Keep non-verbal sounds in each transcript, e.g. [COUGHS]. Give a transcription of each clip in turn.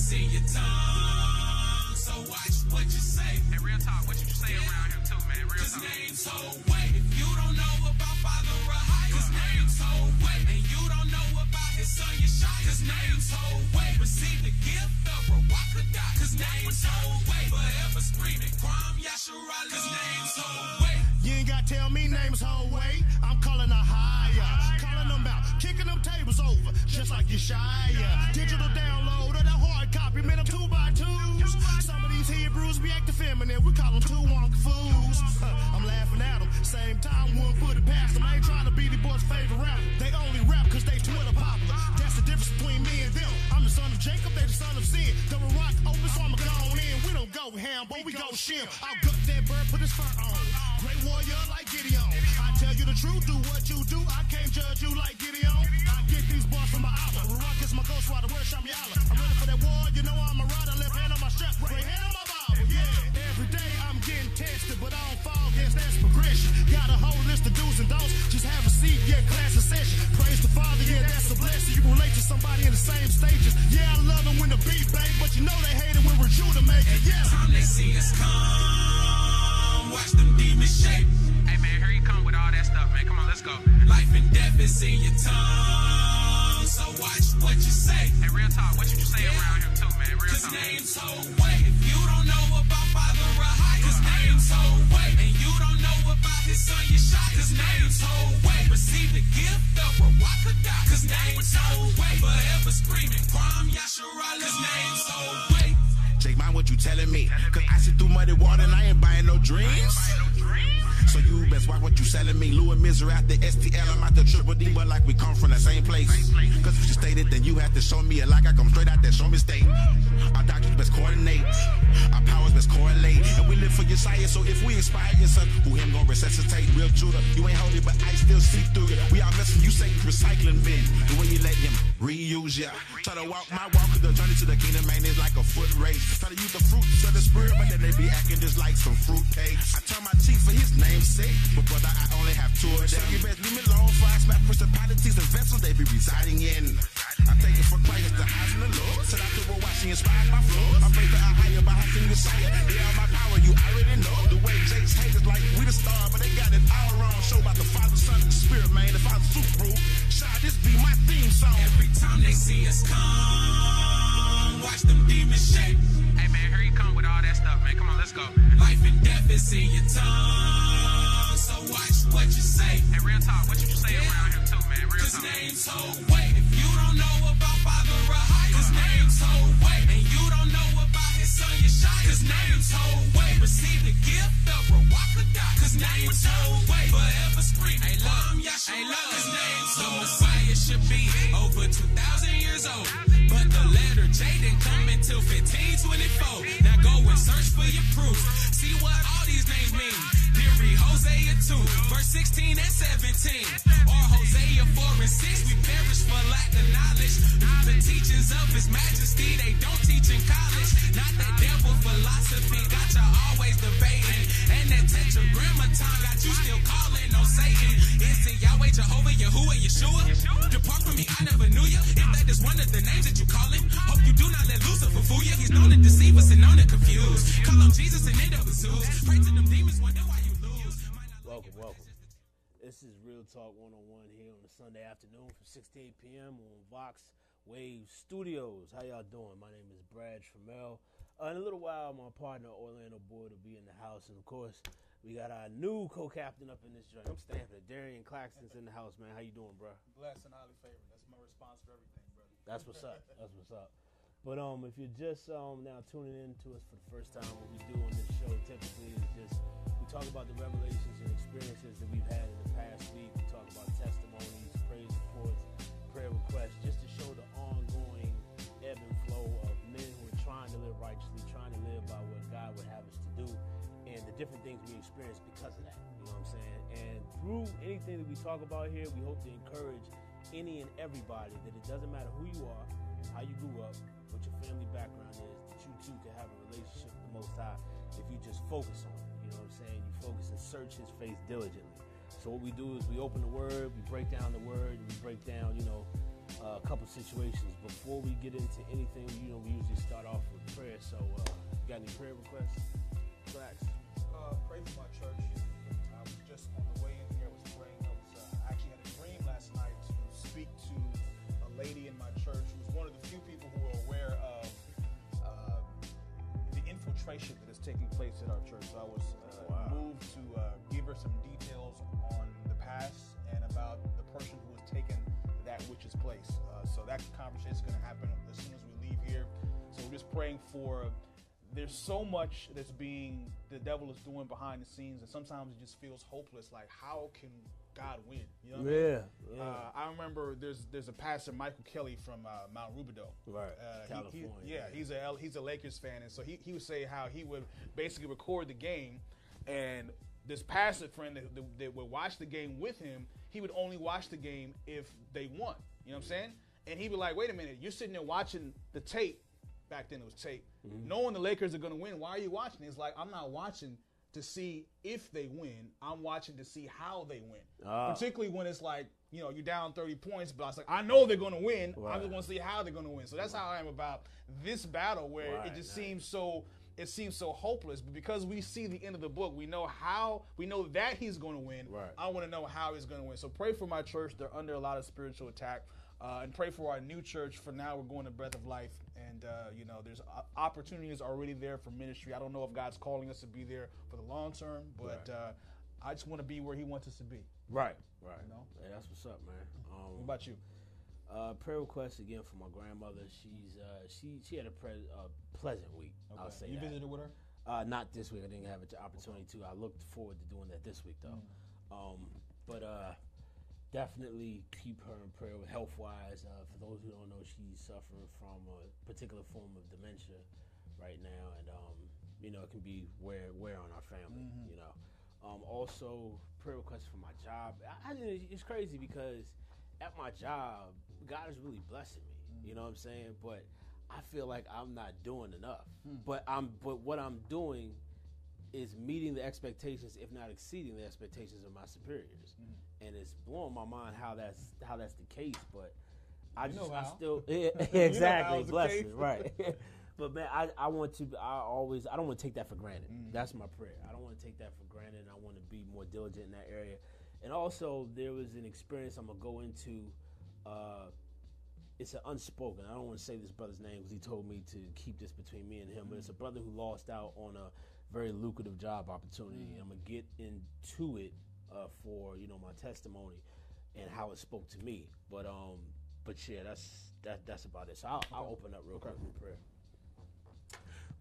and is in your tongue, so watch what you say. Hey, real talk, what you say around here too, man? Real Cause talk. names hold I'm ready for that war, you know I'm a rider. Left hand on my strap, right hand on my Bible. Yeah, every day I'm getting tested, but I don't fall, guess that's progression. Got a whole list of do's and don'ts. Just have a seat, yeah, class a session. Praise the Father, yeah, that's a blessing. You relate to somebody in the same stages. Yeah, I love them when the beat bang, but you know they hate it when we're due to make it. Yeah. Time they see us come, watch them demons shake. Hey man, here you come with all that stuff, man. Come on, let's go. Life and death is in your tongue, so watch what you say. Hey, real talk, what you say around here too, man? Real Cause talk. names hold weight. If you don't know about Father Rahai, cause names hold weight. And you don't know about his son Yeshai, cause names hold weight. Receive the gift of Ruach HaKodesh, cause names hold weight. Forever screaming, Kwam Yasharala, cause names hold weight. Jake, mind what you telling me? Cause I sit through muddy water and I ain't buying no dreams. So you best watch what you selling me. Louis Missouri out the STL, I'm out the triple D, but like we come from the same place. Cause if you stated, then you have to show me it like I come straight out that show me state. Our doctors best coordinate, our powers best correlate. And we live for your science, so if we inspire your son, who him gonna resuscitate? Real Judah, you ain't holy, but I still see through it. We all messing, you say recycling bin. The way you let him reuse ya. Try to walk my walk, cause the journey to the kingdom, man, is like a foot race. Try to use the fruits of the spirit, but then they be acting just like some fruit cakes. I turn my cheek for his name's sake, but brother, I only have two of them. So you best leave me alone for I smack principalities and vessels they be residing in. I take it for Christ, the highs and the lows. Said I a watch, she inspired my flow. I pray for a higher by Hashem Messiah. They are my power, you already know. The way Jake's haters like we the star, but they got it all wrong. Show about the Father, Son, and the Spirit, man. If I'm super bro, shall this be my theme song? Every time they see us come, watch them demons shake. Man, here you come with all that stuff, man. Come on, let's go. Life and death is in your tongue, so watch what you say. Hey, real talk, what you say around here too, man? Real Cause talk. names weight. If you don't know about Father Rahai, cause names weight. And you don't know about his son Yeshai, cause names hold weight. Receive the gift of Ruach HaKodesh, cause names hold weight. Forever scream, hey love, Yahshua, cause names Messiah should be over 2,000 years old. But the letter J didn't come until 1524. Now go and search for your proof. See what all these names mean. Then Hosea 2, verse 16 and 17. Or Hosea 4 and 6, we perish for lack of knowledge. The teachings of his majesty, they don't teach in college. Not that devil philosophy got you always debating. And that tetragrammaton got you still calling on Satan. Is it Yahweh, Jehovah, Yahuwah, Yeshua? Depart from me, I never knew you. If that is one of the names that you call him, hope you do not let Lucifer fool you. He's known to deceive us and known to confuse. Call him Jesus and end up with Zeus. Pray to them demons, wonder why This is Real Talk 101 here on a Sunday afternoon from 6 to 8 p.m. on Vox Wave Studios. How y'all doing? My name is Brad Trammell. Uh, in a little while, my partner Orlando Boyd will be in the house, and of course, we got our new co-captain up in this joint. I'm stamping it. Darian Claxton's in the house, man. How you doing, bro? Blessed and highly favored. That's my response for everything, brother. That's what's up. [LAUGHS] That's what's up. But um, if you're just um now tuning in to us for the first time, what we do on this show typically is just we talk about the revelations and experiences that we've had in the past week. Different things we experience because of that. You know what I'm saying? And through anything that we talk about here, we hope to encourage any and everybody that it doesn't matter who you are, how you grew up, what your family background is, that you too can have a relationship with the Most High if you just focus on it. You know what I'm saying? You focus and search His face diligently. So what we do is we open the Word, we break down the Word, we break down, you know, uh, a couple situations. Before we get into anything, you know, we usually start off with prayer. So, uh, got any prayer requests? Relax. Uh, pray for my church. I was just on the way in here. I was praying. I was uh, actually had a dream last night to speak to a lady in my church who was one of the few people who are aware of uh, the infiltration that is taking place at our church. So I was uh, Wow. moved to uh, give her some details on the past and about the person who has taken that which is place. Uh, so that conversation is going to happen as soon as we leave here. So we're just praying for. There's so much that's being the devil is doing behind the scenes, and sometimes it just feels hopeless. Like how can God win? You know what I mean? Yeah, yeah. Uh, I remember there's there's a pastor Michael Kelly from uh, Mount Rubidoux. Right, Uh, he- he- California. yeah, he's a he's a Lakers fan, and so he, he would say how he would basically record the game, and this pastor friend that, that, that would watch the game with him, he would only watch the game if they won. You know what I'm saying? And he'd be like, "Wait a minute, you're sitting there watching the tape. Back then it was tape, Mm-hmm. knowing the Lakers are going to win. Why are you watching? It's like I'm not watching." To see if they win, I'm watching to see how they win. Ah. Particularly when it's like, you know, you're down 30 points, but I was like, I know they're going to win. Right. just want to see how they're going to win. So that's how I am about this battle, where Right, it just nice. seems so. It seems so hopeless, but because we see the end of the book, we know how we know that he's going to win. Right. I want to know how he's going to win. So pray for my church; they're under a lot of spiritual attack, uh, and pray for our new church. For now, we're going to Breath of Life, and uh, you know, there's uh, opportunities already there for ministry. I don't know if God's calling us to be there for the long term, but Right. uh, I just want to be where He wants us to be. right, right. You know? Hey, that's what's up, man. Um, What about you? Uh, prayer request again for my grandmother. She's uh, she she had a pre- uh, pleasant week. I'll say you that. visited with her. Uh, not this week. I didn't have an opportunity to. I looked forward to doing that this week though. Um, but uh, definitely keep her in prayer health wise. Uh, for those who don't know, she's suffering from a particular form of dementia right now, and um, you know it can be wear wear on our family. You know. Um, also, prayer requests for my job. I, I, it's crazy because at my job, God is really blessing me. You know what I'm saying? But I feel like I'm not doing enough. But I'm but what I'm doing is meeting the expectations, if not exceeding the expectations of my superiors. And it's blowing my mind how that's how that's the case. But I You just [LAUGHS] know I still yeah, exactly it's the blessing case. right. [LAUGHS] but man, I, I want to I always I don't want to take that for granted. Mm. That's my prayer. I don't want to take that for granted. And I want to be more diligent in that area. And also there was an experience I'm gonna go into. Uh, it's an unspoken. I don't want to say this brother's name because he told me to keep this between me and him. But it's a brother who lost out on a very lucrative job opportunity. And I'm gonna get into it uh, for you know my testimony and how it spoke to me. But um, but yeah, that's that that's about it. So I'll, I'll open up real quick with prayer.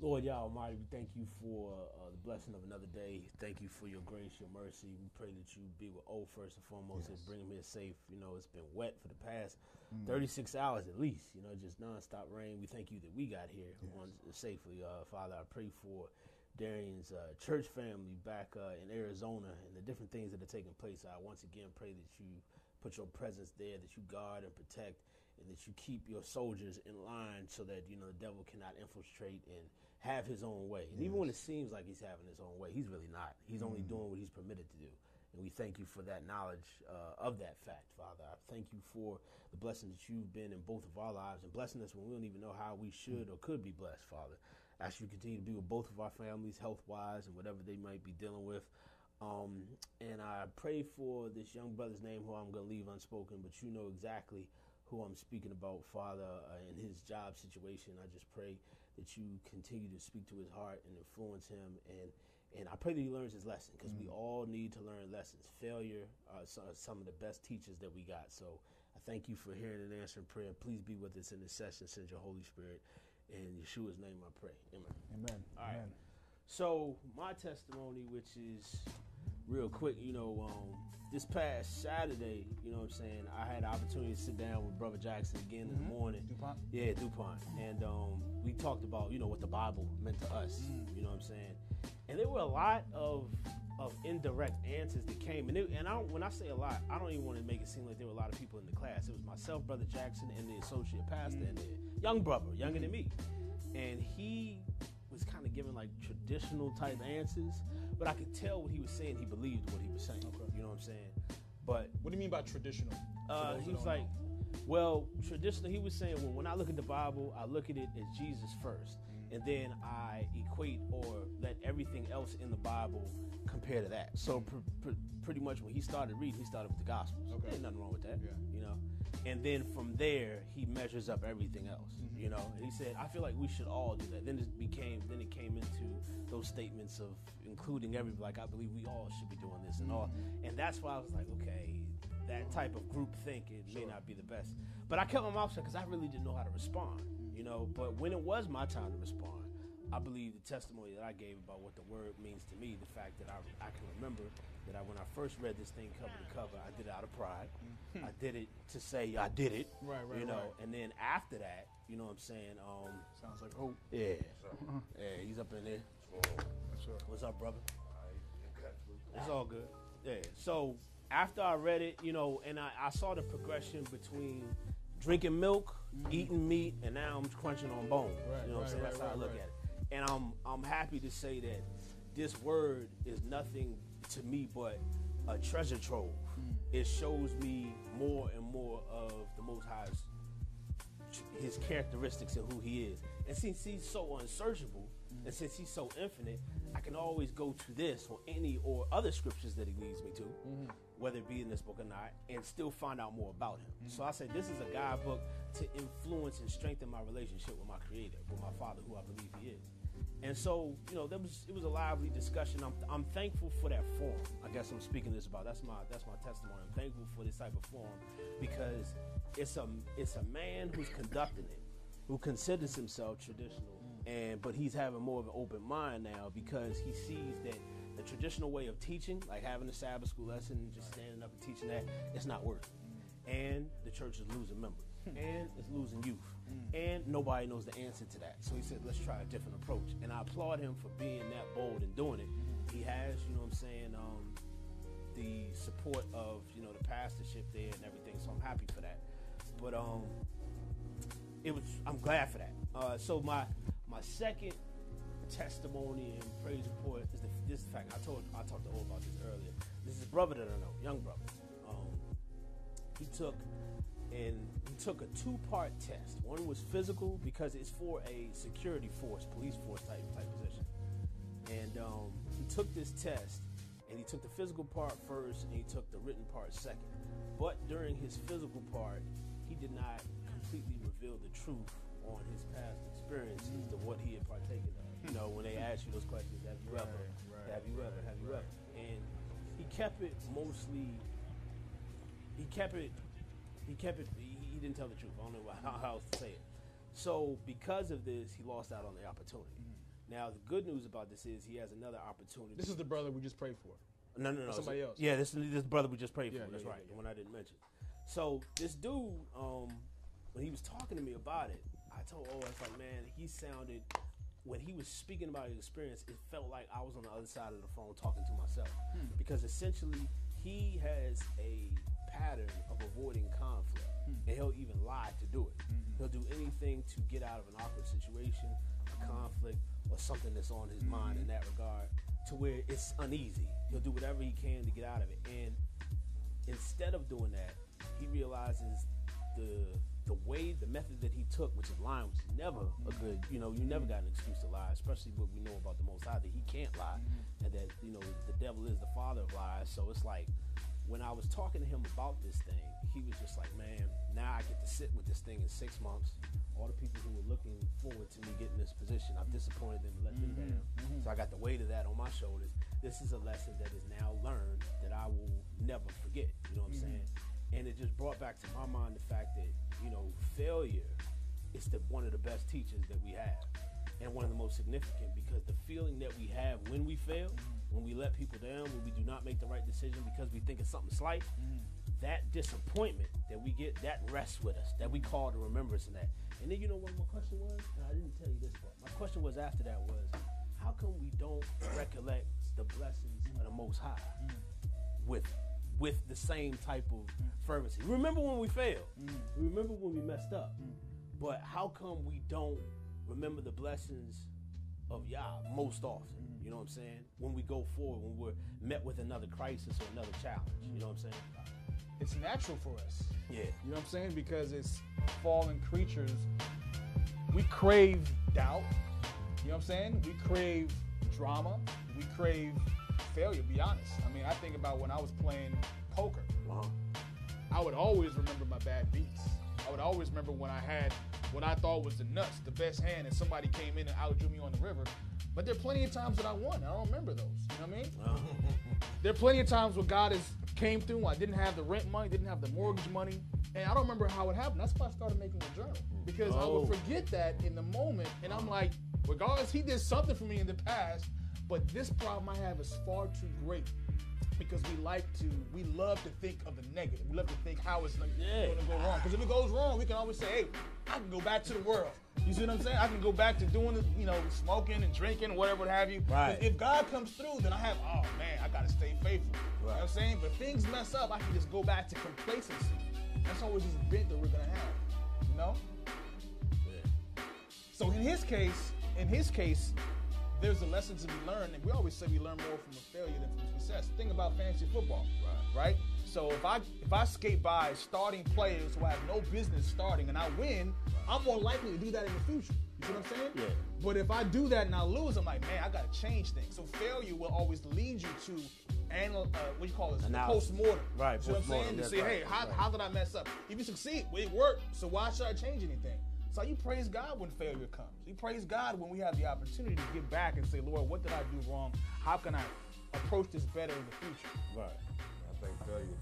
Lord, Yah Almighty, we thank you for uh, the blessing of another day. Thank you for your grace, your mercy. We pray that you be with O first and foremost and bring him here safe. You know, it's been wet for the past 36 hours at least, you know, just nonstop rain. We thank you that we got here on, safely. Uh, Father, I pray for Darian's uh, church family back uh, in Arizona and the different things that are taking place. I once again pray that you put your presence there, that you guard and protect, and that you keep your soldiers in line so that you know the devil cannot infiltrate and have his own way. And even when it seems like he's having his own way, he's really not. He's only doing what he's permitted to do. And we thank you for that knowledge uh, of that fact, Father. I thank you for the blessing that you've been in both of our lives and blessing us when we don't even know how we should or could be blessed, Father. Ask you to continue to be with both of our families, health wise, and whatever they might be dealing with. Um, and I pray for this young brother's name who I'm going to leave unspoken, but you know exactly who I'm speaking about, Father, uh, in his job situation. I just pray that you continue to speak to his heart and influence him. And, and I pray that he learns his lesson because we all need to learn lessons. Failure are are some of the best teachers that we got. So I thank you for hearing and answering prayer. Please be with us in this session. Send your Holy Spirit. In Yeshua's name I pray. Amen. Amen. All right. So my testimony, which is real quick, you know, um, this past Saturday, you know what I'm saying, I had the opportunity to sit down with Brother Jackson again in the morning. DuPont? Yeah, DuPont. And um, we talked about, you know, what the Bible meant to us. You know what I'm saying? And there were a lot of of indirect answers that came. And, it, and I don't, when I say a lot, I don't even want to make it seem like there were a lot of people in the class. It was myself, Brother Jackson, and the associate pastor, and the young brother, younger than me. and he was kind of giving like traditional type answers, but I could tell what he was saying. He believed what he was saying. You know what I'm saying? But What do you mean by traditional? Uh, he was like, know. well, traditionally, he was saying, well, when I look at the Bible, I look at it as Jesus first, and then I equate or let everything else in the Bible compare to that. So pr- pr- pretty much when he started reading, he started with the Gospels. Okay. Ain't nothing wrong with that, Yeah. you know. And then from there, he measures up everything else, Mm-hmm. you know. And he said, I feel like we should all do that. Then it became, then it came into those statements of including everybody. Like I believe we all should be doing this and all. Mm-hmm. And that's why I was like, okay, that type of group thinking may not be the best. But I kept my mouth shut because I really didn't know how to respond, you know. But when it was my time to respond, I believe the testimony that I gave about what the word means to me, the fact that I, I can remember that I, when I first read this thing cover to cover, I did it out of pride. I did it to say I did it, Right, right, you know. right. And then after that, you know what I'm saying? Um, Sounds like hope. yeah, yeah, he's up in there. What's up, brother? It's all good. Yeah. So after I read it, you know, and I, I saw the progression between drinking milk, eating meat, and now I'm crunching on bone. Mm-hmm. Right, you know what I'm right, saying? right, That's how I look at it. And I'm I'm happy to say that this word is nothing to me but a treasure trove. Mm. It shows me more and more of the Most High's his characteristics and who he is. And since he's so unsearchable, and since he's so infinite, I can always go to this or any or other scriptures that he leads me to, mm-hmm. whether it be in this book or not, and still find out more about him. So I say this is a guidebook to influence and strengthen my relationship with my creator, with my father, who I believe he is. And so, you know, was it was a lively discussion. I'm, I'm thankful for that forum. I guess I'm speaking this about. That's my that's my testimony. I'm thankful for this type of forum because it's a it's a man who's conducting it, who considers himself traditional, and but he's having more of an open mind now because he sees that the traditional way of teaching, like having a Sabbath school lesson and just standing up and teaching that, it's not working. And the church is losing members, and it's losing youth, and nobody knows the answer to that. So he said, let's try a different approach. And I applaud him for being that bold and doing it. He has, you know what I'm saying, um, the support of, you know, the pastorship there and everything. So I'm happy for that. But um, it was I'm glad for that. Uh, so my my second testimony and praise report is the, this fact I told I talked to O about this earlier. This is a brother that I know, young brother. Um, he took and he took a two part test. One was physical because it's for a security force, police force type type position. And um, he took this test and he took the physical part first and he took the written part second. But during his physical part, he did not completely reveal the truth on his past experiences to what he had partaken of. You know, when they ask you those questions, have you ever, right, have you ever, have you ever? And he kept it mostly he kept it he kept it he, he didn't tell the truth. I don't know how, how else to say it. So because of this he lost out on the opportunity. Now the good news about this is he has another opportunity. This is the brother we just prayed for. no no no somebody so- else. yeah this is this brother we just prayed for. Yeah, that's yeah, right yeah, the one i didn't mention. So this dude um when he was talking to me about it i told oh it's like man he sounded when he was speaking about his experience, it felt like I was on the other side of the phone talking to myself. Hmm. Because essentially, he has a pattern of avoiding conflict, hmm. and he'll even lie to do it. Mm-hmm. He'll do anything to get out of an awkward situation, a conflict, or something that's on his mind in mm-hmm. that regard, to where it's uneasy. He'll do whatever he can to get out of it. And instead of doing that, he realizes the the way, the method that he took, which is lying, was never a good. You know, you never got an excuse to lie, especially what we know about the Most High that he can't lie, mm-hmm. and that you know the devil is the father of lies. So it's like when I was talking to him about this thing, he was just like, "Man, now I get to sit with this thing in six months. All the people who were looking forward to me getting this position, I've disappointed them and let them mm-hmm. down. Mm-hmm. So I got the weight of that on my shoulders. This is a lesson that is now learned that I will never forget. You know what I'm saying? And it just brought back to my mind the fact that you know failure is the one of the best teachers that we have, and one of the most significant because the feeling that we have when we fail, when we let people down, when we do not make the right decision because we think it's something slight, that disappointment that we get that rests with us, that we call to remembrance in that. And then you know what my question was? And I didn't tell you this part. My question was after that was, how come we don't [COUGHS] recollect the blessings of the Most High with with the same type of fervency? Remember when we failed? Mm. Remember when we messed up? Mm. But how come we don't remember the blessings of Yah most often. Mm. You know what I'm saying? When we go forward, when we're met with another crisis or another challenge. You know what I'm saying? It's natural for us. Yeah. You know what I'm saying? Because it's fallen creatures. We crave doubt. You know what I'm saying? We crave drama. We crave failure, be honest. I mean, I think about when I was playing poker. Uh-huh. I would always remember my bad beats. I would always remember when I had what I thought was the nuts, the best hand, and somebody came in and outdrew me on the river. But there are plenty of times that I won. I don't remember those. You know what I mean? Uh-huh. [LAUGHS] There are plenty of times where God has came through. I didn't have the rent money, didn't have the mortgage money, and I don't remember how it happened. That's why I started making a journal because I Oh. would forget that in the moment, and I'm like, regardless, He did something for me in the past, but this problem I have is far too great because we like to, we love to think of the negative. We love to think how it's like, Yeah. going to go wrong. Because if it goes wrong, we can always say, hey, I can go back to the world. You see what I'm saying? I can go back to doing, the, you know, smoking and drinking, whatever, what have you. Right. If God comes through, then I have, oh man, I got to stay faithful. You know what I'm saying? But things mess up, I can just go back to complacency. That's always this bent that we're going to have. You know? Yeah. So in his case, in his case, there's a lesson to be learned, and we always say we learn more from a failure than from success. Think about fantasy football, right? Right. So if I if I skate by starting players who I have no business starting and I win, I'm more likely to do that in the future. You see what I'm saying? Yeah. But if I do that and I lose, I'm like, man, I got to change things. So failure will always lead you to anal, uh, what do you call it? Post mortem. Right, You see what I'm saying? To say, right, hey, how, right. how did I mess up? If you succeed, it worked. So why should I change anything? So you praise God when failure comes. You praise God when we have the opportunity to give back and say, Lord, what did I do wrong? How can I approach this better in the future? Right. I think failure,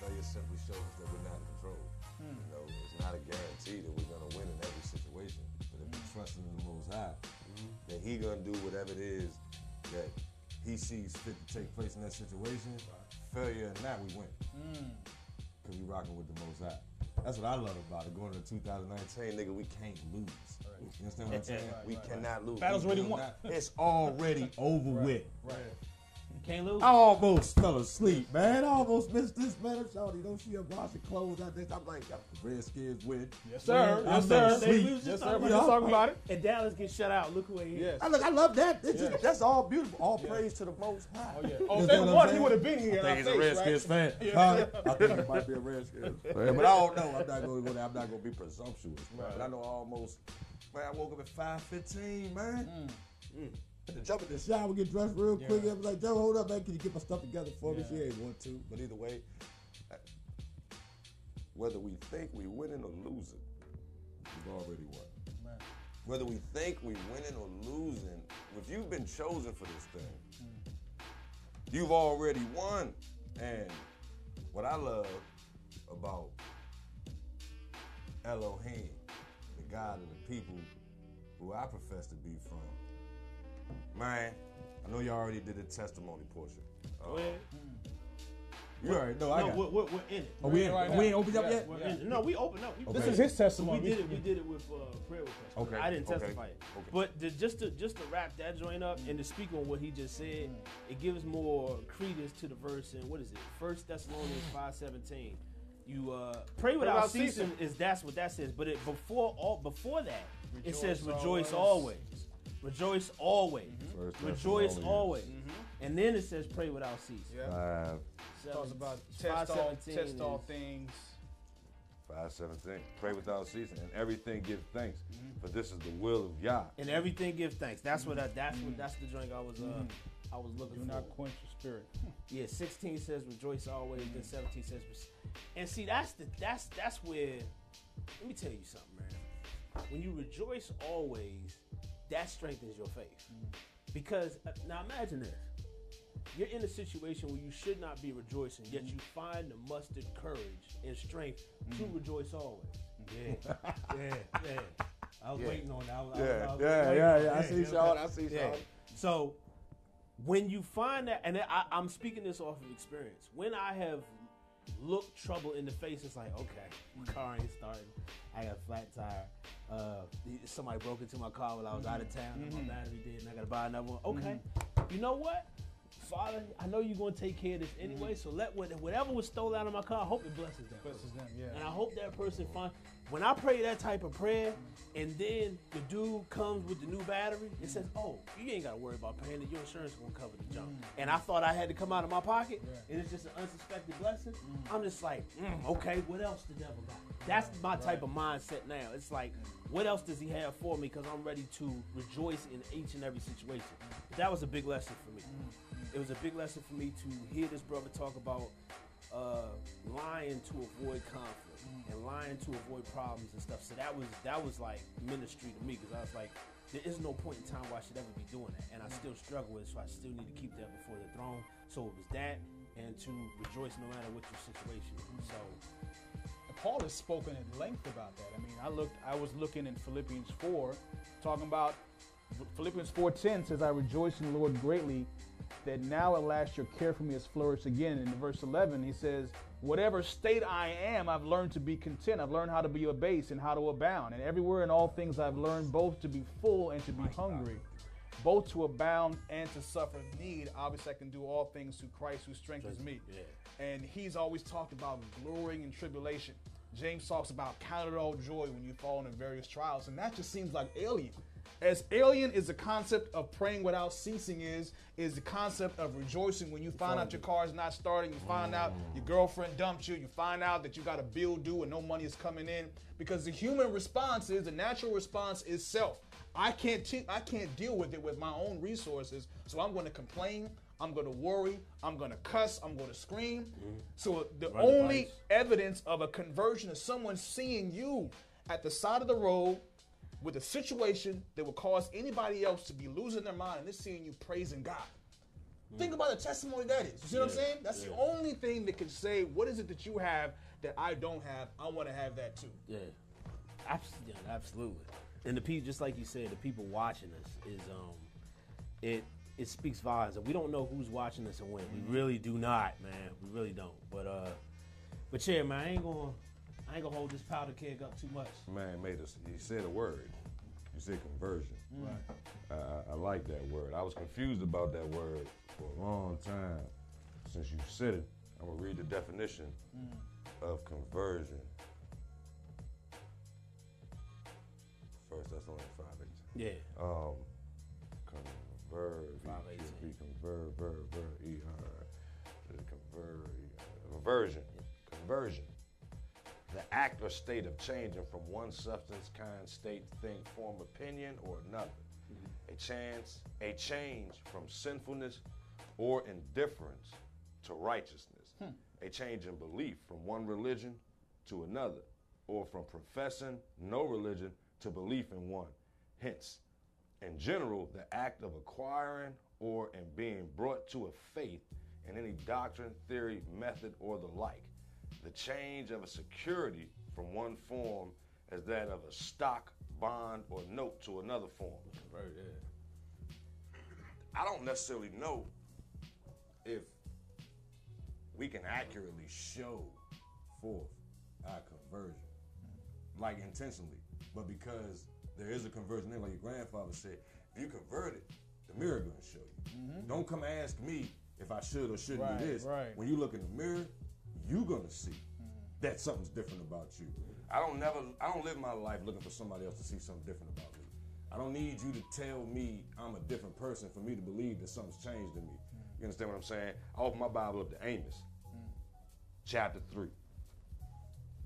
failure simply shows that we're not in control. Hmm. You know, it's not a guarantee that we're gonna win in every situation. But if we trust in the Most High, Mm-hmm. then He gonna do whatever it is that He sees fit to take place in that situation. Failure or not, we win. Hmm. Cause we rocking with the Most High. That's what I love about it. Going into 2019, nigga, we can't lose. You understand what I'm saying? we cannot lose. Battle's We already won. not- It's already over with. Right. Can't lose. I almost fell asleep, man. I almost missed this, man. I'm. Don't see her washing clothes out there. I'm like, the Redskins win. Yes, sir. I Yes, sir. asleep. We was just Yes, sir. We just talking about it. And Dallas gets shut out. Look where he is. Yes. I look, I love that. It's Yeah. just, that's all beautiful. All praise to the Most High. Oh, yeah. Oh, they what won, he would have been here. I think he's a Redskins right? fan. Huh? I think he might be a Redskins fan. But I don't know. I'm not going to go there. I'm not going to be presumptuous. But I know almost, man, I woke up at 5.15, man. Mm. Had to jump in the shower, get dressed real quick. Yeah. I was like, Joe, hold up, man. Can you get my stuff together for me? She ain't want to. But either way, whether we think we winning or losing, we've already won. Man. Whether we think we winning or losing, if you've been chosen for this thing, mm. you've already won. And what I love about Elohim, the God of the people who I profess to be from, man, I know y'all already did the testimony portion. Go ahead. You already know I No, got we're, we're, we're in it. Oh, we in, Right we ain't now. opened up Yeah. yet? We're Yeah. in it. No, we opened up. We, Okay. This is his testimony. We did it. We did it with uh, prayer request. Okay, I didn't okay, testify it. okay. But the, just to just to wrap that joint up and to speak on what he just said, it gives more credence to the verse in what is it? First Thessalonians five seventeen. You uh, pray without without ceasing ceasing. is that's what that says. But it before all before that it Rejoice says rejoice always. always. Rejoice always. First Rejoice Thessalonians always. And then it says pray without ceasing. Yeah. Five, Talks about test all, 517 test all things. five seventeen. Pray without ceasing, and everything give thanks. Mm-hmm. For this is the will of Yah. And everything give thanks. That's what I, that's what that's the drink I was uh I was looking Mm-hmm. Do not quench your spirit. [LAUGHS] Yeah, 16 says rejoice always, then 17 says res- and see that's the that's that's where let me tell you something, man. When you rejoice always, that strengthens your faith. Because uh, now imagine this. You're in a situation where you should not be rejoicing, yet you find the mustered courage and strength to rejoice always. Yeah, [LAUGHS] yeah, yeah. I was waiting on that. I was, I was- I was waiting on it. see you know Sean. I see yeah. Sean. So when you find that, and I, I'm speaking this off of experience, when I have looked trouble in the face, it's like, okay, my car ain't starting. I got a flat tire. Uh, somebody broke into my car while I was out of town, and my battery did, and I got to buy another one. Okay, you know what? Father, I know you're going to take care of this anyway, mm-hmm. so let whatever was stolen out of my car, I hope it blesses that. Blesses person. them, yeah. And I hope that person finds when I pray that type of prayer, mm-hmm. and then the dude comes with the new battery and says, "Oh, you ain't got to worry about paying it. Your insurance gonna cover the junk." Mm-hmm. And I thought I had to come out of my pocket, and it's just an unsuspected blessing. I'm just like, mm, okay, what else the devil got? That's my type of mindset now. It's like, what else does he have for me? Because I'm ready to rejoice in each and every situation. That was a big lesson for me. It was a big lesson for me to hear this brother talk about uh, lying to avoid conflict and lying to avoid problems and stuff. So that was that was like ministry to me because I was like, there is no point in time where I should ever be doing that, and I still struggle with it. So I still need to keep that before the throne. So it was that, and to rejoice no matter what your situation. is. So Paul has spoken at length about that. I mean, I looked, I was looking in Philippians 4, talking about Philippians 4:10 says, "I rejoice in the Lord greatly that now at last your care for me has flourished again." In verse 11, he says, "Whatever state I am, I've learned to be content. I've learned how to be abased and how to abound. And everywhere in all things, I've learned both to be full and to be hungry." Both to abound and to suffer need. Obviously, I can do all things through Christ who strengthens me. Yeah. And he's always talked about glorying in tribulation. James talks about count it all joy when you fall into various trials. And that just seems like alien. As alien is the concept of praying without ceasing is, is the concept of rejoicing when you find out your car is not starting, you find out your girlfriend dumped you, you find out that you got a bill due and no money is coming in. Because the human response is, the natural response is self. I can't te- I can't deal with it with my own resources, so I'm going to complain. I'm going to worry. I'm going to cuss. I'm going to scream. So the only evidence of a conversion is someone seeing you at the side of the road with a situation that would cause anybody else to be losing their mind, and they're seeing you praising God. Think about the testimony that is. You see what I'm saying? That's the only thing that can say, what is it that you have that I don't have? I want to have that too. Yeah, Abs- yeah, absolutely. And the people, just like you said, the people watching us is um, it it speaks volumes. And we don't know who's watching us and when. We really do not, man. We really don't. But uh, but yeah, man, I ain't gonna I ain't gonna hold this powder keg up too much. Man made us. He said a word. You said conversion. Right. I, I, I like that word. I was confused about that word for a long time. Since you said it, I'm gonna read the definition of conversion. First Thessalonians five eighteen. Yeah. Um, convert. Five V- eighteen. V- Convert. Ver. Ver. E. R. Convert. Conversion. Conversion. The act or state of changing from one substance, kind, state, thing, form, opinion, or another. Mm-hmm. A chance, a change from sinfulness or indifference to righteousness. Hmm. A change in belief from one religion to another, or from professing no religion to belief in one. Hence, in general, the act of acquiring or in being brought to a faith in any doctrine, theory, method, or the like. The change of a security from one form as that of a stock, bond, or note to another form. Right, yeah. I don't necessarily know if we can accurately show forth our conversion, like intentionally, but because there is a conversion there, like your grandfather said, if you convert it, the mirror gonna show you. Mm-hmm. Don't come ask me if I should or shouldn't Right, do this. right. When you look in the mirror, you gonna see that something's different about you. I don't never, I don't live my life looking for somebody else to see something different about me. I don't need you to tell me I'm a different person for me to believe that something's changed in me. You understand what I'm saying? I open my Bible up to Amos, chapter 3,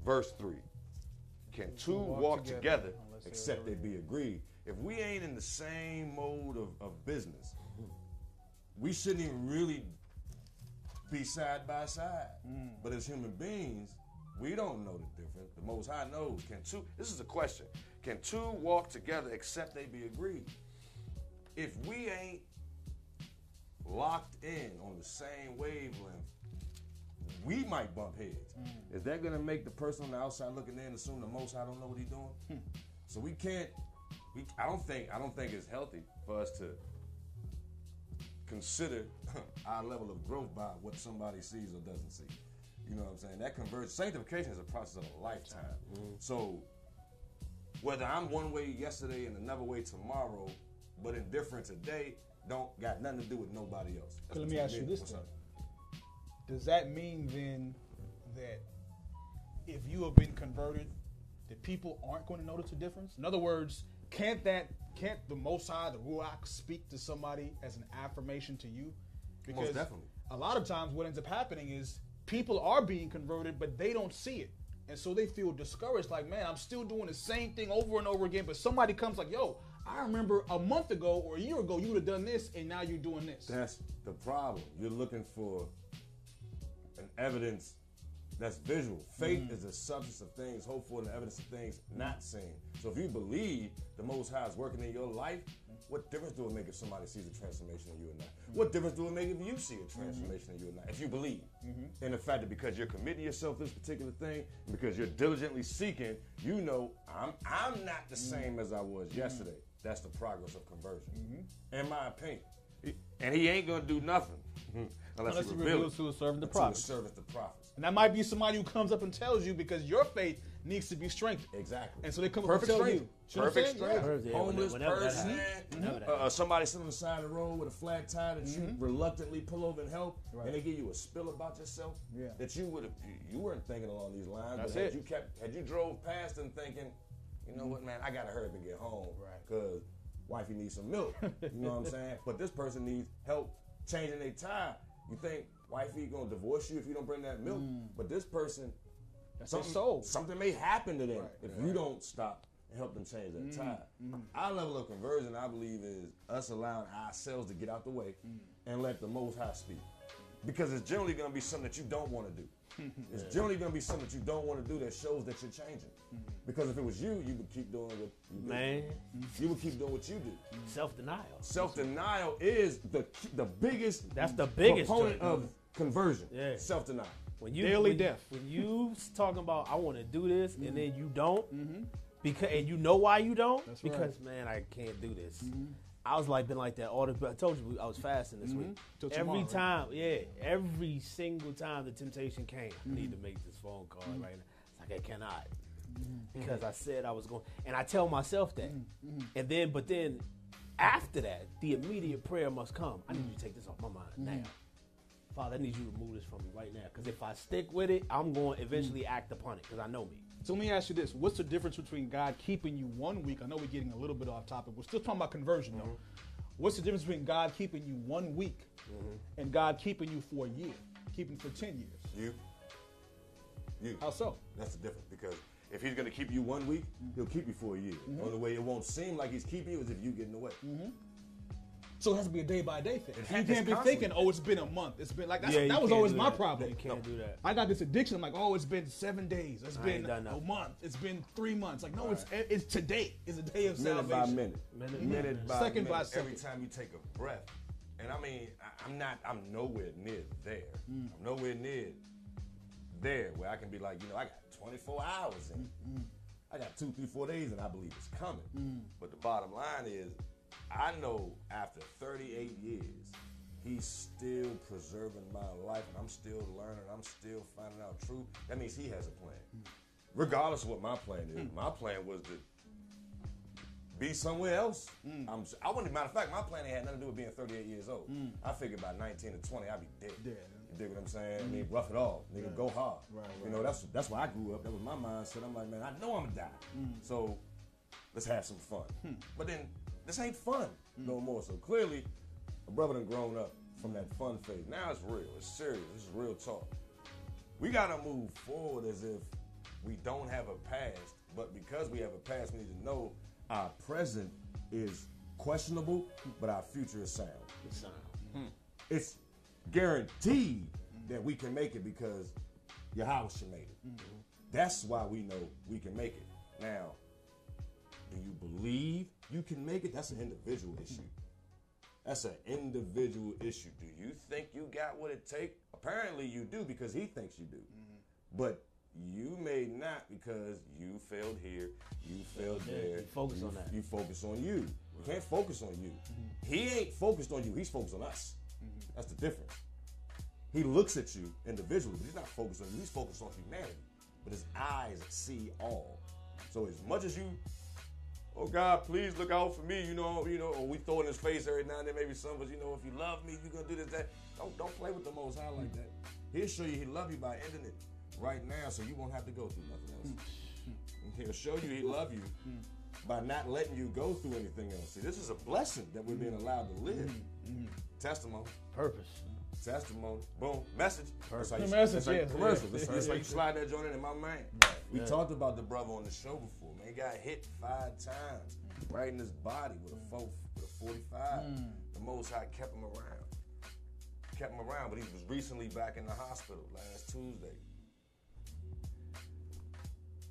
verse 3. Can two walk walk together together except they be agreed? If we ain't in the same mode of, of business, we shouldn't even really be side by side. Mm. But as human beings, we don't know the difference. The Most High knows. Can two? This is a question. Can two walk together except they be agreed? If we ain't locked in on the same wavelength, we might bump heads. Mm. Is that gonna make the person on the outside looking in assume the Most High don't know what he's doing? Hmm. So we can't. We, I don't think. I don't think it's healthy for us to consider [COUGHS] our level of growth by what somebody sees or doesn't see. You know what I'm saying? That conversion, sanctification is a process of a lifetime. Mm-hmm. So whether I'm one way yesterday and another way tomorrow, but indifferent today, don't got nothing to do with nobody else. That's let me ask you this Does that mean then that if you have been converted that people aren't going to notice a difference? In other words, can't that can't the Most High, the Ruach, speak to somebody as an affirmation to you? Because definitely. a lot of times what ends up happening is people are being converted, but they don't see it. And so they feel discouraged, like, man, I'm still doing the same thing over and over again. But somebody comes like, yo, I remember a month ago or a year ago you would have done this, and now you're doing this. That's the problem. You're looking for an evidence that's visual. Faith mm-hmm. is the substance of things hoped for and the evidence of things not seen. So if you believe the Most High is working in your life, what difference do it make if somebody sees a transformation in you or not? What difference do it make if you see a mm-hmm. transformation in you or not? If you believe mm-hmm. in the fact that because you're committing yourself to this particular thing, because you're diligently seeking, you know I'm I'm not the same as I was yesterday. That's the progress of conversion, in my opinion. And he ain't gonna do nothing unless, Unless he he reveals to his servant the to prophets. his servants the prophets. And that might be somebody who comes up and tells you because your faith needs to be strengthened. Exactly. And so they come up Perfect and tell stranger. you. See what I'm Perfect saying? stranger. Perfect, yeah, Homeless whenever person. happens. Whenever that Uh, somebody sitting on the side of the road with a flat tire that you reluctantly pull over and help, Right. and they give you a spill about yourself Yeah. that you would have you weren't thinking along these lines. That's but had it. you kept had you drove past them thinking, you know what, man, I gotta hurry up and get home, Right. Because wifey needs some milk. you know what I'm [LAUGHS] saying? But this person needs help changing their tire. You think wifey gonna divorce you if you don't bring that milk? Mm. But this person That's something, soul. something may happen to them Right, if you don't stop and help them change their mm. tire. Mm. Our level of conversion, I believe, is us allowing ourselves to get out the way and let the Most High speak. Because it's generally going to be something that you don't want to do. [LAUGHS] It's generally going to be something that you don't want to do that shows that you're changing. Because if it was you, you would keep doing what you do. Man, You would keep doing what you do. self denial. Self denial is the the biggest. That's the biggest proponent joint. of conversion. Yeah. Self denial. When you Daily when, death. When you talking about I want to do this Mm-hmm. and then mm-hmm. you don't, mm-hmm. because and you know why you don't, That's right. because man I can't do this. Mm-hmm. I was like been like that all the. I told you I was fasting this week. Till every tomorrow, right? time, yeah, every single time the temptation came, I need to make this phone call right now. It's like I cannot because I said I was going, and I tell myself that, and then but then after that, the immediate prayer must come. I need you to take this off my mind now. Father, I need you to remove this from me right now. Because if I stick with it, I'm going to eventually mm. act upon it because I know me. So let me ask you this: What's the difference between God keeping you one week? I know we're getting a little bit off topic. We're still talking about conversion, though. Mm-hmm. What's the difference between God keeping you one week mm-hmm. and God keeping you for a year, keeping for ten years? You. You. How so? That's the difference because if he's going to keep you one week, he'll keep you for a year. The only way it won't seem like he's keeping you is if you get in the way. So it has to be a day by day thing. You can't be constantly- thinking, "Oh, it's been a month. It's been like that's, Yeah, that was always my that. problem." You can't do that. I got this addiction. I'm like, "Oh, it's been seven days. It's I been a month. It's been three months." Like, no, it's it's today. It's a day of Minute by salvation. minute. Minute- by minute minute. by Second minute. by Every time you take a breath. And I mean, I, I'm not, I'm nowhere near there. Mm. I'm nowhere near there where I can be like, you know, I got 24 hours in. Mm, I got two, three, four days and I believe it's coming. mm. But the bottom line is, I know after 38 years, he's still preserving my life and I'm still learning, I'm still finding out truth. That means he has a plan. Mm. Regardless of what my plan is. Hmm. My plan was to be somewhere else. Mm. I'm, I wouldn't, matter of fact, my plan had nothing to do with being 38 years old. Hmm. I figured by 19 to 20, I'd be dead. Dead. You dig what I'm saying? I mean, hmm. rough it all, Nigga, go hard. Right, You know, that's that's why I grew up. That was my mindset. I'm like, man, I know I'm gonna die. So let's have some fun. But then this ain't fun hmm. no more. So clearly, a brother done grown up from that fun phase. Now it's real. It's serious. This is real talk. We gotta move forward as if we don't have a past, but because we have a past, we need to know our present is questionable, but our future is sound. It's sound. Hmm. It's guaranteed that we can make it because your Yahweh made it. Mm-hmm. That's why we know we can make it. Now, do you believe you can make it? That's an individual issue. That's an individual issue. Do you think you got what it takes? Apparently you do because he thinks you do. Mm-hmm. But you may not because you failed here, you failed there. You focus you, on that. You focus on you. You can't focus on you. Mm-hmm. He ain't focused on you. He's focused on us. Mm-hmm. That's the difference. He looks at you individually, but he's not focused on you. He's focused on humanity. But his eyes see all. So as much as you, oh God, please look out for me, you know, you know, or we throw in his face every now and then, maybe some of us, you know, if you love me, you're gonna do this, that. Don't don't play with the most high like that. He'll show you he love you by ending it right now, so you won't have to go through nothing else. Hmm. He'll show you he hmm. love you hmm. by not letting you go through anything else. See, this is a blessing that we're being allowed to live. Testimony. Purpose. Testimony. Boom. Message. That's how you, Message, that's how you yes, commercial. yes, That's, yes, how you [LAUGHS] slide that joint in, my man. We Yeah. talked about the brother on the show before. He got hit five times right in his body with a four, with a 45. Hmm. The Most High kept him around. Kept him around, but he was recently back in the hospital last Tuesday.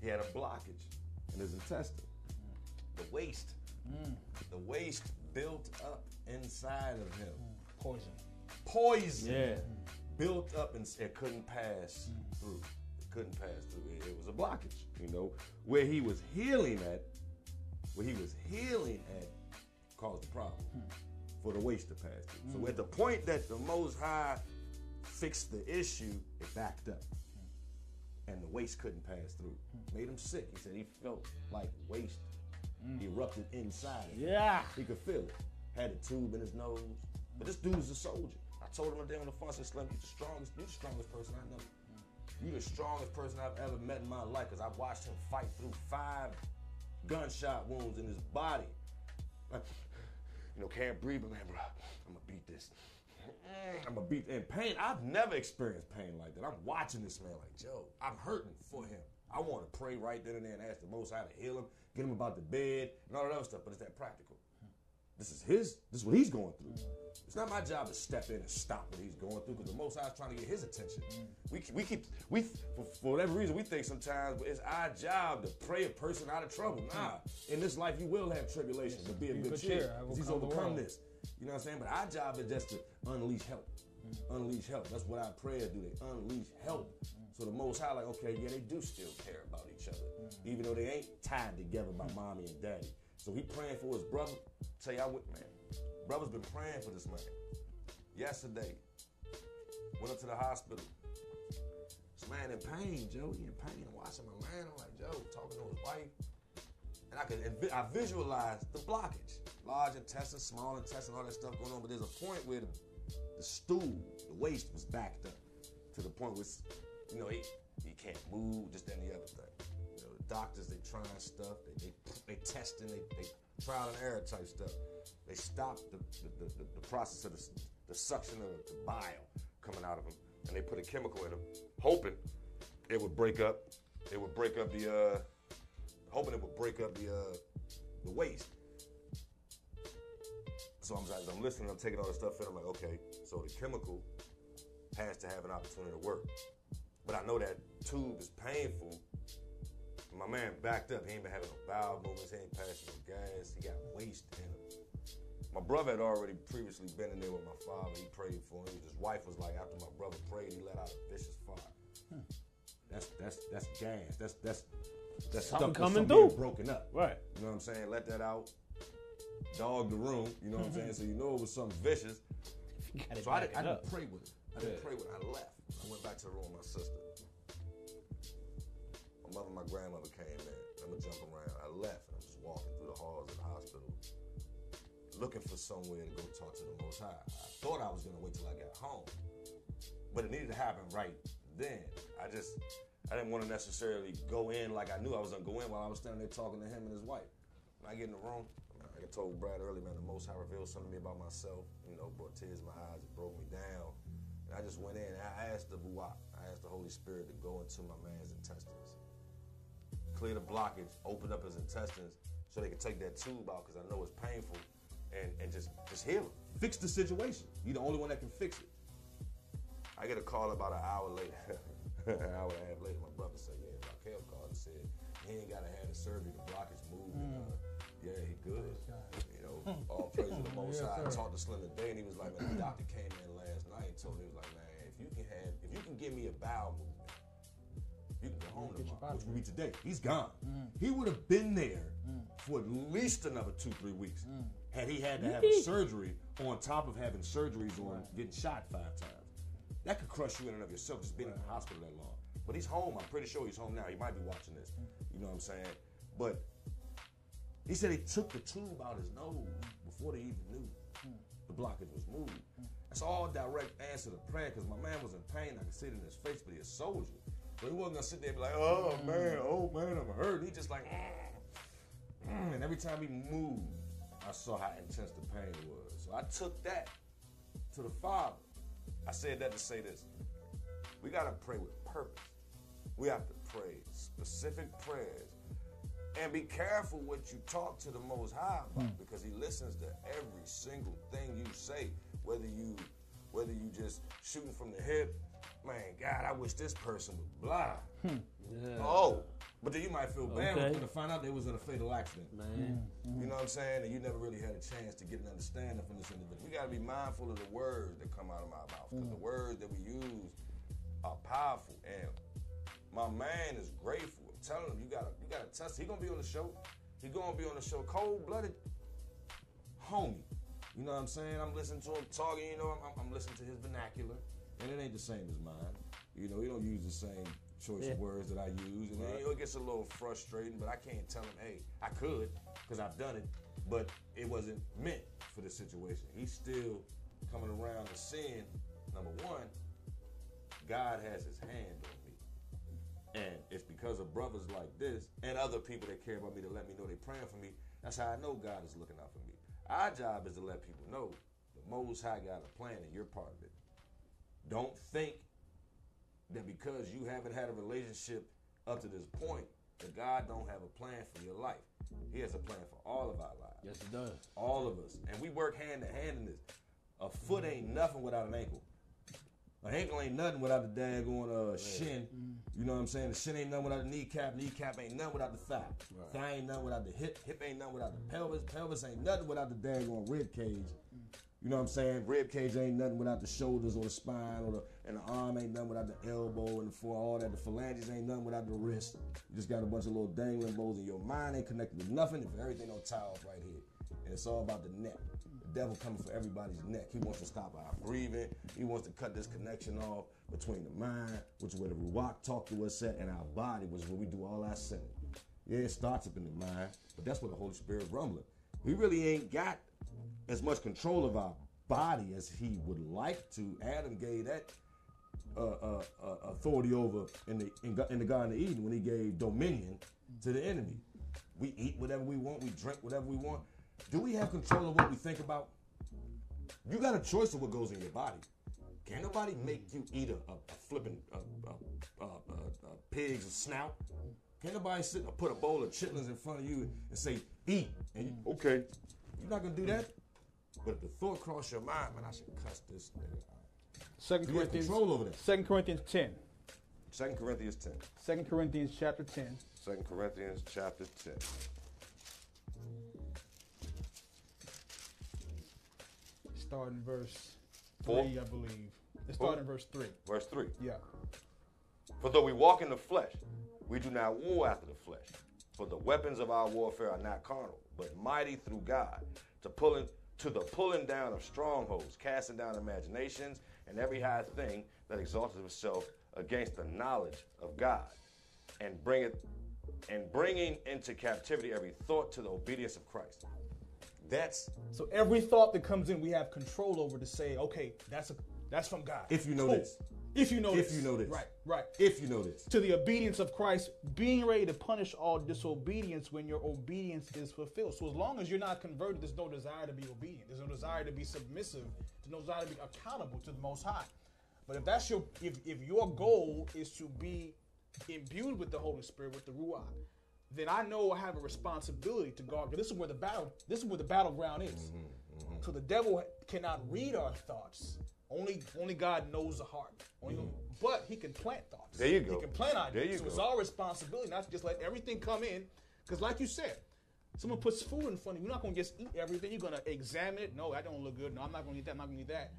He had a blockage in his intestine. The waste. Hmm. The waste built up inside of him. Hmm. Poison. Poison Yeah. built up and it couldn't pass through. Couldn't pass through. It, it was a blockage, you know. Where he was healing at, where he was healing at, caused the problem for the waste to pass through. So mm. at the point that the Most High fixed the issue, it backed up. And the waste couldn't pass through. Made him sick. He said he felt like waste mm. erupted inside him. Yeah. He could feel it. Had a tube in his nose. But this dude's a soldier. I told him on the phone, I said, Slim, you're the strongest, you're the strongest person I know. You the strongest person I've ever met in my life because I watched him fight through five gunshot wounds in his body. You know, can't breathe, but man, bro, I'm gonna beat this. I'm gonna beat in pain. I've never experienced pain like that. I'm watching this man like Joe. I'm hurting for him. I want to pray right then and there and ask the Most High to heal him, get him about the bed, and all that other stuff. But it's that practical. This is his. This is what he's going through. It's not my job to step in and stop what he's going through because the Most High is trying to get his attention. We we keep we for, for whatever reason we think sometimes it's our job to pray a person out of trouble. Nah, in this life you will have tribulation, but be of good cheer. cheer. I will 'cause He's overcome this. You know what I'm saying? But our job is just to unleash help. Unleash help. That's what our prayers do. They unleash help. So the Most High, like, okay, yeah, they do still care about each other, even though they ain't tied together by mommy and daddy. So he praying for his brother. Tell y'all what, man. Brother's been praying for this man. Yesterday, went up to the hospital. This man in pain, Joe. He in pain. I'm watching my man. I'm like, Joe, talking to his wife. And I could, I visualized the blockage. Large intestine, small intestine, all that stuff going on. But there's a point where the, the stool, the waste was backed up to the point where, you know, he, he can't move, just any other thing. You know, the doctors, they trying stuff, they, they, they testing, they, they trial and error type stuff. They stop the, the, the, the process of the, the suction of the bile coming out of them, And they put a chemical in them, hoping it would break up, it would break up the, uh, hoping it would break up the, uh, the waste. So I'm, I'm listening, I'm taking all this stuff in. I'm like, okay, so the chemical has to have an opportunity to work. But I know that tube is painful. My man backed up. He ain't been having no bowel movements. He ain't passing no gas. He got waste in him. My brother had already previously been in there with my father. He prayed for him. His wife was like, after my brother prayed, he let out a vicious fire. That's that's that's gas. That's that's that's Something coming through. broken up. Right. You know what I'm saying? Let that out. Dog the room. You know what I'm mm-hmm. saying? So you know it was something vicious. [LAUGHS] So I, didn't, I didn't pray with it. I didn't Yeah. pray with it. I left. I went back to the room with my sister. Mother and my grandmother came in. I'm gonna jump around. I left and I'm just walking through the halls of the hospital, looking for somewhere to go talk to the Most High. I thought I was gonna wait till I got home, but it needed to happen right then. I just I didn't want to necessarily go in like I knew I was gonna go in while I was standing there talking to him and his wife. When I get in the room, like I told Brad earlier, man, the Most High revealed something to me about myself. You know, brought tears in my eyes, it broke me down. And I just went in and I asked the Ruach, I asked the Holy Spirit to go into my man's intestines, clear the blockage, open up his intestines so they can take that tube out because I know it's painful and, and just, just heal him. Fix the situation. You're the only one that can fix it. I get a call about an hour later, [LAUGHS] an hour and a half later. My brother said, "Yeah, Raquel called and said he ain't gotta have the surgery. The blockage moved. And, uh, yeah, he good. You know, all praise to the [LAUGHS] Most High. I talked to Slim today, and he was like, "Man, the doctor came in last night and told me he was like, man, if you can have, if you can give me a bowel movement, you can go home Get tomorrow, which will be today. He's gone. He would have been there for at least another two, three weeks had he had to have a surgery on top of having surgeries on getting shot five times. That could crush you in and of yourself, just being in the hospital that long. But he's home. I'm pretty sure he's home now. He might be watching this. You know what I'm saying? But he said he took the tube out his nose before they even knew the blockage was moved. That's all direct answer to prayer because my man was in pain. I could see it in his face, but he's a soldier. So he wasn't gonna sit there and be like, oh man, oh man, I'm hurt. He just like, mm, mm. and every time he moved, I saw how intense the pain was. So I took that to the Father. I said that to say this. We gotta pray with purpose. We have to pray specific prayers and be careful what you talk to the Most High about because He listens to every single thing you say, whether you whether you just shooting from the hip. Man, God, I wish this person would blah. Hmm. Yeah. Oh, but then you might feel bad Okay. when you find out they was in a fatal accident. Man. Hmm. Hmm. You know what I'm saying? And you never really had a chance to get an understanding from this individual. We got to be mindful of the words that come out of my mouth because the words that we use are powerful. And my man is grateful. I'm telling him, you got to you got to test. He gonna be on the show. He gonna be on the show. Cold blooded, homie. You know what I'm saying? I'm listening to him talking. You know, I'm, I'm, I'm listening to his vernacular, and it ain't the same as mine. You know, he don't use the same choice of words that I use, and you know, it gets a little frustrating. But I can't tell him, hey, I could, because I've done it, but it wasn't meant for the situation. He's still coming around and seeing, number one, God has His hand on me. And it's because of brothers like this and other people that care about me to let me know they're praying for me. That's how I know God is looking out for me. Our job is to let people know the Most High got a plan and you're part of it. Don't think that because you haven't had a relationship up to this point, that God don't have a plan for your life. He has a plan for all of our lives. Yes, He does. All of us. And we work hand to hand in this. A foot ain't nothing without an ankle. An ankle ain't nothing without the daggone uh, shin. You know what I'm saying? The shin ain't nothing without the kneecap. Kneecap ain't nothing without the thigh. Thigh ain't nothing without the hip. Hip ain't nothing without the pelvis. Pelvis ain't nothing without the daggone rib cage. You know what I'm saying? Rib cage ain't nothing without the shoulders or the spine or the and the arm ain't nothing without the elbow and the fore, all that. The phalanges ain't nothing without the wrist. You just got a bunch of little dangling bones and your mind ain't connected to nothing if everything don't tie off right here. And it's all about the neck. The devil coming for everybody's neck. He wants to stop our breathing. He wants to cut this connection off between the mind, which is where the Ruach talk to us at, and our body, which is where we do all our sinning. Yeah, it starts up in the mind, but that's where the Holy Spirit rumbling. We really ain't got as much control of our body as he would like to. Adam gave that uh, uh, uh, authority over in the in, in the Garden of Eden when he gave dominion to the enemy. We eat whatever we want. We drink whatever we want. Do we have control of what we think about? You got a choice of what goes in your body. Can't nobody make you eat a, a, a flipping a, pig's snout. Can't nobody sit and put a bowl of chitlins in front of you and say eat. And you, okay, you're not gonna do that. But if the thought cross your mind, man, I should cuss this nigga. out. Second You Corinthians. control over that. Second Corinthians 10. Second Corinthians 10. Second Corinthians chapter 10. Second Corinthians chapter 10. Starting verse Four? 3, I believe. Let's start in verse 3. Verse 3. Yeah. For though we walk in the flesh, we do not war after the flesh. For the weapons of our warfare are not carnal, but mighty through God to pulling to the pulling down of strongholds, casting down imaginations and every high thing that exalts itself against the knowledge of God, and bring it and bringing into captivity every thought to the obedience of Christ. That's So every thought that comes in, we have control over to say, okay, that's a that's from God. If you know Cool. this. If you know If this. you know this. Right, right. if you know this. to the obedience of Christ, being ready to punish all disobedience when your obedience is fulfilled. So as long as you're not converted, there's no desire to be obedient. There's no desire to be submissive. There's no desire to be accountable to the Most High. But if that's your if if your goal is to be imbued with the Holy Spirit with the Ruach, then I know I have a responsibility to guard. This is where the battle. This is where the battleground is. Mm-hmm, So the devil cannot read our thoughts. Only only God knows the heart. Only, mm. But he can plant thoughts. There you go. He can plant ideas. So it's go. our responsibility not to just let everything come in. Because like you said, someone puts food in front of you, you're not going to just eat everything. You're going to examine it. No, that don't look good. No, I'm not going to eat that. I'm not going to eat that.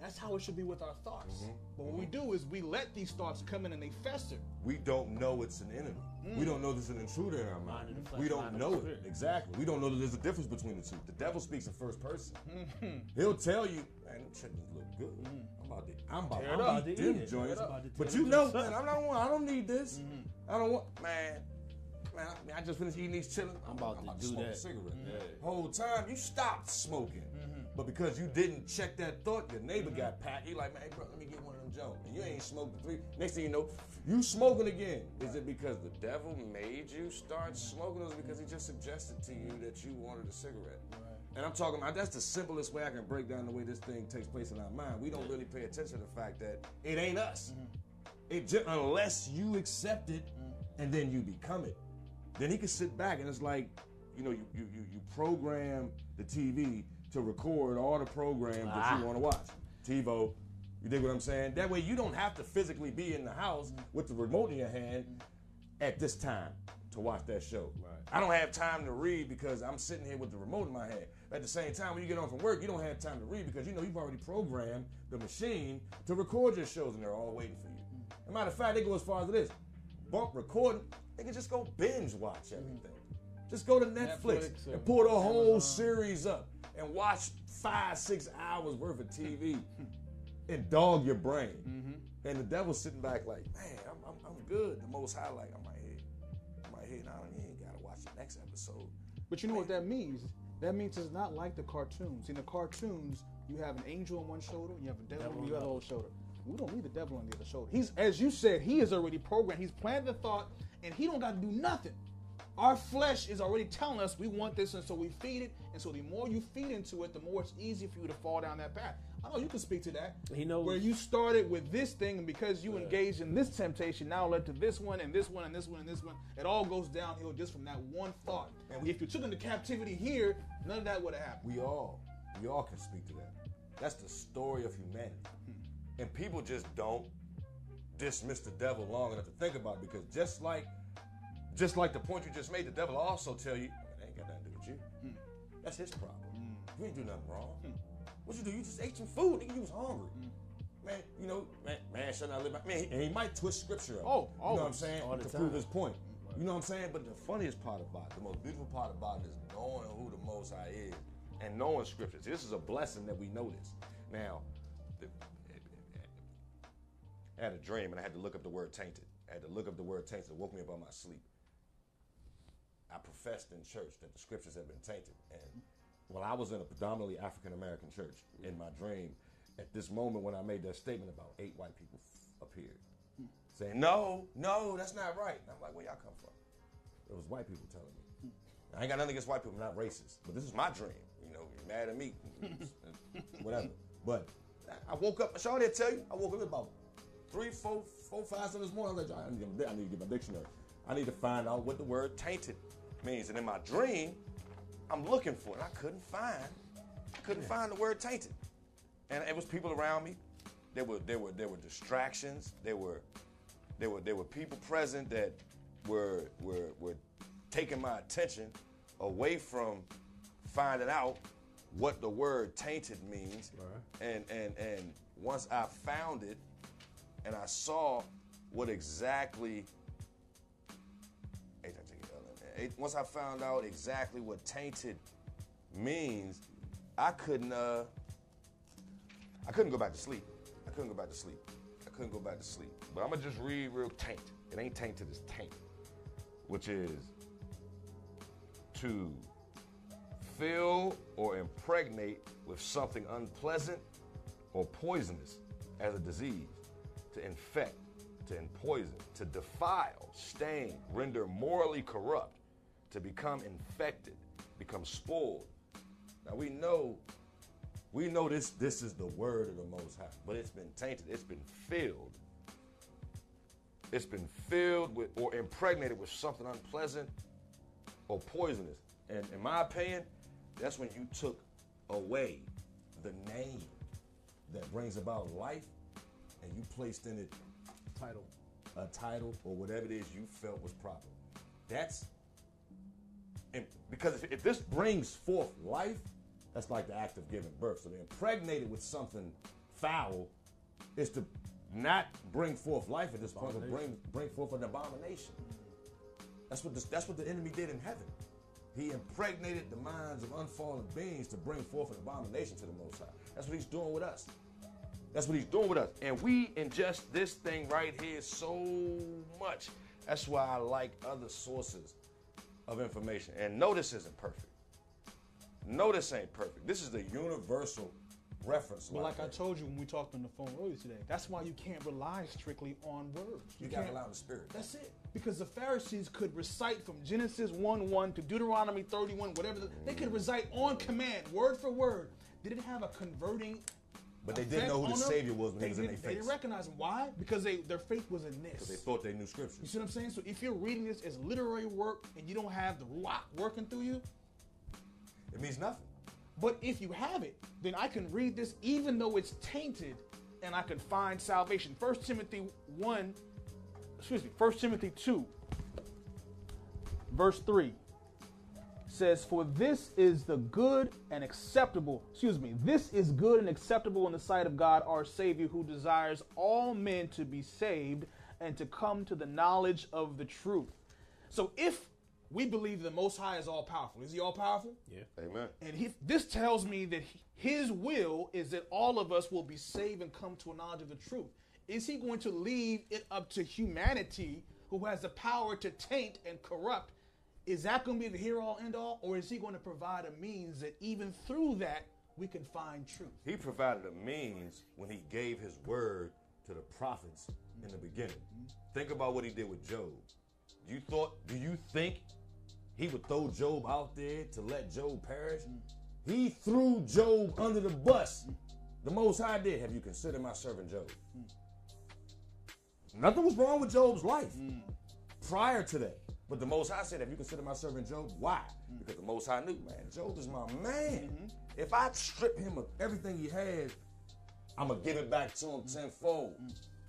That's how it should be with our thoughts. Mm-hmm. But what we do is we let these thoughts come in and they fester. we don't know it's an enemy. We don't know there's an intruder in our mind. Mind flesh, We don't mind know it. Exactly. We don't know that there's a difference between the two. The devil speaks in first person. Mm-hmm. He'll tell you, man, them chitlins look good. I'm about to, I'm about, Tear it I'm up. about to Eat eat them joints. But you know, man. I don't want, I don't need this. Mm-hmm. I don't want, man. Man, I, man, I just finished eating these chitlins. I'm about to do smoke that. A cigarette. Yeah. Whole time you stopped smoking, Mm-hmm. But because you didn't check that thought, your neighbor mm-hmm. got packed. He like, man, hey, bro, let me get one of them joint, and you ain't smoked the three. Next thing you know, you smoking again. Is it because the devil made you start smoking, or is it because he just suggested to you that you wanted a cigarette? And I'm talking about that's the simplest way I can break down the way this thing takes place in our mind. We don't really pay attention to the fact that it ain't us. Mm-hmm. It just unless you accept it mm. and then you become it. Then he can sit back and it's like, you know, you you you, you program the TV to record all the programs that you ah. want to watch. TiVo, you dig what I'm saying? That way you don't have to physically be in the house with the remote in your hand at this time to watch that show. I don't have time to read because I'm sitting here with the remote in my hand. At the same time, when you get home from work, you don't have time to read because you know you've already programmed the machine to record your shows and they're all waiting for you. As a matter of fact, they go as far as this. Bump recording, they can just go binge watch everything. Just go to Netflix, Netflix and pull the whole Amazon. series up and watch five, six hours worth of TV [LAUGHS] and dog your brain. Mm-hmm. And the devil's sitting back like, man, I'm, I'm, I'm good. The most high, like, I'm right here. I'm right here now. You ain't got to watch the next episode. But you know what that means? That means it's not like the cartoons. In the cartoons, you have an angel on one shoulder, you have a devil, Devil on the the other shoulder. We don't need the devil on the other shoulder. He's, as you said, he is already programmed. He's planted the thought, and he don't got to do nothing. Our flesh is already telling us we want this, and so we feed it. And so the more you feed into it, the more it's easy for you to fall down that path. I know you can speak to that. He knows- where you started with this thing, and because you engaged in this temptation, now led to this one and this one and this one and this one. It all goes downhill just from that one thought. And if you took into captivity here, none of that would have happened. We all, we all can speak to that. That's the story of humanity. Hmm. And people just don't dismiss the devil long enough to think about it because just like just like the point you just made, the devil also tell you, That's his problem. Mm. You ain't do nothing wrong. Hmm. What you do? You just ate some food. Nigga, you was hungry. Hmm. Man, you know, man, man, should not live by man, he, and he might twist scripture up. Oh, you know what I'm saying? All the to time. prove his point. Hmm. You know what I'm saying? But the funniest part about it, the most beautiful part about it is knowing who the Most High is and knowing scriptures. This is a blessing that we know this. Now, the, I had a dream and I had to look up the word tainted. I had to look up the word tainted. It woke me up out my sleep. I professed in church that the scriptures had been tainted. And when I was in a predominantly African American church, in my dream, at this moment when I made that statement, about eight white people appeared saying, No, no, that's not right. And I'm like, Where y'all come from? It was white people telling me. I ain't got nothing against white people, I'm not racist. But this is my dream. You know, you're mad at me. [LAUGHS] Whatever. But I woke up, Sean didn't tell you, I woke up about three, four, four, five seven this morning. I was like, I need, I need to get my dictionary. I need to find out what the word tainted means. And in my dream, I'm looking for it. I couldn't find, couldn't find the word tainted. And it was people around me. There were there were there were distractions. There were there were there were people present that were were were taking my attention away from finding out what the word tainted means. And and and once I found it and I saw what exactly once I found out exactly what tainted means, I couldn't uh I couldn't go back to sleep. I couldn't go back to sleep. I couldn't go back to sleep. But I'm gonna just read real taint. It ain't tainted, it's taint. Which is to fill or impregnate with something unpleasant or poisonous as a disease, to infect, to empoison, to defile, stain, render morally corrupt, to become infected, become spoiled. Now we know we know this this is the word of the most high, but it's been tainted, it's been filled. It's been filled with or impregnated with something unpleasant or poisonous. And in my opinion, that's when you took away the name that brings about life and you placed in it Title. a title or whatever it is you felt was proper. That's and because if, if this brings forth life, that's like the act of giving birth. So to impregnate it with something foul is to not bring forth life at this point, but bring bring forth an abomination. That's what this, that's what the enemy did in heaven. He impregnated the minds of unfallen beings to bring forth an abomination to the Most High. That's what he's doing with us. That's what he's doing with us. And we ingest this thing right here so much. That's why I like other sources of information. And no, this isn't perfect. No, this ain't perfect. This is the universal reference. But like I told you when we talked on the phone earlier today, that's why you can't rely strictly on words. you got to can't- rely on the spirit. That's it. Because the Pharisees could recite from Genesis 1 1 to Deuteronomy 31, whatever. The, they could recite on command, word for word. Did it have a converting But they didn't know who the them? Savior was when they he was in their They didn't recognize him. Why? Because they their faith was in this. Because They thought they knew Scripture. You see what I'm saying? So if you're reading this as literary work and you don't have the Ruach working through you, It means nothing. but if you have it, then I can read this even though it's tainted and I can find salvation. 1 Timothy 1, excuse me, 1 Timothy 2, verse 3 says, For this is the good and acceptable, excuse me, this is good and acceptable in the sight of God our Savior, who desires all men to be saved and to come to the knowledge of the truth. So if we believe the Most High is all powerful, is he all powerful? Yeah. Amen. And he, this tells me that he- his will is that all of us will be saved and come to a knowledge of the truth. Is he going to leave it up to humanity who has the power to taint and corrupt? Is that going to be the here all end all? Or is he going to provide a means that even through that we can find truth? He provided a means when he gave his word to the prophets in the beginning. Mm-hmm. Think about what he did with Job. You thought, do you think he would throw Job out there to let Job perish? Mm. He threw Job under the bus. The Most High did. Have you considered my servant Job? Mm. Nothing was wrong with Job's life mm. prior to that. But the Most High said, if you consider my servant Job? Why? Mm-hmm. Because the Most High knew, man, Job is my man. Mm-hmm. If I strip him of everything he has, I'm going to give it back to him mm-hmm. tenfold.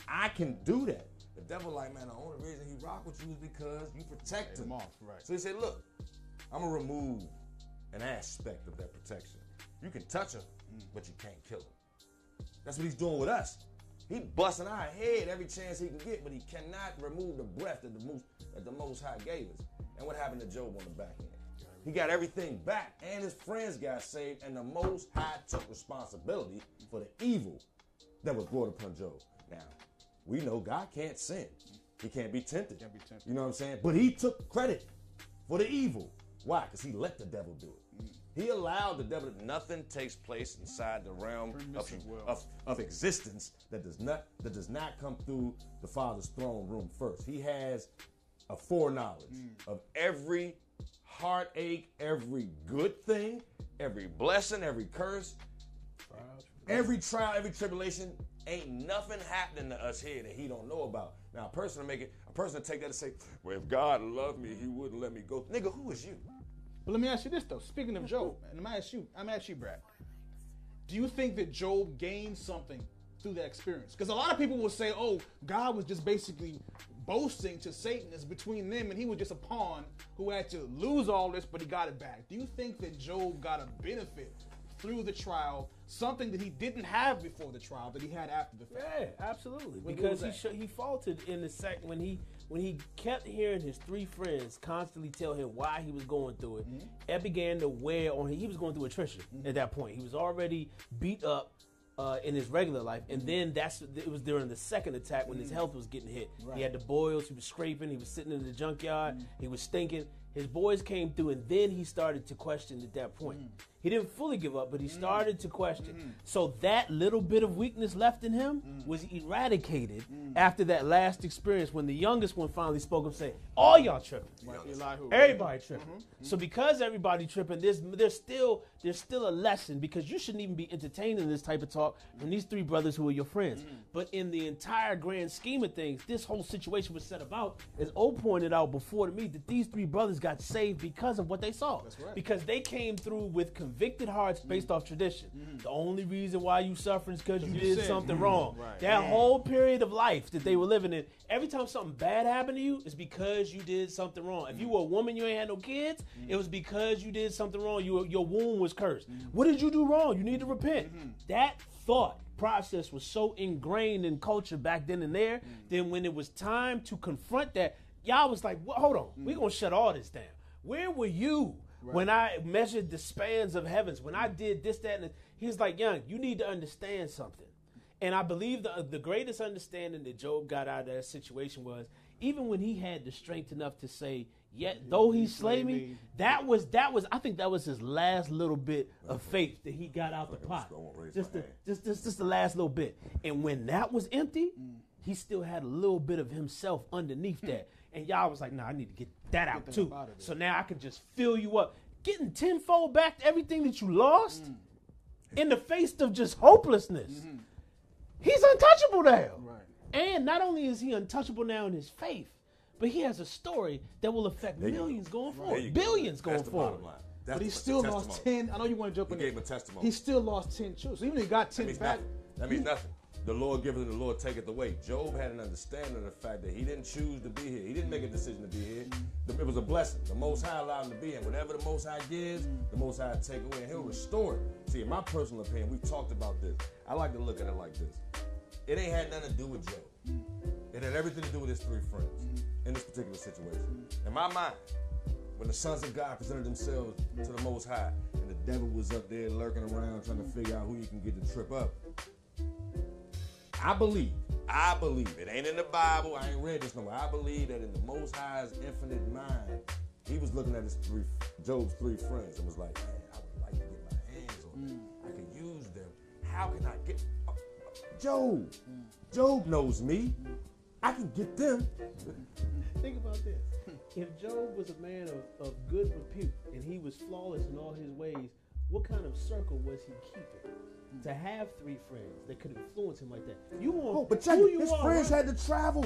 I can do that. The devil, like, man, the only reason he rock with you is because you protect him. him off, right. So he said, Look, I'm going to remove an aspect of that protection. You can touch him, mm. but you can't kill him. That's what he's doing with us. He busting our head every chance he can get, but he cannot remove the breath that the most that the Most High gave us. And what happened to Job on the back end? He got everything back, and his friends got saved, and the Most High took responsibility for the evil that was brought upon Job. Now, we know God can't sin. He can't be tempted. Can't be tempted. You know what I'm saying? But he took credit for the evil. Why? Because he let the devil do it. He allowed the devil. That nothing takes place inside the realm of, of, of existence that does not that does not come through the Father's throne room first. He has a foreknowledge of every heartache, every good thing, every blessing, every curse, every trial, every tribulation. Ain't nothing happening to us here that he don't know about. Now, a person to make it, a person to take that and say, "Well, if God loved me, He wouldn't let me go." Nigga, who is you? But let me ask you this though. Speaking of Job, and I'm gonna ask you, I'm gonna ask you, Brad. Do you think that Job gained something through that experience? Because a lot of people will say, "Oh, God was just basically boasting to Satan is between them, and he was just a pawn who had to lose all this, but he got it back." Do you think that Job got a benefit through the trial, something that he didn't have before the trial that he had after the fact? Yeah, absolutely. What- what because he sh- he faltered in the second when he when he kept hearing his three friends constantly tell him why he was going through it. Mm-hmm. It began to wear on him. He was going through attrition at that point. He was already beat up. Uh, in his regular life, and Mm-hmm. then that's it was during the second attack when his health was getting hit. He had the boils, he was scraping, he was sitting in the junkyard, Mm-hmm. he was stinking. His boys came through, and then he started to question at that point. Mm-hmm. He didn't fully give up, but he started to question. So that little bit of weakness left in him Mm. was eradicated after that last experience when the youngest one finally spoke up and said, All y'all tripping. Elihu. Everybody tripping. So because everybody tripping, there's there's still there's still a lesson because you shouldn't even be entertaining this type of talk from these three brothers who are your friends. But in the entire grand scheme of things, this whole situation was set about, as O pointed out before to me, that these three brothers got saved because of what they saw. right. Because they came through with convicted hearts mm-hmm. based off tradition. Mm-hmm. The only reason why you suffering is because you, you did sinned. something Mhm. wrong. Right. That whole period of life that they were mm-hmm. living in, every time something bad happened to you, it's because you did something wrong. If you were a woman, you ain't had no kids, it was because you did something wrong. You, your womb was cursed. What did you do wrong? You need to repent. That thought process was so ingrained in culture back then and there. Then when it was time to confront that, y'all was like, well, hold on, we're gonna shut all this down. Where were you when I measured the spans of heavens? When I did this, that, and he's like, young, you need to understand something. And I believe the the greatest understanding that Job got out of that situation was even when he had the strength enough to say, "Yet though he slay me," that was that was I think that was his last little bit of faith that he got out the pot. just gonna raise Just my the, just, just just the last little bit. And when that was empty, mm. he still had a little bit of himself underneath hmm. that. And y'all was like, "Nah, I need to get that out that too." out. So now I can just fill you up, getting tenfold back to everything that you lost mm. in the face of just hopelessness. Mm-hmm. He's untouchable now. Right. And not only is he untouchable now in his faith, but he has a story that will affect There you go. millions going There forward, you go. billions going the forward. line. That's But he the still lost ten. I know you want to jump He in. gave him a testimony. He still lost ten too. So even though he got That ten means back, nothing. That means nothing. The Lord giveth and the Lord taketh away. Job had an understanding of the fact that he didn't choose to be here. He didn't make a decision to be here. It was a blessing. The Most High allowed him to be here. Whatever the Most High gives, the Most High take away, and He'll restore it. See, in my personal opinion, we've talked about this. I like to look at it like this. It ain't had nothing to do with Job. It had everything to do with his three friends in this particular situation. In my mind, when the sons of God presented themselves to the Most High, and the devil was up there lurking around trying to figure out who you can get to trip up. I believe, I believe, it ain't in the Bible, I ain't read this nowhere. I believe that in the Most High's infinite mind, he was looking at his three, Job's three friends and was like, man, I would like to get my hands on them. I can use them. How can I get, uh, Job, Job knows me. I can get them. [LAUGHS] Think about this. If Job was a man of, of good repute and he was flawless in all his ways, what kind of circle was he keeping? To have three friends that could influence him like that. You want Oh, but check who it. you His are, friends right? had to travel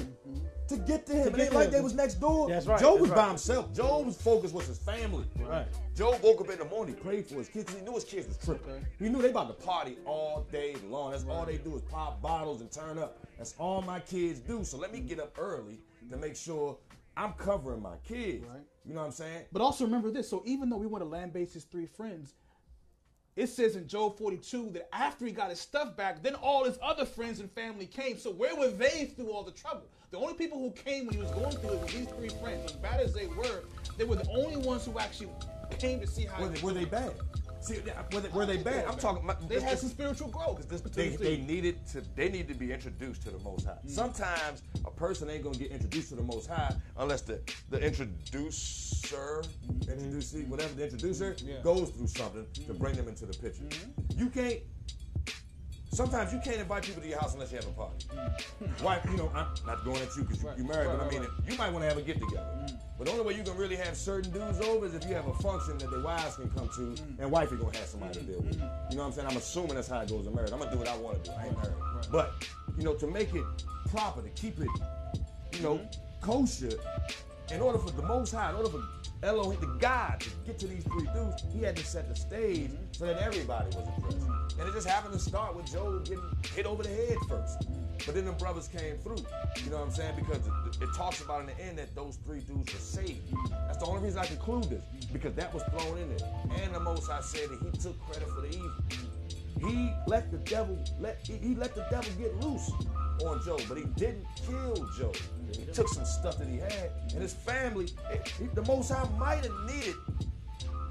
to get to him. it ain't like him. they was next door. That's right, Job that's was by himself. Job's focus was his family. Right. Job woke up in the morning, prayed for his kids. he knew his kids was tripping. Okay. He knew they about to party all day long. That's all they do is pop bottles and turn up. That's all my kids do. So let me get up early to make sure I'm covering my kids. Right. You know what I'm saying? But also remember this. So even though we want to land base his three friends, it says in Job 42 that after he got his stuff back, then all his other friends and family came. So where were they through all the trouble? The only people who came when he was going through it were these three friends. As bad as they were, they were the only ones who actually came to see how Were they, were they bad? See, were they, were they bad? I'm talking. My, They had some spiritual growth. This They, they needed to they need to be introduced to the most high. Mm. Sometimes a person ain't gonna get introduced to the most high unless the the introducer, mm-hmm. introducee, whatever the introducer mm-hmm. goes through something to bring them into the picture. Mm-hmm. You can't Sometimes you can't invite people to your house unless you have a party. Mm. Wife, you know, I'm not going at you because you, are married, but I right, mean, you might want to have a get together. Mm. But the only way you can really have certain dudes over is if you have a function that the wives can come to, mm. and wifey gonna have somebody to deal with. You know what I'm saying? I'm assuming that's how it goes in marriage. I'm gonna do what I want to do. I ain't married, but you know, to make it proper, to keep it, you know, mm-hmm. kosher, in order for the Most High, in order for Elohim, the God, to get to these three dudes, he had to set the stage so that everybody was impressed. And it just happened to start with Job getting hit over the head first. But then the brothers came through. You know what I'm saying? Because it, it talks about in the end that those three dudes were saved. That's the only reason I conclude this, because that was thrown in there. And the Most I said that he took credit for the evil. He let the devil let he, he let the devil get loose on Job, but he didn't kill Job. He took some stuff that he had, and his family. it- he- the Most High might have needed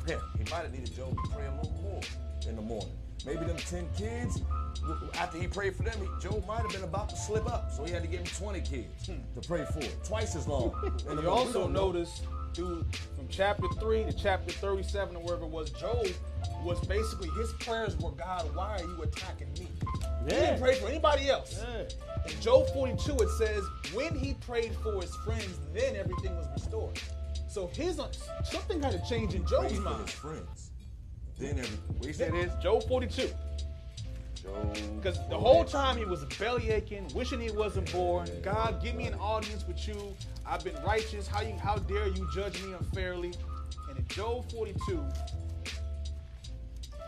him. He might have needed Job to pray a little more in the morning. Maybe them ten kids. w- w- After he prayed for them, he, Job might have been about to slip up, so he had to give him twenty kids hmm. to pray for, twice as long. [LAUGHS] And you also know. notice through from chapter three to chapter thirty-seven or wherever it was, Job was basically his prayers were God, why are you attacking me? He didn't pray for anybody else. Yeah. In Job 42, it says, when he prayed for his friends, then everything was restored. So his something had to change in Job's Prayed for mind. his friends. Then everything. What you said is Job 42. Because the whole time he was belly aching, wishing he wasn't born. God, give me an audience with you. I've been righteous. How you? How dare you judge me unfairly? And in Job 42,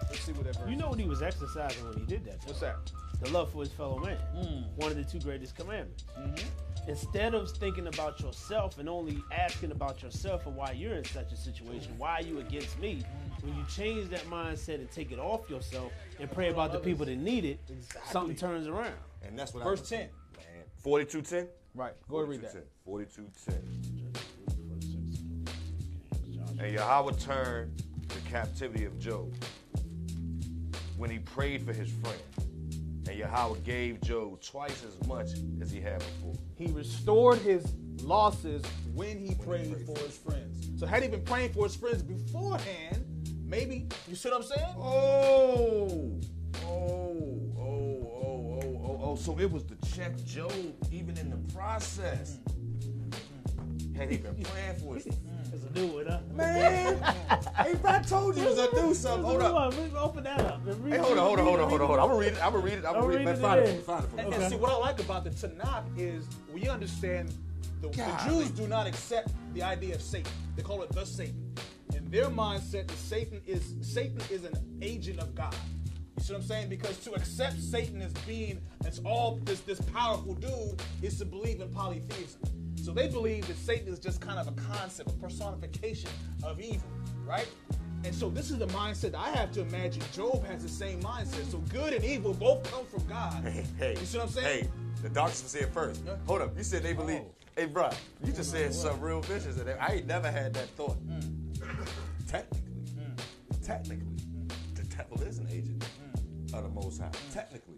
let's see what that verse. You know what he was exercising when he did that? though? what's that? The love for his fellow man. Mm. One of the two greatest commandments. Mm-hmm. Instead of thinking about yourself and only asking about yourself and why you're in such a situation, why are you against me? When you change that mindset and take it off yourself and pray about the people that need it, something turns around. And that's what Verse I 10. Man, 4210? Right. Go ahead and read that. 4210. And Yahweh turned the captivity of Job when he prayed for his friend. And Yahweh gave Job twice as much as he had before. He restored his losses when he prayed for his friends. So had he been praying for his friends beforehand, maybe you see what I'm saying? Oh, oh, oh, oh, oh, oh, oh. So it was to check Job even in the process. Had he been praying for his [LAUGHS] It's a new one, huh? man? hey, if I told you it was a do something, hold up. Hold on, open that up. Hey, hold on, hold on, hold on, hold on, hold on. I'm gonna read it. I'm gonna read it. I'm gonna read it. it Find it. Find it. for me. And, and see what I like about the Tanakh is we understand the, the Jews do not accept the idea of Satan. They call it the Satan. In their mindset, that Satan is Satan is an agent of God. You see what I'm saying? Because to accept Satan as being as all this this powerful dude is to believe in polytheism. So they believe that Satan is just kind of a concept, a personification of evil, right? And so this is the mindset that I have to imagine Job has the same mindset. So good and evil both come from God. Hey, hey, You see what I'm saying? Hey, the doctors said first. Hold up, you said they believe. Oh. Hey, bro, you just said something real vicious. And I ain't never had that thought. Hmm. Technically, hmm. technically, hmm. the devil is an agent of the Most High. Technically,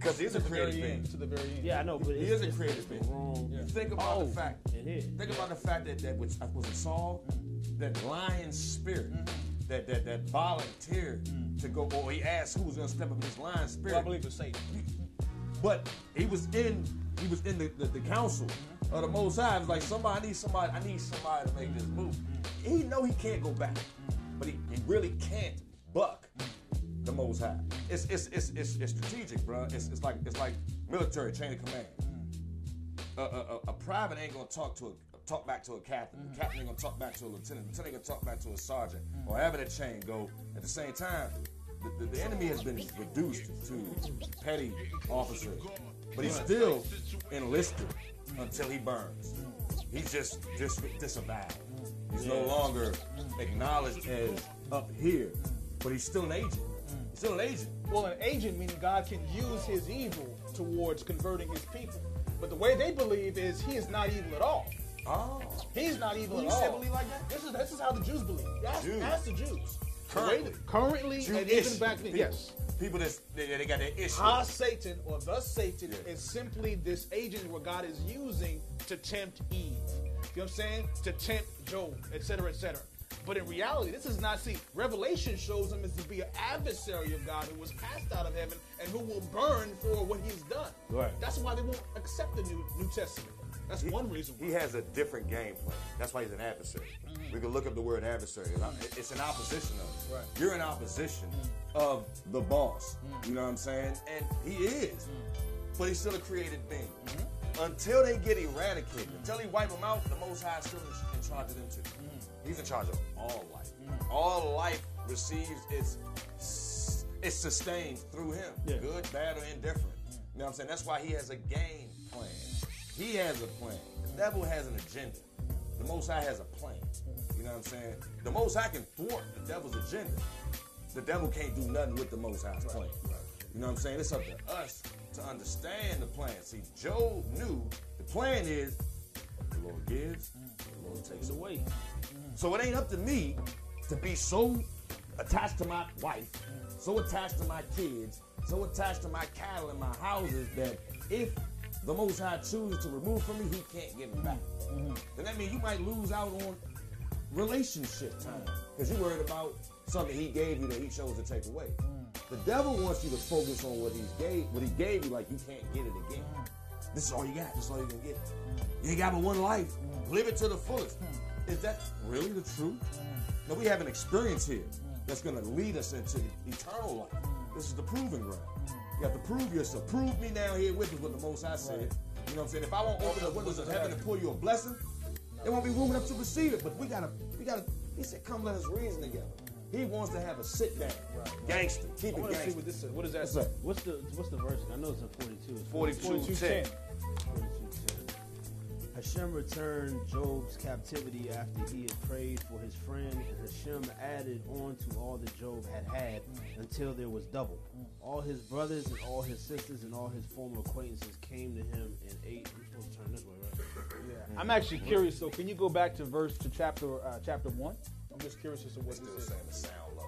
because he is a creative very being. To the very end. Yeah, I know, but He is a creative the being. wrong. You think about Oh, the fact. it is. Think about the fact that that which was a Saul, that lion spirit, mm-hmm. that that that volunteered mm. to go. Or he asked who was going to step up in this lion spirit. Well, I believe it's Satan. [LAUGHS] But he was in he was in the, the, the council mm-hmm. of the Most High. It was like somebody I need somebody I need somebody to make this move. Mm-hmm. He know he can't go back, but he, he really can't buck the Most High. It's it's it's it's, it's strategic, bro. It's, it's like it's like military chain of command. Mm. A, a, a, a private ain't gonna talk to a talk back to a captain. The captain ain't gonna talk back to a lieutenant. The lieutenant ain't gonna talk back to a sergeant. Mm. Or however that chain go. At the same time, the, the, the enemy has been reduced to petty officers, but he's still enlisted until he burns. He's just dis- disavowed. He's no longer acknowledged as up here, but he's still an agent. He's still an agent. Well, an agent meaning God can use his evil towards converting his people. But the way they believe is he is not evil at all. Oh. He's not evil You at all. all. believe like that? This is this is how the Jews believe. That's, Jews. ask the Jews. The way Currently. that- currently, and even back then, people. yes. People that's, they, they got their issues. Ha Satan or the Satan Yeah. is simply this agent where God is using to tempt Eve. You know what I'm saying? To tempt Job, etc., etc. But in reality, this is not. See, Revelation shows him as to be an adversary of God who was cast out of heaven and who will burn for what he's done. Right. That's why they won't accept the New New Testament. That's one reason. Why. He has a different game plan. That's why he's an adversary. Mm-hmm. We can look up the word adversary. It's mm-hmm. an opposition of. Right. You're in opposition mm-hmm. of the boss. You know what I'm saying? And he is. But he's still a created being. Until they get eradicated, until he wipe them out, the Most High is still in charge of them too. He's in charge of all life. Mm. All life receives its it's sustained through him. Yeah. Good, bad, or indifferent. Mm. You know what I'm saying? That's why he has a game plan. He has a plan. The devil has an agenda. The Most High has a plan. You know what I'm saying? The Most High can thwart the devil's agenda. The devil can't do nothing with the Most High's plan. You know what I'm saying? It's up to us to understand the plan. See, Job knew the plan is the Lord gives, mm. the Lord takes away. So it ain't up to me to be so attached to my wife, so attached to my kids, so attached to my cattle and my houses that if the Most High chooses to remove from me, He can't give it back. Mm-hmm. Then that means you might lose out on relationship time because you're worried about something He gave you that He chose to take away. Mm. The devil wants you to focus on what He gave, what He gave you, like you can't get it again. Mm. This is all you got. This is all you can get. Mm. You ain't got but one life. Live it to the fullest. Is that really the truth? No, we have an experience here that's going to lead us into eternal life. This is the proving ground. You have to prove yourself. Prove me now here with us what the Most High said. You know what I'm saying? If I won't open the windows of heaven and pour you a blessing, there won't be room enough to receive it. But we gotta, we gotta. He said, "Come, let us reason together." He wants to have a sit down, gangster. Keep I it to see gangster. what this says. What does that What's? What's the what's the verse? I know it's in 42. It's 42, 42:10. 42:10. Hashem returned Job's captivity after he had prayed for his friend, and Hashem added on to all that Job had had until there was double. All his brothers and all his sisters and all his former acquaintances came to him and ate. I'm supposed to turn this way, right? Yeah. I'm actually curious. So, can you go back to verse to chapter uh, chapter one? I'm just curious as to what Still this is. saying the sound low.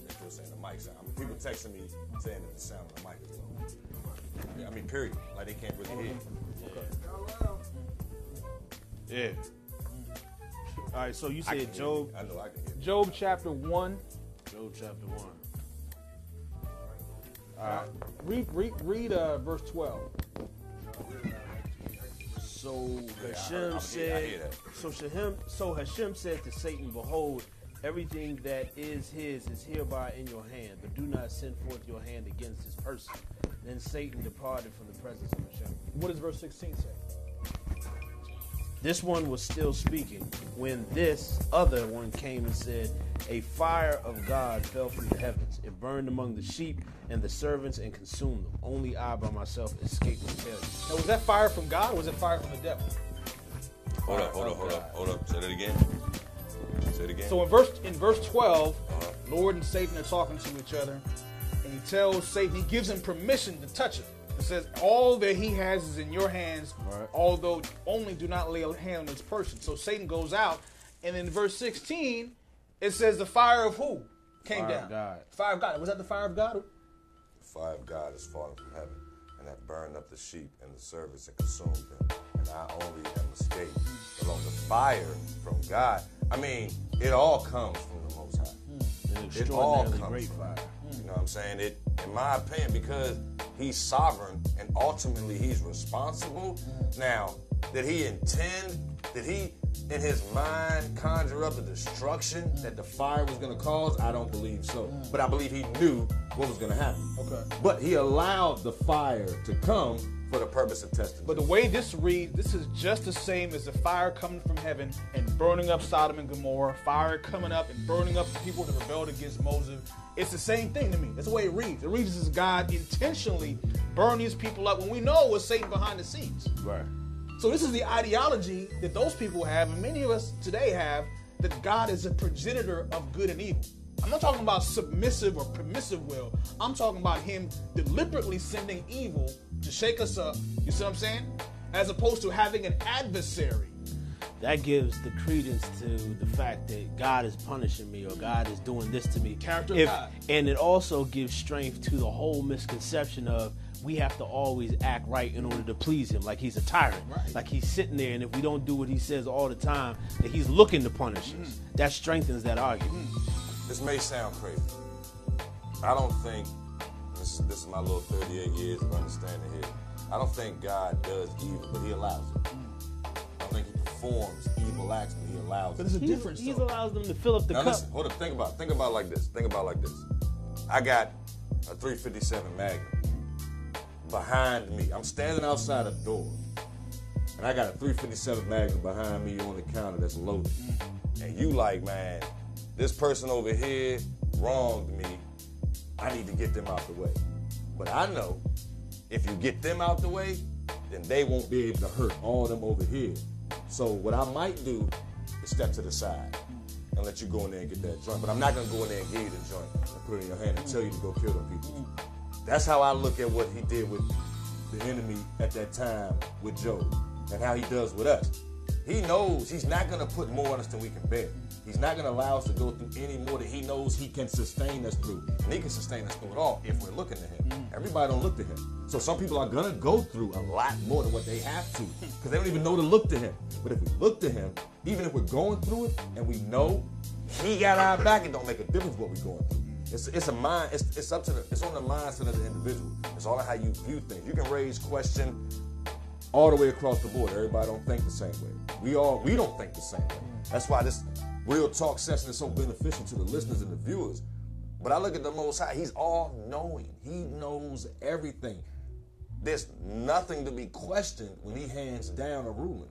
They're still saying the mic sound. I mean, people texting me saying that the sound of the mic is low. I mean, period. Like they can't really hear. you. Yeah. All right, so you I can said hear Job, you. I know I can hear you. Job chapter 1. Job chapter one. Uh, read read, read uh, verse 12. So Yeah, I Hashem heard- I hear- I said, hear that. so Hashem, so Hashem said to Satan, Behold, everything that is his is hereby in your hand, but do not send forth your hand against this person. Then Satan departed from the presence of Hashem. What does verse 16 say? This one was still speaking when this other one came and said, A fire of God fell from the heavens. It burned among the sheep and the servants and consumed them. Only I by myself escaped the failure. Now, was that fire from God or was it fire from the devil? Hold up, hold up, hold up, hold up. Say that again. Say it again. So in verse in verse 12, Uh-huh. Lord and Satan are talking to each other, and he tells Satan, he gives him permission to touch it. It says, All that he has is in your hands, Right. although only do not lay a hand on this person. So Satan goes out, and in verse 16, it says the fire of who came Fire of down? God. Fire of God. Was that the fire of God? The fire of God has fallen from heaven, and that burned up the sheep and the servants and consumed them. And I only am escaped along the fire from God. I mean, it all comes from the Most High. Hmm. An It all comes great from fire. Know what I'm saying? It, in my opinion, because he's sovereign and ultimately he's responsible. Now, did he intend? Did he, in his mind, conjure up the destruction that the fire was going to cause? I don't believe so. Mm. But I believe he knew what was going to happen. Okay. But he allowed the fire to come for the purpose of testing. But the way this reads, this is just the same as the fire coming from heaven and burning up Sodom and Gomorrah, fire coming up and burning up the people that rebelled against Moses. It's the same thing to me. That's the way it reads. It reads as God intentionally burned these people up when we know it was Satan behind the scenes. Right. So this is the ideology that those people have, and many of us today have, that God is a progenitor of good and evil. I'm not talking about submissive or permissive will. I'm talking about him deliberately sending evil to shake us up. You see what I'm saying? As opposed to having an adversary. That gives the credence to the fact that God is punishing me or God is doing this to me. Character If- God. And it also gives strength to the whole misconception of we have to always act right in order to please him, like he's a tyrant. Right. Like he's sitting there, and if we don't do what he says all the time, that he's looking to punish us. Mm. That strengthens that argument. Mm. This may sound crazy. I don't think this is this is my little 38 years of understanding here. I don't think God does evil, but He allows it. I don't think He performs evil acts, but He allows But it. there's a difference. he's though. allows them to fill up the cup. Now cup. listen, hold up. Think about, it. think about it like this. Think about it like this. I got a 357 Magnum behind me. I'm standing outside a door, and I got a 357 Magnum behind me on the counter that's loaded. And you like, man, this person over here wronged me. I need to get them out the way. But I know if you get them out the way, then they won't be able to hurt all them over here. So what I might do is step to the side and let you go in there and get that joint. But I'm not gonna go in there and give you the joint and put it in your hand and tell you to go kill them people. That's how I look at what he did with the enemy at that time with Job and how he does with us. He knows he's not gonna put more on us than we can bear. He's not gonna allow us to go through any more that he knows he can sustain us through. And he can sustain us through it all if we're looking to him. Mm-hmm. Everybody don't look to him. So some people are gonna go through a lot more than what they have to because they don't even know to look to him. But if we look to him, even if we're going through it and we know he got our back, it don't make a difference what we're going through. It's, it's a mind. It's, it's up to the. It's on the mindset of the individual. It's all on how you view things. You can raise question all the way across the board. Everybody don't think the same way. We all we don't think the same way. That's why this real talk session is so beneficial to the listeners and the viewers. But I look at the Most High. He's all knowing. He knows everything. There's nothing to be questioned when He hands down a ruling.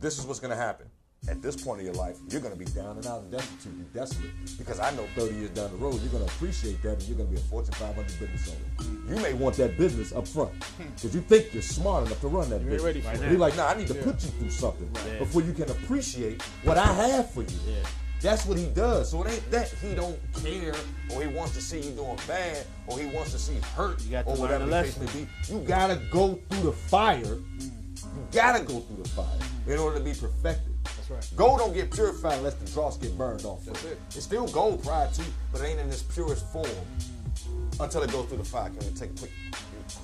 This is what's going to happen. At this point in your life, you're going to be down and out and destitute and desolate. Because I know 30 years down the road, you're going to appreciate that and you're going to be a Fortune 500 business owner. You may want that business up front hmm. because you think you're smart enough to run that business. ready for it. You're like, nah, I need to put you through something Yeah. before you can appreciate what I have for you. Yeah. That's what he does. So it ain't that he don't care or he wants to see you doing bad or he wants to see you hurt You got to or whatever the case may be. You gotta go through the fire. You gotta go through the fire hmm. in order to be perfected. Right. Gold don't get purified unless the dross get burned off. That's it. It's still gold prior to, but it ain't in its purest form until it goes through the fire. Can we take a quick?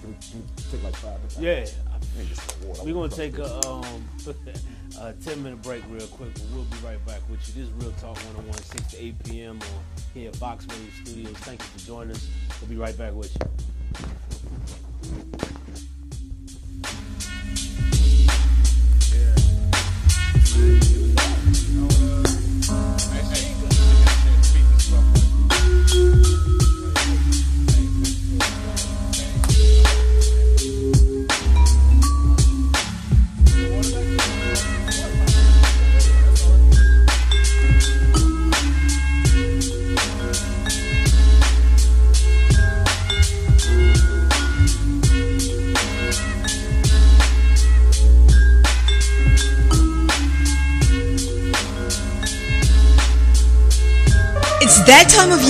Can we, can we take like five minutes? Yeah, I Let me get some water. We're gonna take a um [LAUGHS] a ten minute break real quick, but we'll be right back with you. This is Real Talk 101, 6 to 8 p.m. on here at VoxWave Studios. Thank you for joining us. We'll be right back with you. It's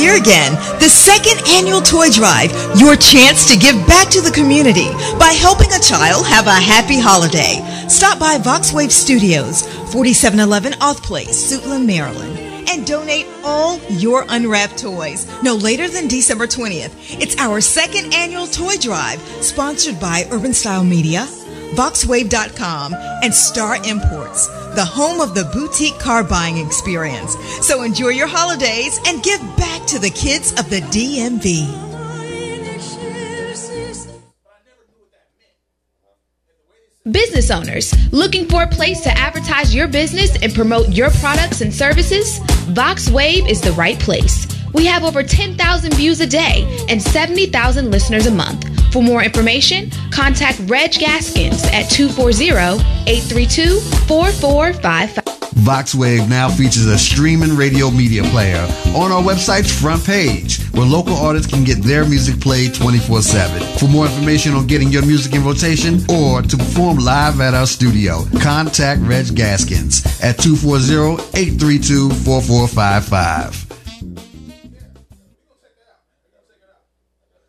year again. The second annual toy drive, your chance to give back to the community by helping a child have a happy holiday. Stop by Voxwave Studios, 4711 Auth Place, Suitland, Maryland, and donate all your unwrapped toys no later than December 20th. It's our second annual toy drive, sponsored by Urban Style Media, Voxwave.com, and Star Imports, the home of the boutique car buying experience. So enjoy your holidays and give back to the kids of the DMV. Business owners looking for a place to advertise your business and promote your products and services? VoxWave is the right place. We have over 10,000 views a day and 70,000 listeners a month. For more information, contact Reg Gaskins at 240-832-4455. VoxWave now features a streaming radio media player on our website's front page where local artists can get their music played 24-7. For more information on getting your music in rotation or to perform live at our studio, contact Reg Gaskins at 240-832-4455.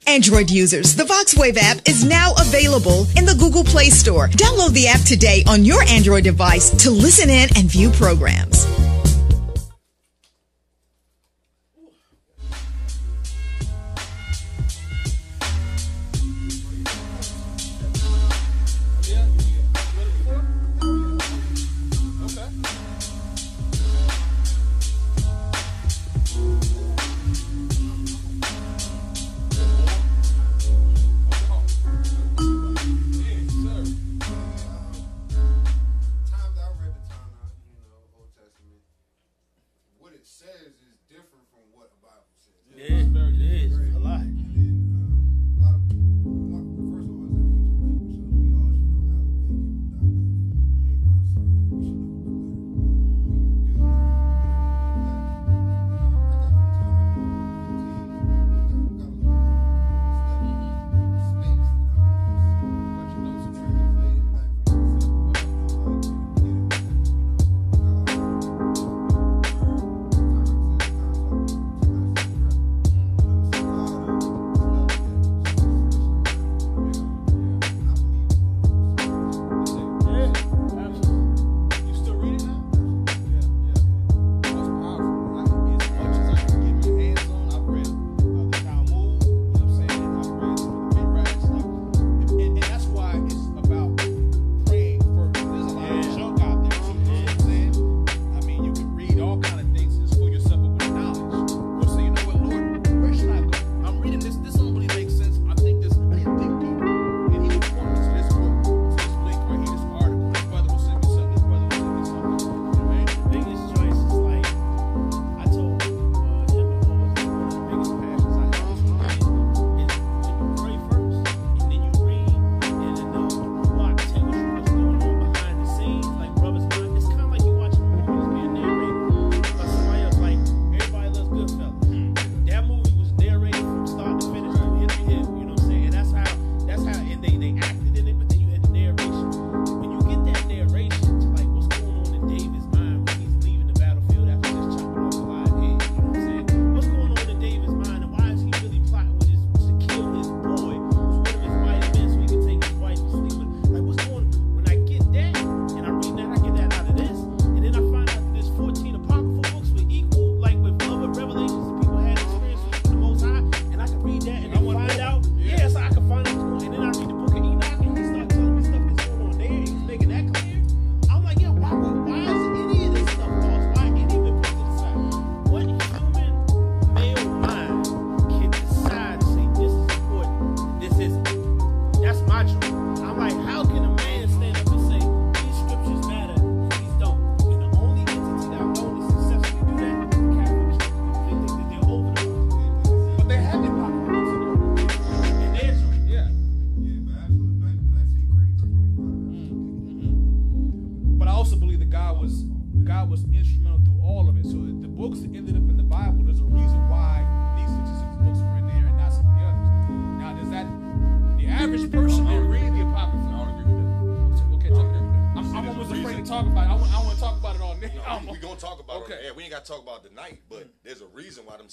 Android users, the VoxWave app is now available in the Google Play Store. Download the app today on your Android device to listen in and view programs.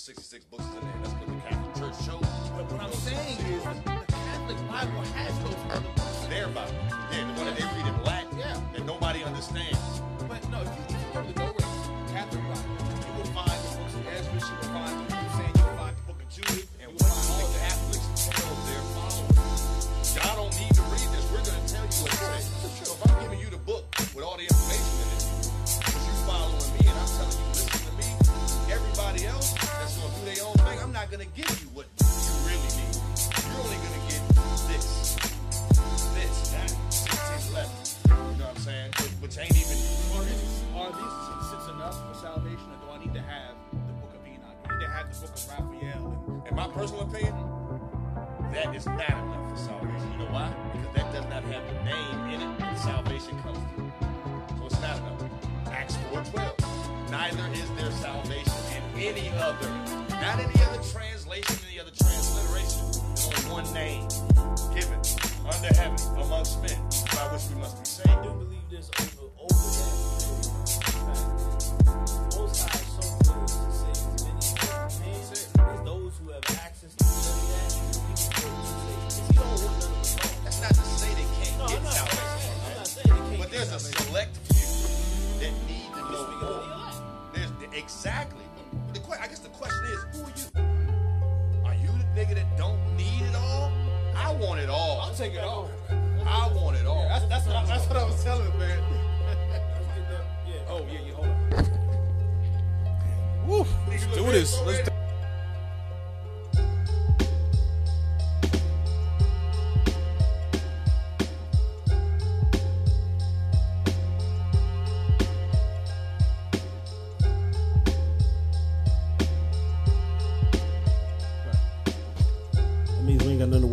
66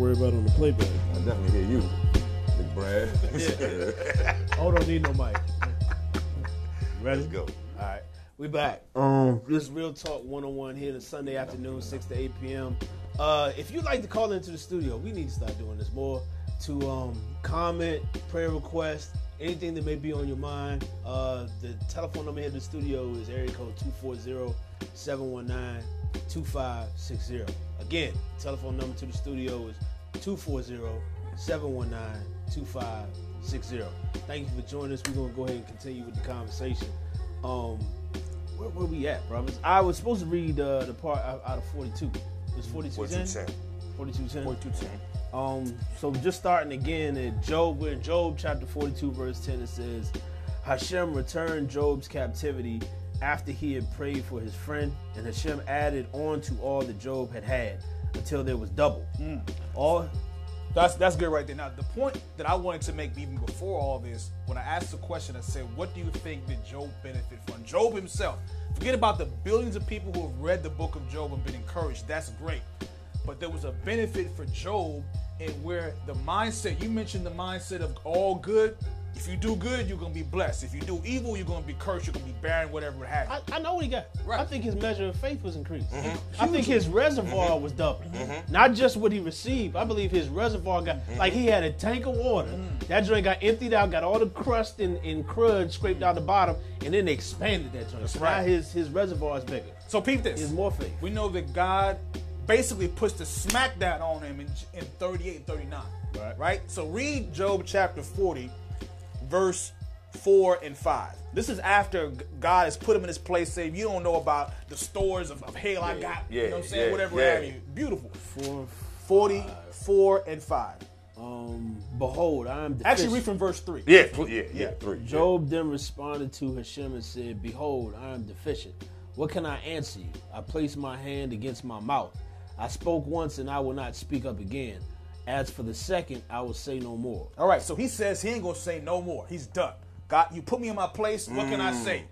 worry about on the playback. I definitely hear you, Big Brad. Oh, [LAUGHS] don't need no mic. Ready? Let's go. All right, we back. Um, this is Real Talk 101 here this Sunday afternoon, 6 to 8 p.m. Uh, if you'd like to call into the studio, we need to start doing this more. To um, comment, prayer request, anything that may be on your mind. Uh, the telephone number here to the studio is area code 240-719-2560. Again, telephone number to the studio is 240-719-2560. Thank you for joining us. We're gonna go ahead and continue with the conversation. Um, where, where we at, brothers? I was supposed to read uh, the part out, of 42. It's 42 4210. 42 4210. Um, so just starting again in Job, we're in Job chapter 42, verse 10, it says, Hashem returned Job's captivity after he had prayed for his friend, and Hashem added on to all that Job had had until there was double. Mm. All That's that's good right there. Now the point that I wanted to make even before all this, when I asked the question, I said, "What do you think that Job benefited from?" Job himself. Forget about the billions of people who have read the book of Job and been encouraged. That's great, but there was a benefit for Job in where the mindset. You mentioned the mindset of all good. If you do good, you're gonna be blessed. If you do evil, you're gonna be cursed. You're gonna be barren, whatever it has. I, I know what he got. Right. I think his measure of faith was increased. Mm-hmm. I think his reservoir mm-hmm. was doubled. Mm-hmm. Not just what he received. I believe his reservoir got like he had a tank of water. Mm. That joint got emptied out, got all the crust and, and crud scraped out the bottom, and then they expanded that joint. so now his his reservoir is bigger. So peep this. Has more faith. We know that God basically puts the smackdown on him in, in 38 39. Right. Right? So read Job chapter 40, verse 4 and 5. This is after God has put him in his place, saying, You don't know about the stores of, of hail I got. you yeah, know what I'm saying? yeah, Whatever yeah. have you. Beautiful. For 44 and 5. um, behold, I am Actually, read from verse 3. Yeah, pl- yeah, yeah, three. Job then responded to Hashem and said, Behold, I am deficient. What can I answer you? I placed my hand against my mouth. I spoke once and I will not speak up again. As for the second, I will say no more. All right, so he says he ain't gonna say no more. He's done. God, you put me in my place. What can I say?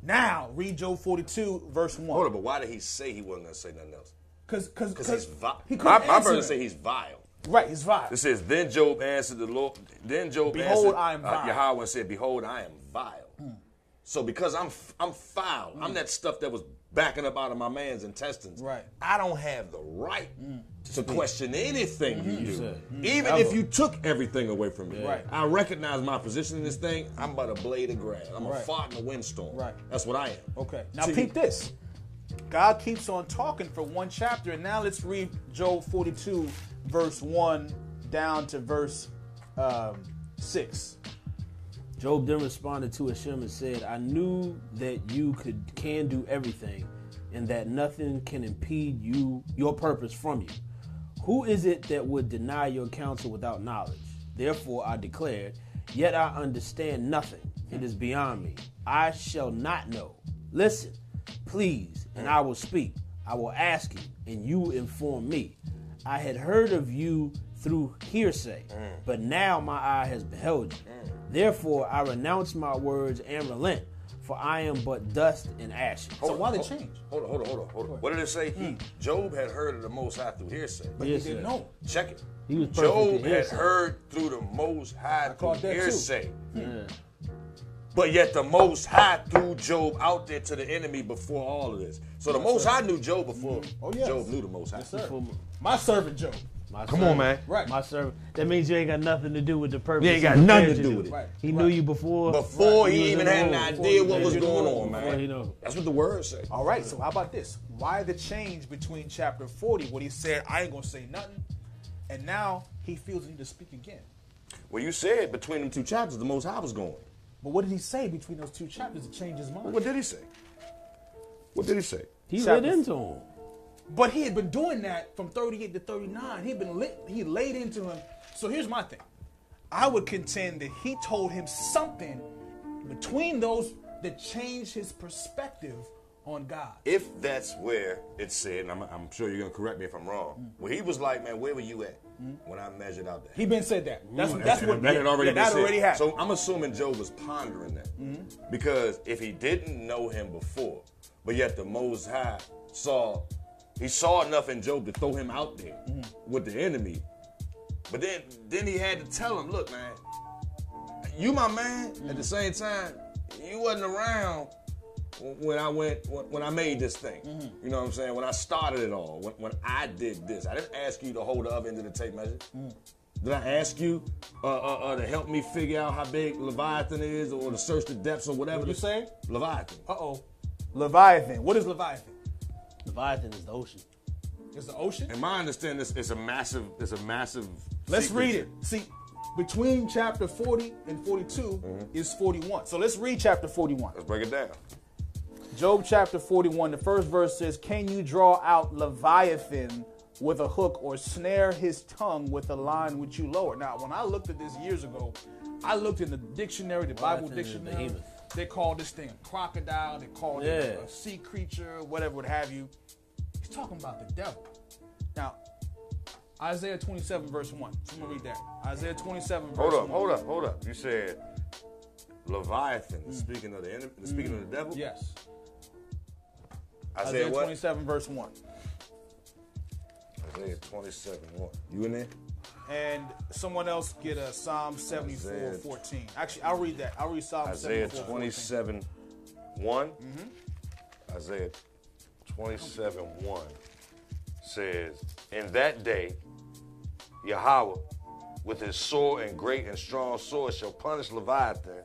Now, read Job 42, verse 1. Hold on, but why did he say he wasn't going to say nothing else? Because Because he's vile. He My, couldn't my answer version say he's vile. Right, he's vile. It says, then Job answered the Lord. Then Job Behold, answered I am uh, vile. Yahweh and said, Behold, I am vile. So because I'm I'm foul, I'm that stuff that was backing up out of my man's intestines. Right. I don't have the right mm. to question anything you mm-hmm. do, said. Mm-hmm. even if you took everything away from me. Right. I recognize my position in this thing. I'm but a blade of grass. I'm a Right. fart in a windstorm. Right. That's what I am. Okay. Now See, peep this. God keeps on talking for one chapter, and now let's read Job 42, verse 1 down to verse um, 6. Job then responded to Hashem and said, I knew that you could can do everything, and that nothing can impede you your purpose from you. Who is it that would deny your counsel without knowledge? Therefore I declared, yet I understand nothing. It is beyond me. I shall not know. Listen, please, and I will speak. I will ask you, and you inform me. I had heard of you through hearsay, but now my eye has beheld you. Therefore I renounce my words and relent, for I am but dust and ashes. So why the hold- change? Hold on, hold on, hold on, hold on. What did it say? He hmm. Job had heard of the Most High through hearsay. But Yes, he didn't sir. know. Check it. He was Job had heard through the Most High through that hearsay. Hmm. Yeah. But yet the Most High threw Job out there to the enemy before all of this. So the Most High knew Job before hmm. Oh, yes. Job knew the Most High. Yes, sir. My servant Job. My Come servant- on, man. Right. My servant. That means you ain't got nothing to do with the purpose. You ain't he got nothing to do with it. Right. He knew you before. Before was he in even had an idea Before what was was going on, man. Before he know. That's what the word say. All right, so how about this? Why the change between chapter 40, what he said, I ain't going to say nothing, and now he feels the need to speak again? Well, you said between them two chapters, the Most High was going. But what did he say between those two chapters to change his mind? What did he say? What did he say? He Chapter- lit into him. But he had been doing that from 38 to 39. He'd been lit, he laid into him. So here's my thing. I would contend that he told him something between those that changed his perspective on God. If that's where it said, and I'm, I'm sure you're gonna correct me if I'm wrong, where he was like, "Man, where were you at when I measured out that? He been said that. That's, Mm, that's what that had already yeah, that already happened. So I'm assuming Job was pondering that because if he didn't know him before, but yet the Most High saw, he saw enough in Job to throw him out there with the enemy. But then, then he had to tell him, "Look, man, you my man. At the same time, you wasn't around." When I went, when I made this thing, you know what I'm saying? When I started it all, when, when I did this, I didn't ask you to hold the other end of the tape measure. Did I ask you uh, uh, uh, to help me figure out how big Leviathan is, or to search the depths, or whatever? What'd you the- say? Leviathan. Uh oh. Leviathan. What is Leviathan? Leviathan is the ocean. It's the ocean? And my understanding is it's a massive, it's a massive. Let's sea read it. See, between chapter 40 and 42 Mm-hmm. is 41. So let's read chapter 41. Let's break it down. Job chapter 41, the first verse says, Can you draw out Leviathan with a hook or snare his tongue with a line which you lower? Now, when I looked at this years ago, I looked in the dictionary, the Bible Leviathan is dictionary. They called this thing a crocodile, they called it a sea creature, whatever would have you. Talking about the devil. Now, Isaiah 27, verse 1. So I'm going to read that. Isaiah 27, verse Hold 1. up, hold up, hold up. You said Leviathan. Speaking of the enemy, speaking of the devil. Yes. Isaiah Isaiah 27, verse 1. Isaiah 27. What? You in there? and someone else get a Psalm 74 Isaiah- 14. Actually, I'll read that. I'll read Psalm Isaiah 74 27 1. Mm-hmm. Isaiah 27 1 says, In that day, Yahweh, with his sword and great and strong sword, shall punish Leviathan,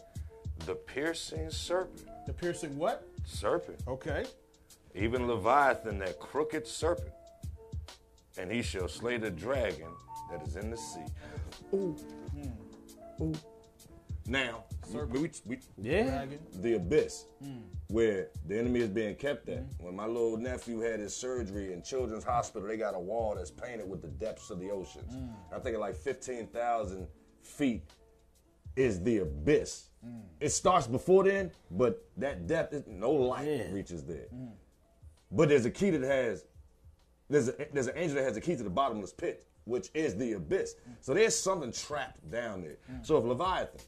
the piercing serpent. The piercing what? Serpent. Okay. Even Leviathan, that crooked serpent. And he shall slay the dragon that is in the sea. Ooh. Hmm. Ooh. Now, we, we, we, Yeah. The abyss hmm. where the enemy is being kept at. Hmm. When my little nephew had his surgery in Children's Hospital, they got a wall that's painted with the depths of the oceans. Hmm. I think like 15,000 feet is the abyss. It starts before then, but that depth, is, no light Yeah. reaches there. But there's a key that has, there's, a, there's an angel that has a key to the bottomless pit, which is the abyss. So there's something trapped down there. So if Leviathan,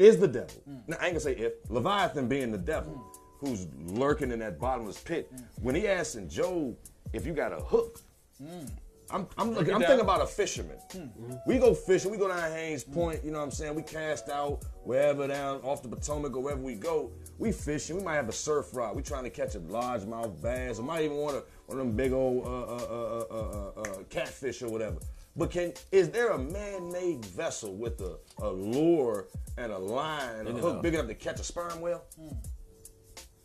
is the devil. Now, I ain't gonna say if. Leviathan being the devil who's lurking in that bottomless pit. When he asked in Job if you got a hook I'm, I'm looking. I'm thinking about a fisherman. We go fishing. We go down Hains Point. You know what I'm saying? We cast out wherever down off the Potomac or wherever we go. We fishing. We might have a surf rod. We trying to catch a largemouth bass, or might even want a, one of them big old uh, uh, uh, uh, uh, uh, catfish or whatever. But can is there a man-made vessel with a, a lure and a line and a hook big enough to catch a sperm whale?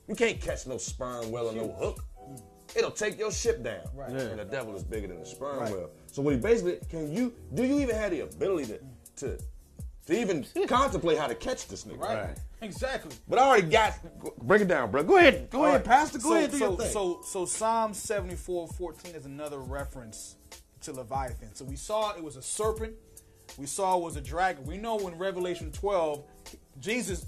You can't catch no sperm whale or no hook. It'll take your ship down. Right. And the devil is bigger than the sperm whale. So what he basically can you do you even have the ability to to to even [LAUGHS] contemplate how to catch this nigga? Right. Exactly. But I already got break it down, bro. Go ahead. Go All ahead, right. Pastor. Go so, ahead, do so, your thing. So, so Psalm 74, 14 is another reference to Leviathan. So we saw it was a serpent. We saw it was a dragon. We know in Revelation 12, Jesus,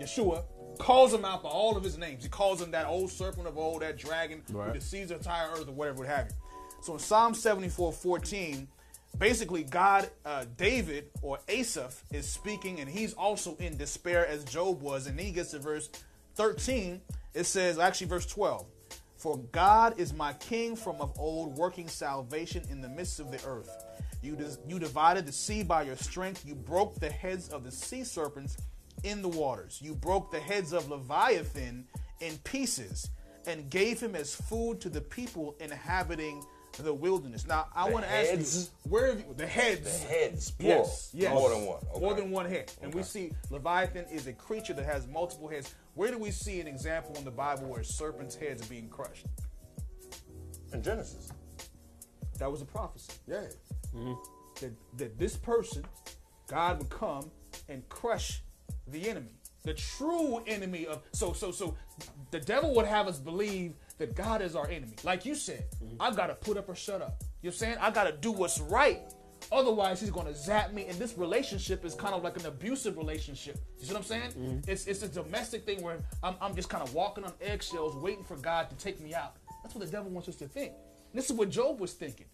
Yeshua, calls him out by all of his names. He calls him that old serpent of old, that dragon who deceives the entire earth or whatever would have you. So in Psalm 74, 14, basically God, uh, David or Asaph is speaking, and he's also in despair as Job was. And then he gets to verse 13. It says, actually, verse 12. For God is my king from of old, working salvation in the midst of the earth. You, dis- you divided the sea by your strength. You broke the heads of the sea serpents in the waters. You broke the heads of Leviathan in pieces and gave him as food to the people inhabiting the wilderness. Now, I want to ask heads? you, where have you, the heads? The heads, plural. Yes, yes. More than one. Okay. More than one head. And we see Leviathan is a creature that has multiple heads. Where do we see an example in the Bible where a serpent's heads are being crushed? in Genesis. That was a prophecy. Yeah. Mm-hmm. That, that this person, God would come and crush the enemy. The true enemy of so so so the devil would have us believe that God is our enemy. Like you said, mm-hmm. I've got to put up or shut up. You're saying I got to do what's right. Otherwise, he's gonna zap me. And this relationship is kind of like an abusive relationship. You see what I'm saying? Mm-hmm. It's it's a domestic thing where I'm, I'm just kind of walking on eggshells, waiting for God to take me out. That's what the devil wants us to think. This is what Job was thinking.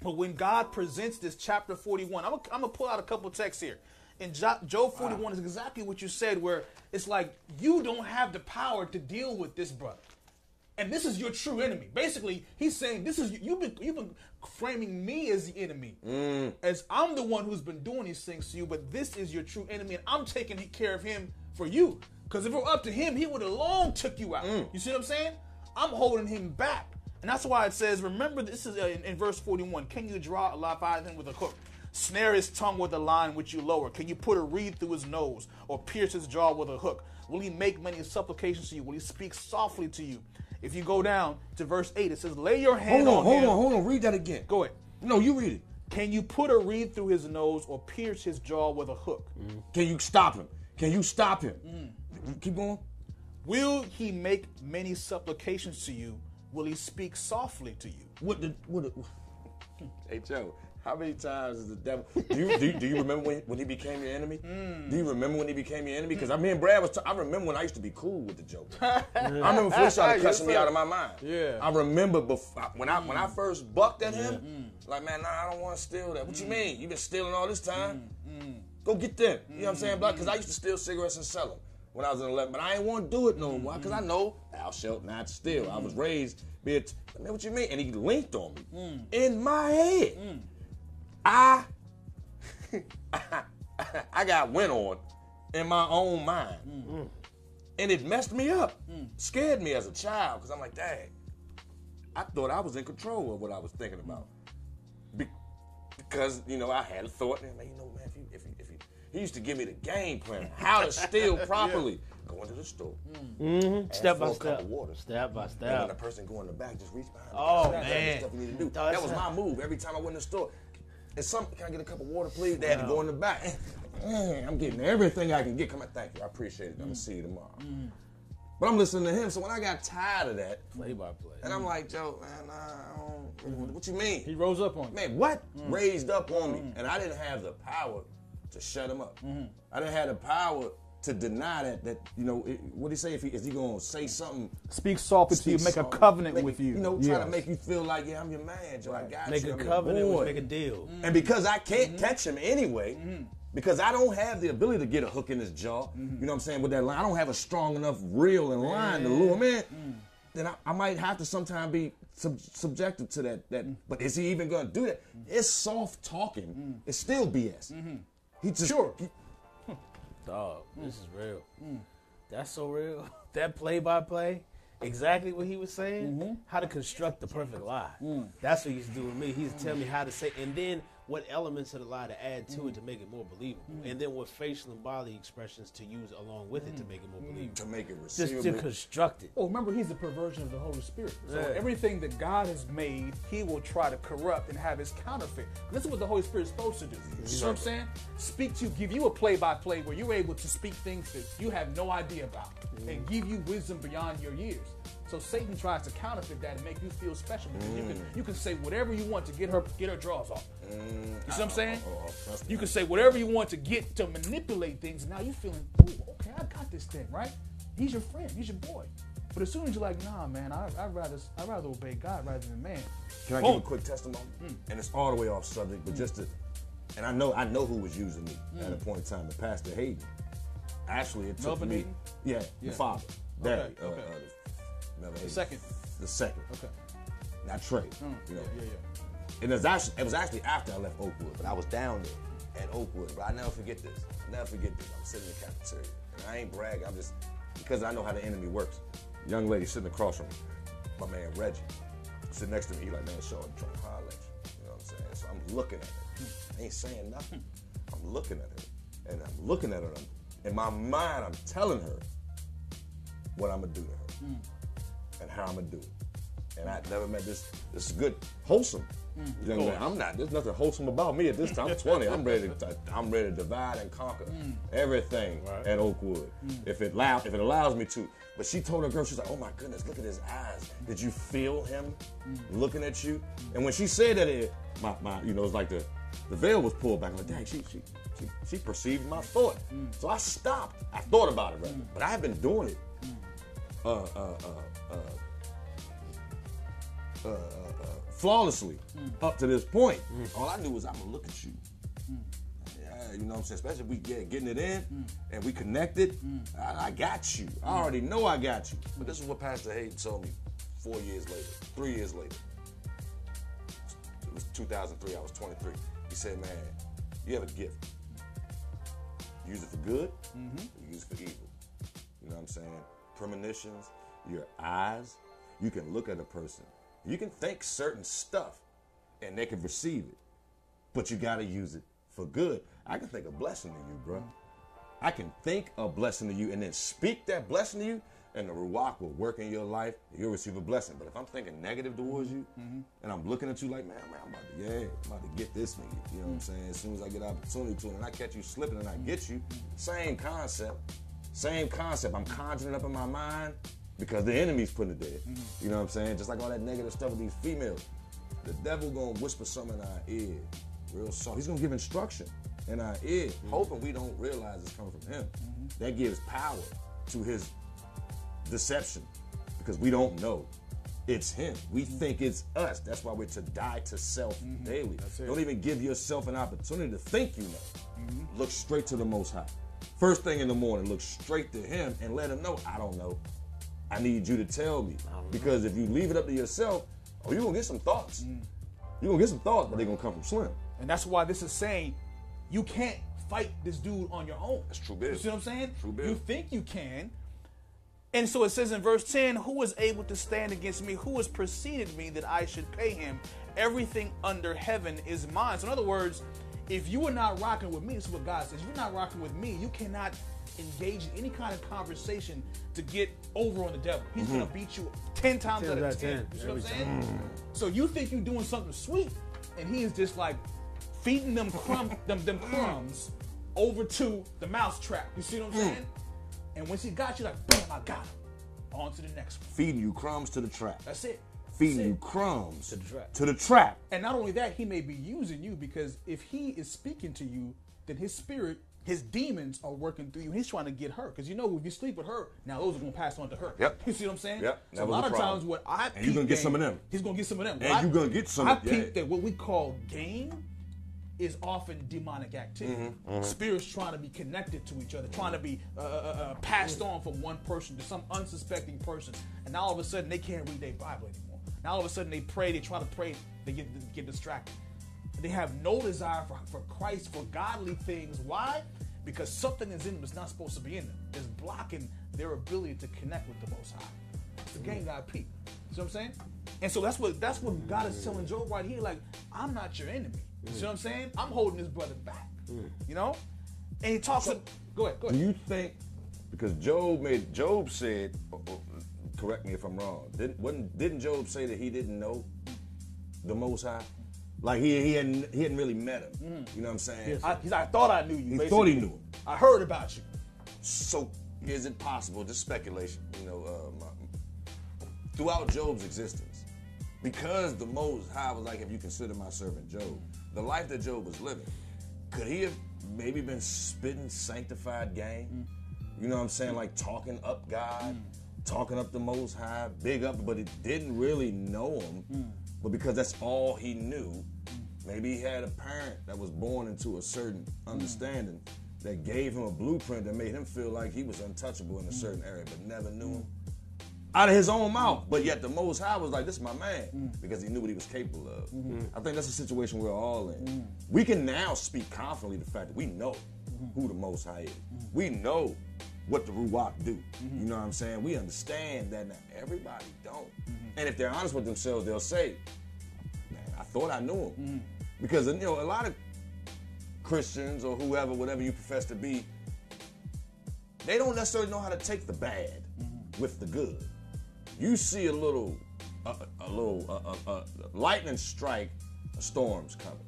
But when God presents this chapter 41, I'm gonna pull out a couple texts here. And Jo- Job 41 is exactly what you said, where it's like you don't have the power to deal with this brother, and this is your true enemy. Basically, he's saying this is you've been you've been framing me as the enemy, as I'm the one who's been doing these things to you, but this is your true enemy, and I'm taking care of him for you. Because if it were up to him, he would have long took you out. You see what I'm saying? I'm holding him back. And that's why it says, remember, this is uh, in, in verse 41 Can you draw a Leviathan with a hook? Snare his tongue with a line which you lower. Can you put a reed through his nose or pierce his jaw with a hook? Will he make many supplications to you? Will he speak softly to you? If you go down to verse 8, it says, Lay your hand Hold on, on hold him. on, hold on. Read that again. Go ahead. No, you read it. Can you put a reed through his nose or pierce his jaw with a hook? Can you stop him? Can you stop him? Mm. Keep going. Will he make many supplications to you? Will he speak softly to you? What the what? The, hey Joe, how many times is the devil? Do you do, you- do you remember when, when he became your enemy? Hmm. Do you remember when he became your enemy? Because I mean, Brad was. T- I remember when I used to be cool with the Joker. [LAUGHS] I remember Felicia started [LAUGHS] cussing me out of my mind. Yeah. I remember before when I when I hmm. first bucked at him. Hmm. Like man, nah, I don't want to steal that. What you hmm. mean? You been stealing all this time? Go get them. You know what I'm saying? Because I used to steal cigarettes and sell them when I was in 11, but I ain't want to do it no more because I know thou shalt not steal. I was raised, be it. Man, what you mean? And he linked on me in my head. I, [LAUGHS] I got went on in my own mind, mm. and it messed me up, mm. scared me as a child because I'm like, dang, I thought I was in control of what I was thinking about. Be- because you know I had a thought, and man, you know, man, if you, if you, if you, he used to give me the game plan, how to steal [LAUGHS] properly. Go into the store, Mm-hmm. mm-hmm. Step for by a cup step. of water. Step by step. and when the person go in the back, just reach behind. the Oh, the man. stuff you need to do. That's that was my move every time I went in the store. And some, can I get a cup of water, please? They had to go in the back. [LAUGHS] I'm getting everything I can get. Come on, thank you. I appreciate it. I'm gonna mm. see you tomorrow. But I'm listening to him. So when I got tired of that, Play by play. and I'm like, Joe, man, I don't, mm-hmm. what you mean? He rose up on you. Man, what? Mm. Raised up on me. Mm. And I didn't have the power to shut him up. Mm-hmm. I didn't have the power to deny that, that you know, it, what do he say? If he, is he going to say something? Speak softly to you, make a covenant make- with you. You know, try to make you feel like, yeah, I'm your man, Joe. I got Make you. a I'm covenant, make a deal. Mm-hmm. And because I can't mm-hmm. catch him anyway, mm-hmm. because I don't have the ability to get a hook in his jaw, you know what I'm saying, with that line, I don't have a strong enough reel and line to lure him in, mm. then I, I might have to sometimes be sub- subjected to that. That, mm. but is he even gonna do that? Mm. It's soft talking. It's still BS. He just Sure. he- Dog, this mm. is real. Mm. That's so real. [LAUGHS] That play by play, exactly what he was saying, mm-hmm. how to construct the perfect lie. Mm. That's what he's doing me. He's telling me how to say, and then what elements of the lie to add to it mm. to make it more believable, mm. and then what facial and body expressions to use along with it to mm. make it more believable. to make it Just to receivable. construct it. Oh, remember, he's the perversion of the Holy Spirit. So Yeah. everything that God has made, he will try to corrupt and have his counterfeit. This is what the Holy Spirit's supposed to do. You know what I'm saying? Speak to you, give you a play-by-play where you're able to speak things that you have no idea about and give you wisdom beyond your years. So Satan tries to counterfeit that and make you feel special because you can you can say whatever you want to get her get her draws off. You see what I'm saying? oh, oh. You can say whatever you want to get to manipulate things. And now you're feeling, ooh, okay, I got this thing, right? He's your friend, he's your boy. But as soon as you're like, nah, man, I, I'd rather I'd rather obey God rather than man. Can I Boom. give a quick testimony? And it's all the way off subject, but just to, and I know I know who was using me at a point in time. The pastor Hayden. Actually, it took Melvin me. Hayden? Yeah, Yeah. the father, Daddy. Okay, uh, okay. uh, the, Hayden. second. The second. Okay. Not Trey. Mm, You know. yeah, yeah, yeah. And it was actually it was actually after I left Oakwood, but I was down there at Oakwood. But I never forget this. I never forget this. I'm sitting in the cafeteria, and I ain't bragging. I'm just because I know how the enemy works. Young lady sitting across from me, my man Reggie, sitting next to me. He like, man, Sean, I'm trying to holler at you. You know what I'm saying? So I'm looking at her. I ain't saying nothing. [LAUGHS] I'm looking at her, and I'm looking at her. And in my mind, I'm telling her what I'm gonna do to her and how I'm gonna do it. And I never met this. This is good, wholesome. Mm, young man. I'm not. There's nothing wholesome about me at this time. I'm 20. I'm ready to. I'm ready to divide and conquer mm. everything at Oakwood. Mm. If it allow, if it allows me to. But she told her girl, she's like, "Oh my goodness, look at his eyes. Did you feel him looking at you?" And when she said that, it, my, my, you know, it's like the, the veil was pulled back. I'm like, dang, she, she, she, she perceived my thought. So I stopped. I thought about it, rather. but I have been doing it. Uh, uh, uh, uh, uh, flawlessly mm. up to this point. Mm. All I knew was I'm gonna look at you. Mm. Yeah, you know what I'm saying? Especially if we get getting it in and we connected. I, I got you. I already know I got you. But this is what Pastor Hayden told me four years later, three years later. It was 2003. I was 23. He said, "Man, you have a gift. Use it for good. Mm-hmm. or Use it for evil. You know what I'm saying? Premonitions, your eyes. You can look at a person. You can think certain stuff, and they can receive it. But you gotta use it for good. I can think a blessing to you, bro. I can think a blessing to you and then speak that blessing to you, and the ruach will work in your life. and You'll receive a blessing. But if I'm thinking negative towards you, mm-hmm. and I'm looking at you like, man, man, I'm about to, yeah, I'm about to get this nigga. You know what I'm mm-hmm. saying? As soon as I get opportunity to, it, and I catch you slipping, and I get you, mm-hmm. same concept, same concept. I'm conjuring up in my mind because the enemy's putting it there. Mm-hmm. You know what I'm saying? Just like all that negative stuff with these females. The devil gonna whisper something in our ear, real soft. He's gonna give instruction in our ear, mm-hmm. hoping we don't realize it's coming from him. Mm-hmm. That gives power to his deception because we don't know it's him. We think it's us. That's why we're to die to self daily. Don't even give yourself an opportunity to think you know. Look straight to the Most High. First thing in the morning, look straight to Him and let Him know, I don't know. I need you to tell me. Because if you leave it up to yourself, oh, you're going to get some thoughts. Mm. You're going to get some thoughts, but they're going to come from Slim. And that's why this is saying you can't fight this dude on your own. That's true bill. You see what I'm saying? True bill. You think you can. And so it says in verse 10, who is able to stand against me? Who has preceded me that I should pay him? Everything under heaven is mine. So in other words, if you are not rocking with me, this is what God says. If you're not rocking with me, you cannot engage in any kind of conversation to get over on the devil. He's mm-hmm. gonna beat you 10 times Ten out of 10. 10, You see what I'm saying? Mm. So you think you're doing something sweet, and he is just like feeding them crumb [LAUGHS] them, them crumbs over to the mouse trap. You see what I'm mm. saying? And when she got you, like, bam, I got him. On to the next one. Feeding you crumbs to the trap. That's it. Feeding you crumbs To the trap. To the trap. And not only that, he may be using you because if he is speaking to you, then his spirit, his demons are working through you. He's trying to get her. Because you know, if you sleep with her, now those are going to pass on to her. Yep. You see what I'm saying? Yep. So a lot of problem. times what I And you gonna get some of them. He's going to get some of them. And What you I- gonna get some I of- yeah. peep that what we call game is often demonic activity. Mm-hmm, Spirits trying to be connected to each other, trying to be uh, uh, uh, passed on from one person to some unsuspecting person, and now all of a sudden they can't read their Bible anymore. Now all of a sudden they pray, they try to pray, they get get distracted. They have no desire for, for Christ, for godly things. Why? Because something is in them that's not supposed to be in them. It's blocking their ability to connect with the Most High. It's the game got peep. See what I'm saying? And so that's what that's what God is telling Job right here. Like, I'm not your enemy. See what I'm saying? I'm holding this brother back. You know? And he talks. to, go ahead. Go Do ahead. you think because Job made Job said, oh, oh, correct me if I'm wrong. Didn't wasn't, didn't Job say that he didn't know the Most High? Like he he hadn't he hadn't really met him. Mm. You know what I'm saying? I, he's like, I thought I knew you. He thought he knew him. I heard about you. So is it possible? Just speculation. You know, uh, my, throughout Job's existence, because the Most High was like, if you consider my servant Job, the life that Job was living, could he have maybe been spitting sanctified game? Mm. You know what I'm saying? Mm. Like talking up God, talking up the Most High, big up, but he didn't really know him. Hmm. But because that's all he knew, maybe he had a parent that was born into a certain hmm. understanding that gave him a blueprint that made him feel like he was untouchable in a hmm. certain area, but never knew him. Out of his own mouth. But yet the Most High was like, "This is my man," because he knew what he was capable of. I think that's a situation we're all in. We can now speak confidently the fact that we know who the Most High is. We know what the Ruach do. You mm-hmm. know what I'm saying? We understand that now. Everybody don't. Mm-hmm. And if they're honest with themselves, they'll say, "Man, I thought I knew him," mm-hmm. because you know a lot of Christians or whoever, whatever you profess to be, they don't necessarily know how to take the bad with the good. You see a little, a, a little a, a, lightning strike, a storm's coming.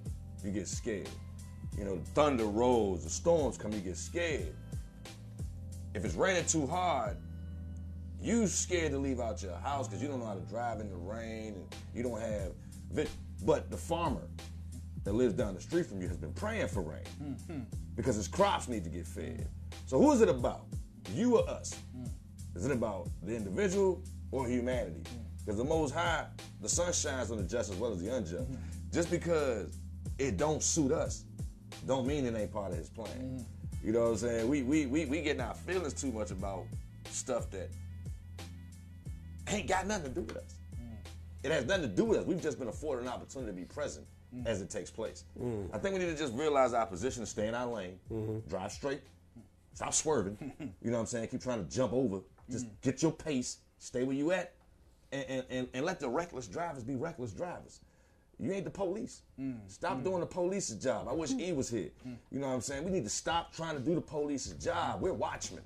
You get scared. You know, thunder rolls, the storms come, you get scared. If it's raining too hard, you scared to leave out your house because you don't know how to drive in the rain and you don't have. But the farmer that lives down the street from you has been praying for rain mm-hmm. because his crops need to get fed. So who is it about? You or us? Mm. Is it about the individual or humanity? Mm. Because the Most High, the sun shines on the just as well as the unjust. Mm. Just because it don't suit us, don't mean it ain't part of His plan. You know what I'm saying? We we we we getting our feelings too much about stuff that ain't got nothing to do with us. Mm. It has nothing to do with us. We've just been afforded an opportunity to be present mm. as it takes place. Mm. I think we need to just realize our position, stay in our lane, mm-hmm. drive straight, stop swerving. [LAUGHS] you know what I'm saying? Keep trying to jump over. Just get your pace, stay where you at, and, and, and, and let the reckless drivers be reckless drivers. You ain't the police. Stop doing the police's job. I wish E was here. You know what I'm saying? We need to stop trying to do the police's job. We're watchmen.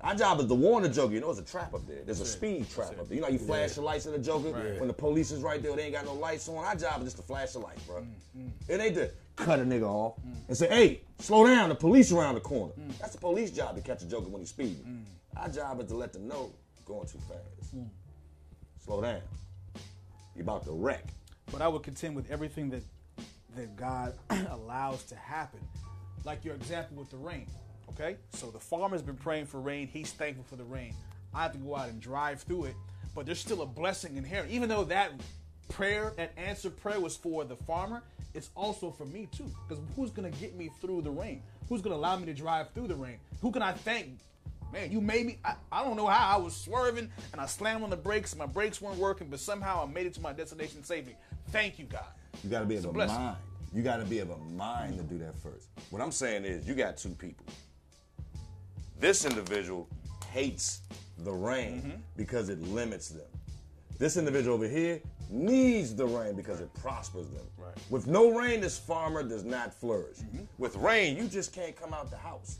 Our job is to warn the joker. You know, there's a trap up there. There's a speed trap up there. You know, how you flash your lights at the joker when the police is right there. They ain't got no lights on. Our job is just to flash the light, bro. It ain't to cut a nigga off and say, "Hey, slow down. The police around the corner." That's the police job to catch a joker when he's speeding. Our job is to let them know going too fast. Slow down. You about to wreck. But I would contend with everything that that God [CLEARS THROAT] allows to happen. Like your example with the rain. Okay? So the farmer's been praying for rain, he's thankful for the rain. I have to go out and drive through it, but there's still a blessing inherent. Even though that prayer, that answered prayer was for the farmer, it's also for me too. Because who's gonna get me through the rain? Who's gonna allow me to drive through the rain? Who can I thank? Man, you made me. I, I don't know how I was swerving and I slammed on the brakes and my brakes weren't working, but somehow I made it to my destination safely. Thank you, God. You got to be of a mind. You got to be of a mind to do that first. What I'm saying is, you got two people. This individual hates the rain Mm-hmm. because it limits them. This individual over here needs the rain because it prospers them. Right. With no rain, this farmer does not flourish. Mm-hmm. With rain, you just can't come out the house.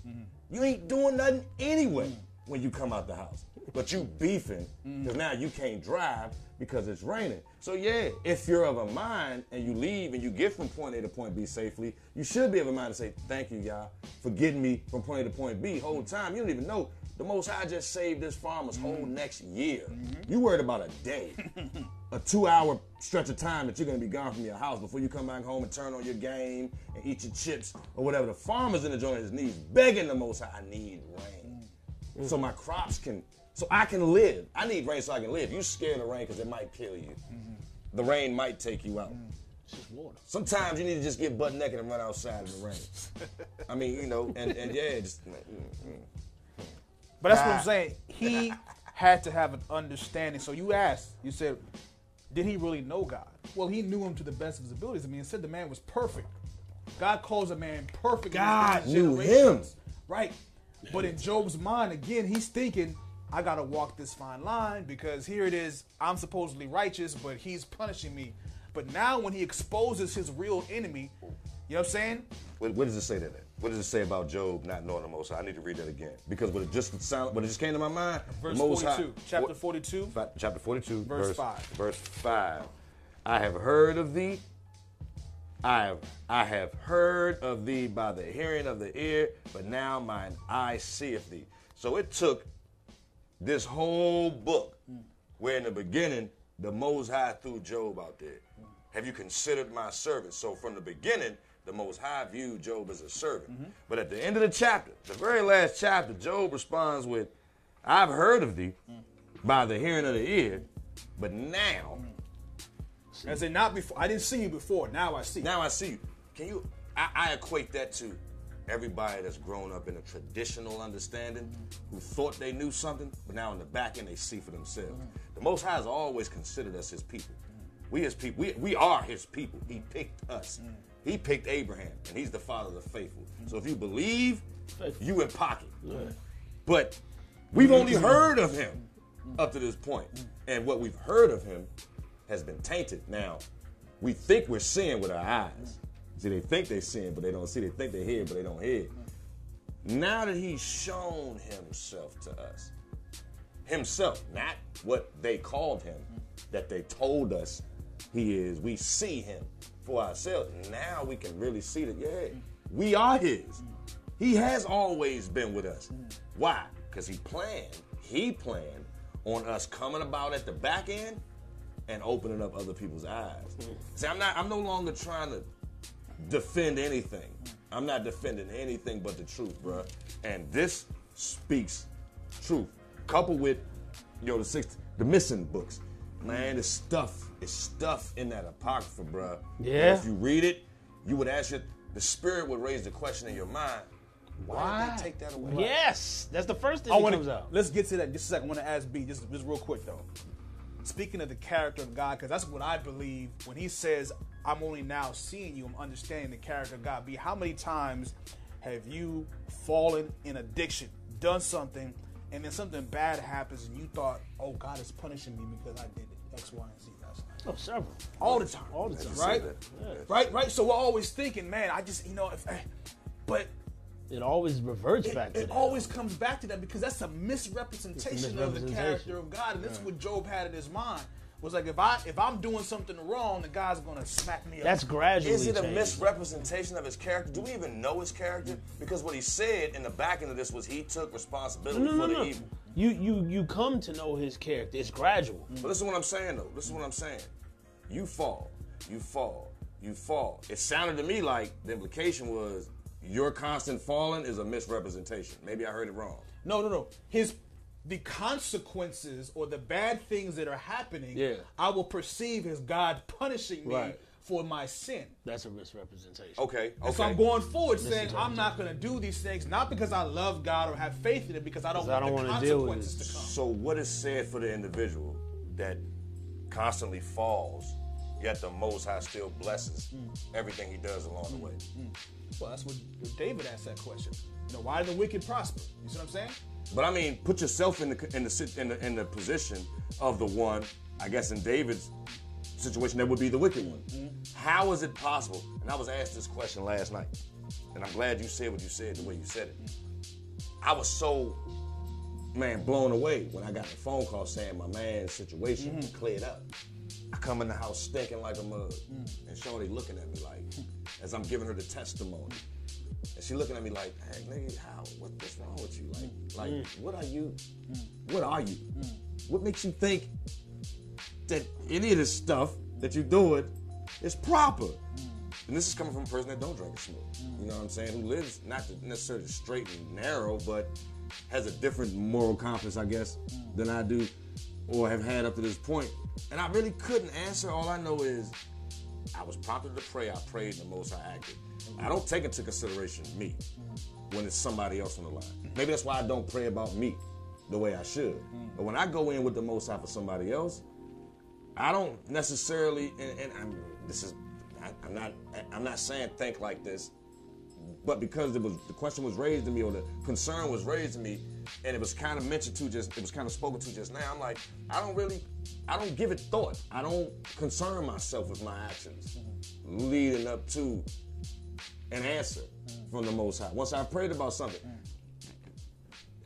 You ain't doing nothing anyway Mm. when you come out the house. But you beefing because now you can't drive because it's raining. So yeah, if you're of a mind and you leave and you get from point A to point B safely, you should be of a mind to say, thank you, y'all, for getting me from point A to point B. Whole time, you don't even know. The Most High just saved this farmer's whole mm-hmm. next year. Mm-hmm. You worried about a day, [LAUGHS] a two-hour stretch of time that you're gonna be gone from your house before you come back home and turn on your game and eat your chips or whatever. The farmer's in the joint on his knees, begging the Most High, I need rain mm. so my crops can, so I can live. I need rain so I can live. You scared of rain because it might kill you. The rain might take you out. It's just water. Sometimes you need to just get butt naked and run outside in the rain. [LAUGHS] I mean, you know, and, and yeah, just mm, mm. But that's what I'm saying. He [LAUGHS] had to have an understanding. So you asked, you said, did he really know God? Well, he knew him to the best of his abilities. I mean, he said the man was perfect. God calls a man perfect. God knew generations. Right. But in Job's mind, again, he's thinking, I got to walk this fine line because here it is. I'm supposedly righteous, but he's punishing me. But now, when he exposes his real enemy, you know what I'm saying? What, what does it say to that? What does it say about Job not knowing the Most High? I need to read that again because what it just sound, what it just came to my mind. Verse Most High- chapter 42. Fa- chapter 42, Verse verse, five. Verse 5. I have heard of thee. I have, I have heard of thee by the hearing of the ear, but now mine eye seeth thee. So it took this whole book, hmm. where in the beginning, the Most High threw Job out there. Hmm. Have you considered my servant? So from the beginning, the Most High viewed Job as a servant. Mm-hmm. But at the end of the chapter, the very last chapter, Job responds with, I've heard of thee hmm. by the hearing of the ear, but now, As in, not before. I didn't see you before. Now I see. now I see you. Can you? I, I equate that to everybody that's grown up in a traditional understanding, who thought they knew something, but now in the back end they see for themselves. The Most High has always considered us His people. We His people. We, we are His people. He picked us. He picked Abraham, and He's the Father of the faithful. So if you believe, you in pocket. But we've only heard of Him up to this point, and what we've heard of Him has been tainted. Now, we think we're seeing with our eyes. See, they think they're seeing, but they don't see. They think they hear, but they don't hear. Now that he's shown himself to us, himself, not what they called him, that they told us he is, we see him for ourselves. Now we can really see that, yeah, we are his. He has always been with us. Why? Because he planned, he planned on us coming about at the back end and opening up other people's eyes. Mm. See, I'm not I'm no longer trying to defend anything. I'm not defending anything but the truth, bro. And this speaks truth. Coupled with, you know, the six the missing books. Man, it's stuff. It's stuff in that apocrypha, bruh. And Yeah. If you read it, you would ask your the spirit would raise the question in your mind. Why, did they take that away? Yes, that's the first thing I that want comes to out. let's get to that just a second. I want to ask B just just real quick though. Speaking of the character of God, because that's what I believe when He says, "I'm only now seeing you." I'm understanding the character of God. Be how many times have you fallen in addiction, done something, and then something bad happens, and you thought, "Oh, God is punishing me because I did it X, Y, and Z." last night." Oh, several. all the time. All the time. right? Yeah. Right, right. So we're always thinking, man, I just, you know, if, eh, but It always reverts it, back to it that. always comes back to that because that's a misrepresentation, of the character of God, and this is what Job had in his mind. Was like if I if I'm doing something wrong, the God's gonna smack me up. That's gradually Is it a changing. misrepresentation of his character? Do we even know his character? Because what he said in the back end of this was he took responsibility No, no, for no, the no. evil. You you you come to know his character. It's gradual. But listen to what I'm saying though. Listen to what I'm saying. You fall, you fall, you fall. It sounded to me like the implication was your constant falling is a misrepresentation. Maybe I heard it wrong. no, no, no. His the consequences or the bad things that are happening, Yeah. I will perceive as God punishing me Right. for my sin. That's a misrepresentation. Okay, okay. And so I'm going forward saying I'm not going to do these things, not because I love God or have faith in it, because I don't 'Cause I want don't the wanna deal with consequences to come. So what is said for the individual that constantly falls, yet the Most High still blesses mm. everything he does along the mm, way? Mm. Well, that's what David asked that question. You know, why do the wicked prosper? You see what I'm saying? But I mean, put yourself in the in the in the, in the position of the one. I guess in David's situation, that would be the wicked one. Mm-hmm. How is it possible? And I was asked this question last night, and I'm glad you said what you said the way you said it. I was so man blown away when I got the phone call saying my man's situation mm-hmm. cleared up. I come in the house stinking like a mug, mm. and Shorty looking at me like, as I'm giving her the testimony. And she looking at me like, hey, nigga, how? What, what's wrong with you? Like, mm. like, mm. what are you? What are you? What makes you think that any of this stuff that you're doing is proper? And this is coming from a person that don't drink and smoke. You know what I'm saying? Who lives not necessarily straight and narrow, but has a different moral compass, I guess, than I do, or have had up to this point. And I really couldn't answer. All I know is I was prompted to pray. I prayed, the most I acted. I don't take into consideration me when it's somebody else on the line. Maybe that's why I don't pray about me the way I should. But when I go in with the most high for somebody else, I don't necessarily, and, and I'm, this is, I, I'm not, I'm not saying think like this, but because it was the question was raised to me or the concern was raised to me, and it was kind of mentioned to just, it was kind of spoken to just now. I'm like, I don't really, I don't give it thought. I don't concern myself with my actions leading up to an answer from the Most High. Once I've prayed about something,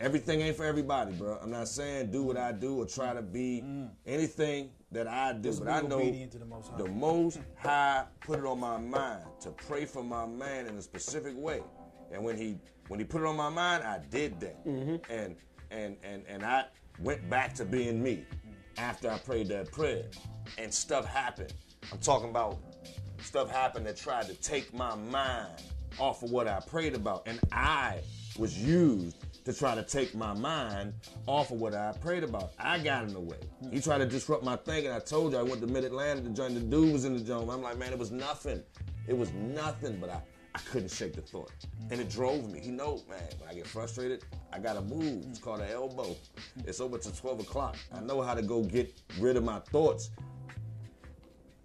everything ain't for everybody, bro. I'm not saying do what I do or try to be mm. anything that I do, Just but I know the Most High. the Most High put it on my mind to pray for my man in a specific way, and when he when he put it on my mind, I did that, mm-hmm. and and and and I went back to being me after I prayed that prayer, and stuff happened. I'm talking about stuff happened that tried to take my mind off of what I prayed about, and I was used to try to take my mind off of what I prayed about. I got in the way. He tried to disrupt my thinking. I told you I went to Mid Atlantic to join the dude was in the joint. I'm like, man, it was nothing. It was nothing, but I, I couldn't shake the thought. And it drove me. He knows, man, when I get frustrated, I gotta move. It's called an elbow. It's over to 12 o'clock. I know how to go get rid of my thoughts.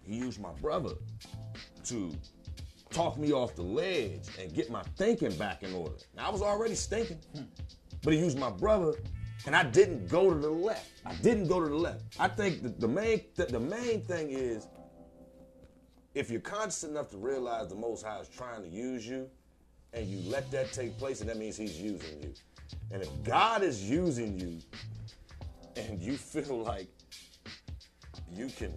He used my brother to talk me off the ledge and get my thinking back in order. Now, I was already stinking, but he used my brother, and I didn't go to the left. I didn't go to the left. I think the, the main th- the main thing is if you're conscious enough to realize the Most High is trying to use you, and you let that take place, and that means He's using you. And if God is using you, and you feel [LAUGHS] like you can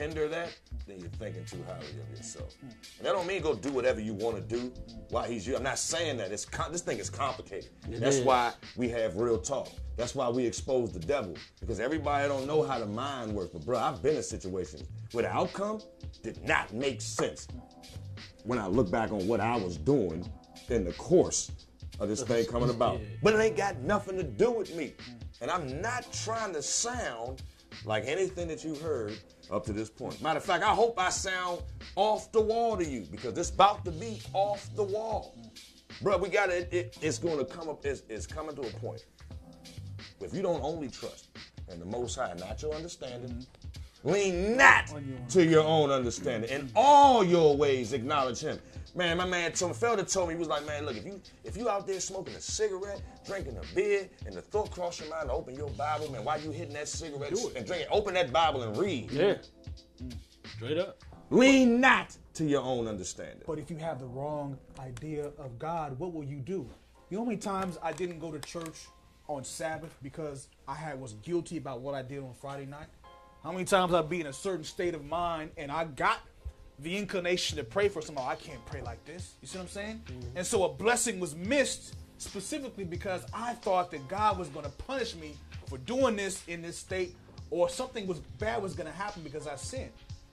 hinder that, then you're thinking too highly of yourself. And that don't mean go do whatever you want to do while he's you. I'm not saying that. It's com- this thing is complicated. That's is. why we have real talk. That's why we expose the devil because everybody don't know how the mind works. But bro, I've been in situations where the outcome did not make sense. When I look back on what I was doing in the course of this thing coming about, [LAUGHS] but it ain't got nothing to do with me. And I'm not trying to sound like anything that you heard up to this point. Matter of fact, I hope I sound off the wall to you because it's about to be off the wall. Bro, we got it, it. It's going to come up. It's, it's coming to a point. If you don't only trust in the Most High, not your understanding, lean not to your own understanding. In all your ways, acknowledge Him. Man, my man Tom Felder told me he was like, man, look, if you if you out there smoking a cigarette, drinking a beer, and the thought cross your mind to open your Bible, man, while you hitting that cigarette and drinking, open that Bible and read. Yeah. Straight up. Lean not to your own understanding. But if you have the wrong idea of God, what will you do? You know how many times I didn't go to church on Sabbath because I had was guilty about what I did on Friday night? How many times I'd be in a certain state of mind and I got the inclination to pray for somebody. Oh, I can't pray like this. You see what I'm saying? Mm-hmm. And so a blessing was missed specifically because I thought that God was going to punish me for doing this in this state, or something was bad was going to happen because I sinned.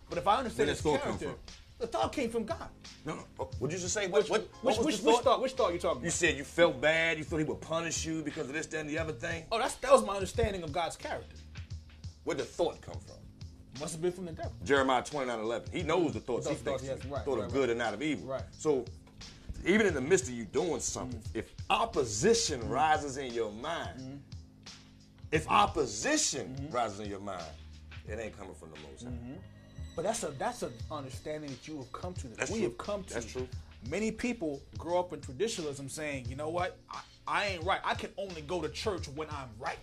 But if I understand His character, the thought came from God. No, no. Oh, What'd you just say? What, what, Which, what was which, the which thought? Which thought you talking About? You said you felt bad. You thought he would punish you because of this, that, and the other thing. Oh, that's that was my understanding of God's character. Where'd the thought come from? Must have been from the devil. Jeremiah 29 11. He knows the thoughts he Those thoughts, thinks. yes, right, thought right, of good and not of evil. Right. So, even in the midst of you doing something, Mm-hmm. if opposition rises in your mind, if opposition Mm-hmm. rises in your mind, it ain't coming from the Most High. But that's a that's an understanding that you have come to. That That's we true. have come to. That's true. Many people grow up in traditionalism, saying, "You know what? I, I ain't right. I can only go to church when I'm right."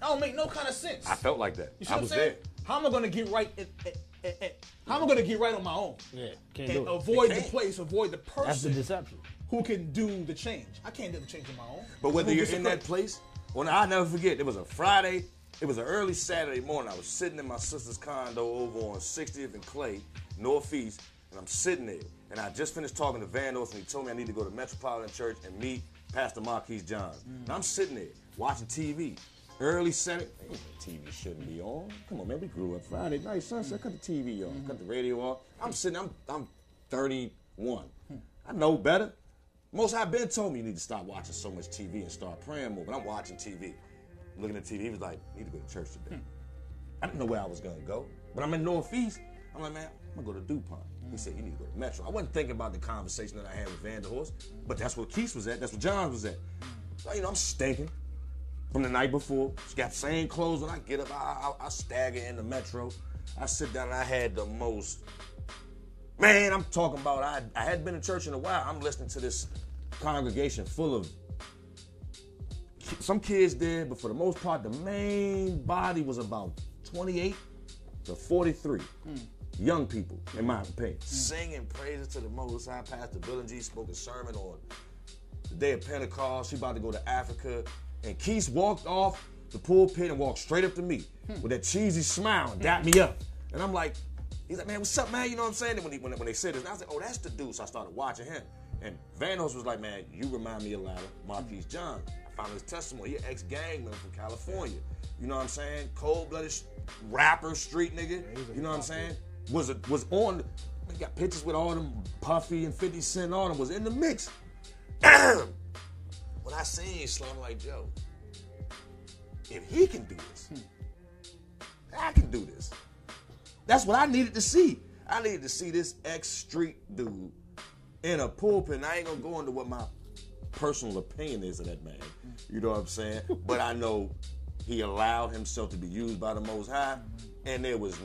That don't make no kind of sense. I felt like that. You see I what I'm was saying? there. How am I going to get right? In, in, in, in- how am I going to get right on my own? Yeah. Can't and do it. avoid the can't. place, avoid the person That's the deception. who can do the change. I can't do the change on my own. But whether Who you're gets the in that credit? place, well, I'll never forget. It was a Friday. It was an early Saturday morning. I was sitting in my sister's condo over on 60th and Clay, Northeast, and I'm sitting there. And I just finished talking to Van North, and he told me I need to go to Metropolitan Church and meet Pastor Marquise Johns. Mm. And I'm sitting there watching TV. Early Saturday, TV shouldn't be on. Come on, man, we grew up Friday night, sunset. Cut the TV on, cut the radio off. I'm sitting. I'm I'm 31. I know better. Most High Ben told me you need to stop watching so much TV and start praying more. But I'm watching TV, looking at TV. He was like, "You need to go to church today." I didn't know where I was gonna go, but I'm in Northeast. I'm like, man, I'm gonna go to DuPont. He said, you need to go to Metro. I wasn't thinking about the conversation that I had with Vanderhorst, but that's where Keith was at. That's where John was at. So, you know, I'm stinking. From the night before. She got the same clothes when I get up. I, I, I stagger in the metro. I sit down and I had the most. Man, I'm talking about. I I hadn't been in church in a while. I'm listening to this congregation full of some kids there, but for the most part, the main body was about 28 to 43. Hmm. Young people, in my opinion. Hmm. Singing praises to the Most High. Pastor Bill and G spoke a sermon on the day of Pentecost. She about to go to Africa. And Keith walked off the pulpit and walked straight up to me with that cheesy smile and dapped me up. And I'm like, he's like, man, what's up, man? You know what I'm saying? And when, he, when, when they said this, I was like, oh, that's the dude. So I started watching him. And Vanos was like, man, you remind me a lot of Marquise John. I found his testimony. He an ex-gang member from California. You know what I'm saying? Cold-blooded rapper, street nigga. You know what I'm saying? Was a, was on. He got pictures with all them Puffy and 50 Cent on them. Was in the mix. [CLEARS THROAT] when I seen Slum, like, Joe, if he can do this, hmm. I can do this. That's what I needed to see. I needed to see this ex street dude in a pulpit. And I ain't gonna go into what my personal opinion is of that man. Hmm. You know what I'm saying? [LAUGHS] but I know he allowed himself to be used by the Most High, and there was.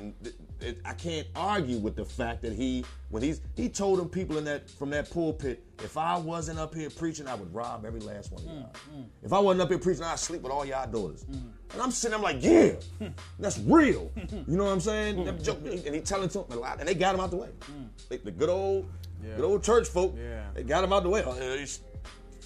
It, I can't argue with the fact that he, when he's, he told them people in that from that pulpit, if I wasn't up here preaching, I would rob every last one of y'all. If I wasn't up here preaching, I'd sleep with all y'all daughters. And I'm sitting, I'm like, yeah, that's real. You know what I'm saying? And he telling them a lot, and they got him out the way. They- the good old, good old church folk, Yeah. they got him out the way. Oh,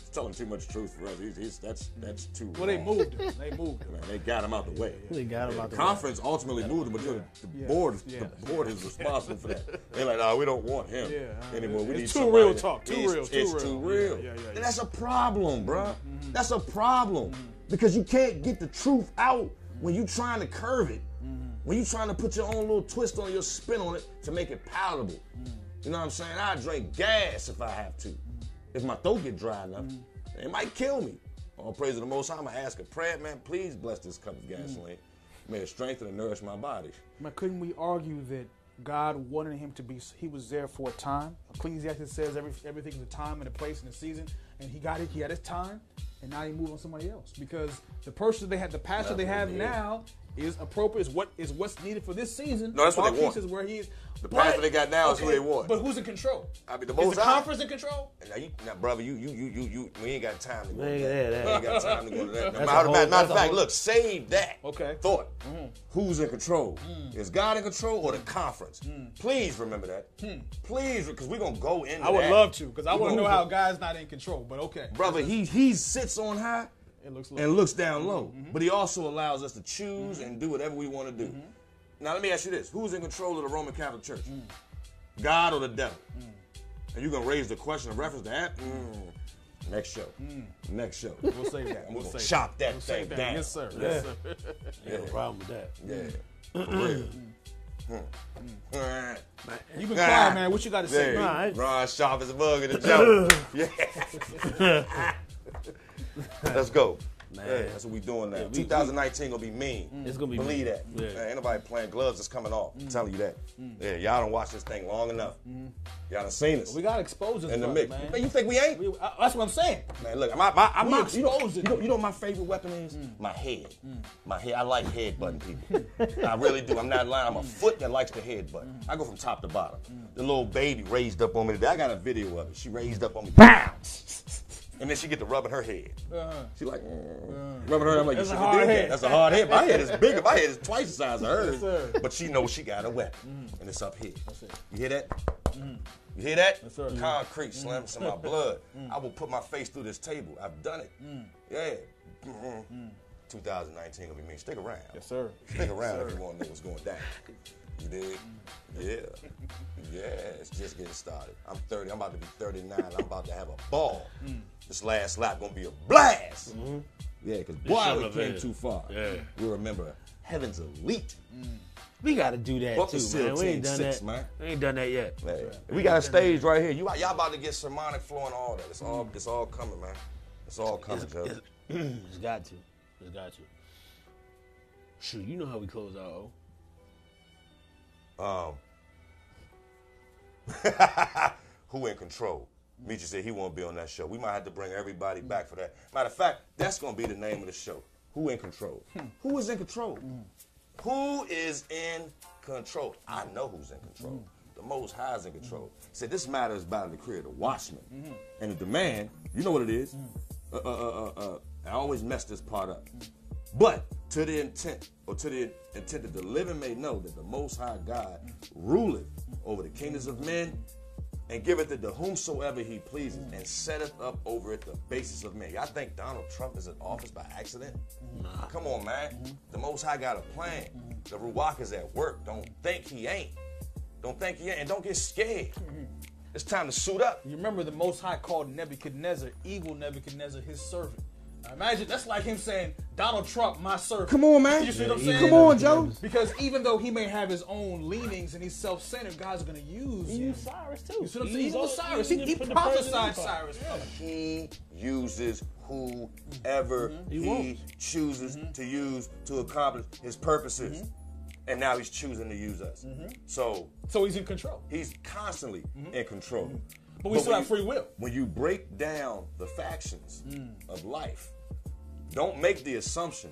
Yeah, he's telling too much truth for us. He's, he's, that's that's too. Well, they moved him. They moved him. Man, [LAUGHS] they got him out the way. They got him out the the way. conference ultimately moved him, but the, the board, Yeah. the board is responsible for that. [LAUGHS] They're like, no, we don't want him Yeah, uh, anymore. We it's need too real that- talk, too it's, real, too it's real. too real. yeah, yeah, yeah. And that's a problem, bruh. Mm-hmm. That's a problem because you can't get the truth out when you're trying to curve it. Mm-hmm. When you're trying to put your own little twist on your spin on it to make it palatable. Mm-hmm. You know what I'm saying? I drink gas if I have to. If my throat get dry enough, Mm-hmm. it might kill me. All praise to the Most High. I'm gonna ask a prayer, man. Please bless this cup of gasoline. May it strengthen and nourish my body. Man, couldn't we argue that God wanted him to be? He was there for a time. Ecclesiastes says every, everything is a time and a place and a season, and he got it. He had his time, and now he moved on somebody else because the person they had, the pastor they have now, is appropriate. Is what is what's needed for this season. No, that's what they Marquise want. Is where he's The pastor they got now is who they want. But who's in control? I mean, the is the High. conference in control? And Now, you, now, brother, you, you, you, you, you, we ain't got time to go. We ain't to that. that. We ain't got time to go to that. That's matter, whole- matter, matter of fact, whole- look, save that Okay. thought. Mm-hmm. Who's in control? Mm. Is God in control or the conference? Mm. Please remember that. Hmm. Please, because we're gonna go into I would that. love to because I want to know how God's not in control. But okay, brother. He he sits on high it looks and looks down low, mm-hmm. Mm-hmm. but he also allows us to choose and do whatever we want to do. Mm-hmm. Now let me ask you this: Who's in control of the Roman Catholic Church? Mm. God or the devil? Mm. And you're gonna raise the question of reference to that? Mm. Next show. Mm. Next show. we'll save that. We're [LAUGHS] We'll gonna save chop that We'll thing save that. down. Yes, sir. Yeah. Yes, sir. Yeah, no problem with that. Yeah. For real. Hmm. You been quiet, man. What you got to say? Nah, I- Ron sharp as a bug in the [LAUGHS] joke. [LAUGHS] yeah. [LAUGHS] Let's go. Man. Yeah, that's what we doing now. Yeah, we- 2019 gonna be mean. Mm. It's gonna be Believe mean. that. Yeah. Man, ain't nobody playing gloves that's coming off. I'm mm. telling you that. Mm. Yeah, y'all don't watch this thing long enough. Y'all done seen us We got this in the mix. man. Man, you think we ain't? We- uh, that's what I'm saying. Man, look, my, my, I'm not, you, know, exposing you, know, you know what my favorite weapon is? My head. My head. I like head button people. [LAUGHS] I really do. I'm not lying. I'm a foot that likes the head button. I go from top to bottom. The little baby raised up on me today. I got a video of it. She raised up on me. Bam! And then she get to rubbing her head. Uh-huh. She like mm, uh-huh. rubbing her. I'm like, That's you a should hard head. that. That's a hard head. My head is [LAUGHS] bigger. My head is twice the size of hers. Yes, but she knows she got a weapon, mm. and it's up here. You hear that? Mm. You hear that? Yes, sir. Mm. Concrete slamming in my blood. [LAUGHS] I will put my face through this table. I've done it. Yeah. Mhm. 2019 gonna be me. Stick around. Yes, sir. Stick around if you want to know what's going down. [LAUGHS] You dig? Yeah. Yeah, it's just getting started. I'm 30. I'm about to be 39. I'm about to have a ball. Mm. This last lap gonna be a blast. Mm-hmm. Yeah, because boy, we came too far. Yeah. We remember heaven's elite. Mm. We got to do that too, man. We ain't done Six, that. man. We ain't done that yet. Hey, we got a stage right here. You y'all about to get sermonic flow and all that. It's all mm. it's all coming, man. It's all coming, Joe. It's, [CLEARS THROAT] it's got to. It's got to. Shoot, you know how we close out. Oh? Um, [LAUGHS] who in control? Meechie said he won't be on that show. We might have to bring everybody back for that. Matter of fact, that's gonna be the name of the show. who in control? Who is in control? Who is in control? I know who's in control. The Most High is in control. Said this matter is by the decree of the watchman, and the demand. You know what it is. Uh, uh, uh, uh, uh, I always mess this part up. But to the intent, or to the intent that the living may know that the Most High God ruleth over the kingdoms of men and giveth it to whomsoever he pleases and setteth up over it the basis of men. Y'all think Donald Trump is in office by accident? Nah. Come on, man. The Most High got a plan. The Ruach is at work. Don't think he ain't. Don't think he ain't. And don't get scared. [LAUGHS] It's time to suit up. You remember the Most High called Nebuchadnezzar, evil Nebuchadnezzar, his servant. Now imagine that's like him saying, Donald Trump, my servant. Come on, man. You see what I'm saying? Come on, Joe. Because even though he may have his own leanings and he's self-centered, God's gonna use He him. used Cyrus too. You see what I'm He saying? used Even all- Cyrus, used he, he it for the Persian prophesied Empire. Cyrus. He uses whoever mm-hmm. He he, wants. chooses mm-hmm. to use to accomplish his purposes. Mm-hmm. And now he's choosing to use us. So So he's in control. he's constantly in control. But we still have you- free will. When you break down the factions mm. of life, don't make the assumption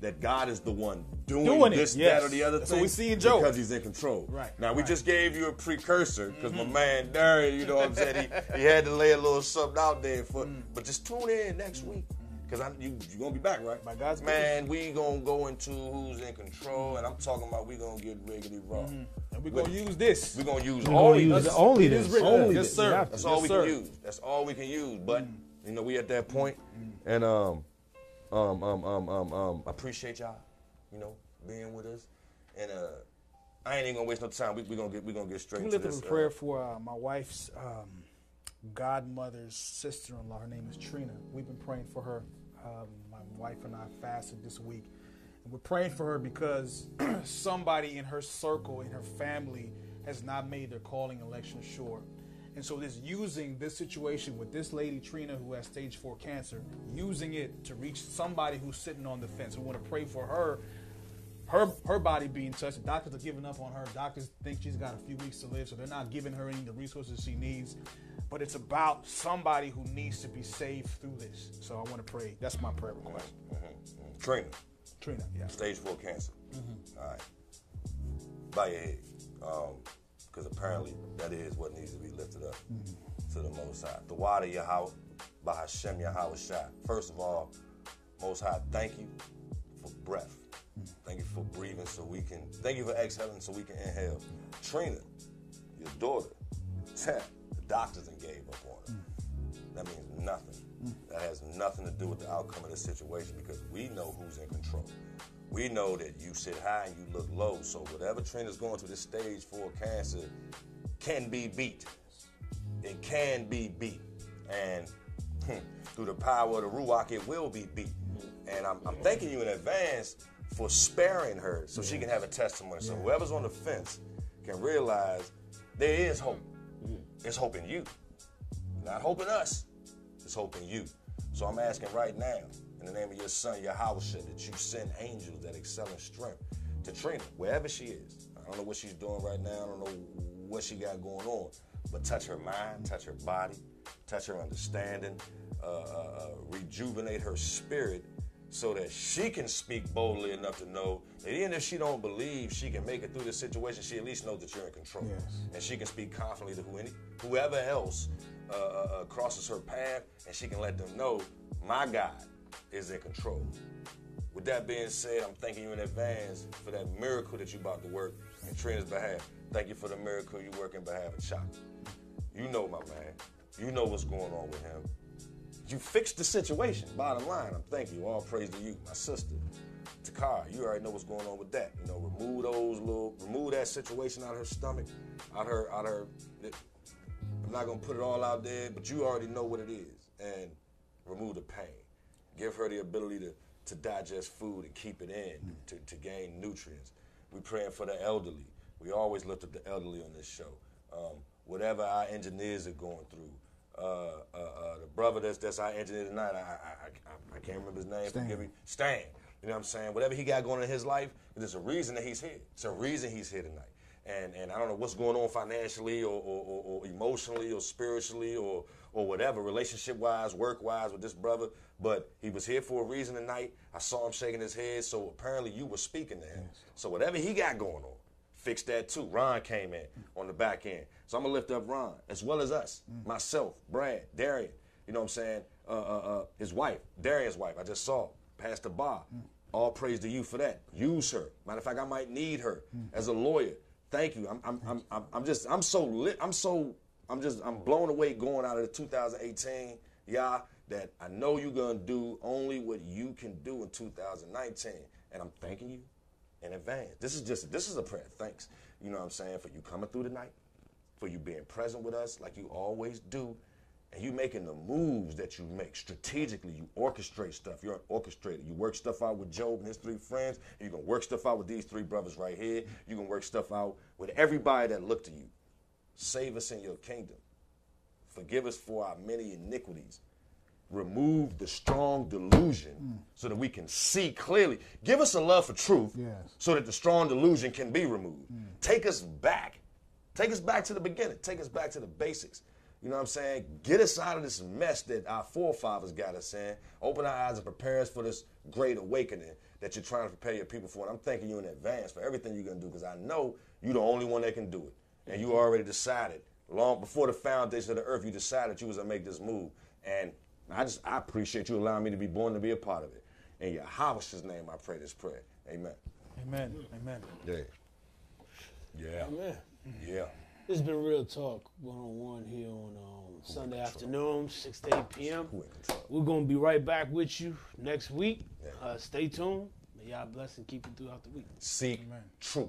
that God is the one doing, Doing it, this, yes. that, or the other That's thing. what we see in Job. Because he's in control. Right, Now, we right. Mm-hmm. just gave you a precursor because my man Darian, you know what I'm saying, he, he had to lay a little something out there for. Mm. But just tune in next week. Because you, you're going to be back, right? By God's Man, we going to go into who's in control, and I'm talking about we going to get regularly raw. And we're gonna use this. We're going to use We're only use this. only It is this. Only Yes, this. sir. That's to. all we sir. can use. That's all we can use. But you know, we at that point, and um, um, um, um, um, um, I appreciate y'all, you know, being with us, and uh, I ain't even gonna waste no time. We we gonna get we gonna get straight We to lift up this. a uh, prayer for uh, my wife's um, godmother's sister-in-law. Her name is Trina. We've been praying for her. Um, my wife and I fasted this week, and we're praying for her because [CLEARS THROAT] somebody in her circle, in her family, has not made their calling election sure. And so, this using this situation with this lady Trina, who has stage four cancer, using it to reach somebody who's sitting on the fence. We want to pray for her her her body being touched. The doctors are giving up on her. Doctors think she's got a few weeks to live, so they're not giving her any of the resources she needs. But it's about somebody who needs to be saved through this. So I want to pray. That's my prayer request. Mm-hmm, mm-hmm. Trina, Trina, yeah. stage four cancer. Mm-hmm. All right, bow your um, head, because apparently that is what needs to be lifted up Mm-hmm. to the Most High. The water Yahweh, by Hashem Yahweh Shai. First of all, Most High, thank you for breath. Mm-hmm. Thank you for breathing so we can, thank you for exhaling so we can inhale. Trina, your daughter, the doctors and gave up on her. Mm. That means nothing. Mm. That has nothing to do with the outcome of this situation because we know who's in control. We know that you sit high and you look low. So whatever trend is going through this stage four cancer can be beat. It can be beat. And hmm, through the power of the Ruach, it will be beat. And I'm, I'm thanking you in advance for sparing her so she can have a testimony. So whoever's on the fence can realize there is hope. It's hope in you. Not hope in us. It's hope in you. So I'm asking right now, in the name of your son, Yahweh, that you send angels that excel in strength to Trina, wherever she is. I don't know what she's doing right now. I don't know what she got going on. But touch her mind, touch her body, touch her understanding, uh, uh, uh, rejuvenate her spirit so that she can speak boldly enough to know that even if she don't believe she can make it through this situation, she at least knows that you're in control. Yes. And she can speak confidently to who any, whoever else uh, uh, uh, crosses her path, and she can let them know my God is in control. With that being said, I'm thanking you in advance for that miracle that you're about to work in Trina's behalf. Thank you for the miracle you work in behalf of Chaka. You know my man. You know what's going on with him. You fixed the situation. Bottom line, I'm thanking you. All praise to you, my sister. Takara, you already know what's going on with that. You know, remove those little, remove that situation out of her stomach, out her, out her. I'm not gonna put it all out there, but you already know what it is, and remove the pain. Give her the ability to, to digest food and keep it in, to, to gain nutrients. We're praying for the elderly. We always look at the elderly on this show. Um, whatever our engineers are going through, uh, uh, uh, the brother that's that's our engineer tonight, I, I, I, I can't remember his name. Stan. Forgive me, Stan. You know what I'm saying? Whatever he got going on in his life, there's a reason that he's here. It's a reason he's here tonight. and and I don't know what's going on financially or, or, or, or emotionally or spiritually or or whatever, relationship wise, work wise with this brother. But he was here for a reason tonight. I saw him shaking his head, so apparently you were speaking to him. So whatever he got going on, fix that too. Ron came in on the back end. So I'm gonna lift up Ron as well as us, myself, Brad, Darian. You know what I'm saying? Uh, uh, uh, his wife, Darian's wife. I just saw Pastor Bob. All praise to you for that. Use her. Matter of fact, I might need her as a lawyer. Thank you. I'm, I'm, I'm, I'm just, I'm so lit. I'm so, I'm just, I'm blown away going out of the 2018. Yeah, that I know you're gonna do only what you can do in 2019, and I'm thanking you in advance. This is just, this is a prayer. Thanks, You know what I'm saying for you coming through tonight, for you being present with us like you always do, and you making the moves that you make strategically. You orchestrate stuff. You're an orchestrator. You work stuff out with Job and his three friends. You can work stuff out with these three brothers right here. You can work stuff out with everybody that look to you. Save us in your kingdom. Forgive us for our many iniquities. Remove the strong delusion hmm. so that we can see clearly. Give us a love for truth Yes. so that the strong delusion can be removed. Hmm. Take us back. Take us back to the beginning. Take us back to the basics. You know what I'm saying? Get us out of this mess that our forefathers got us in. Open our eyes and prepare us for this great awakening that you're trying to prepare your people for. And I'm thanking you in advance for everything you're going to do because I know you're the only one that can do it. And you already decided, long before the foundation of the earth, you decided you was going to make this move. And I just, I appreciate you allowing me to be born to be a part of it. In your Yahweh's name, I pray this prayer. Amen. Amen. Amen. Yeah. Yeah. Man, Yeah. this has been real talk one on one here on um, Sunday afternoon, 6 to 8 p.m. Who in control? We're gonna be right back with you next week. Uh, stay tuned. May y'all bless and keep you throughout the week. Seek truth.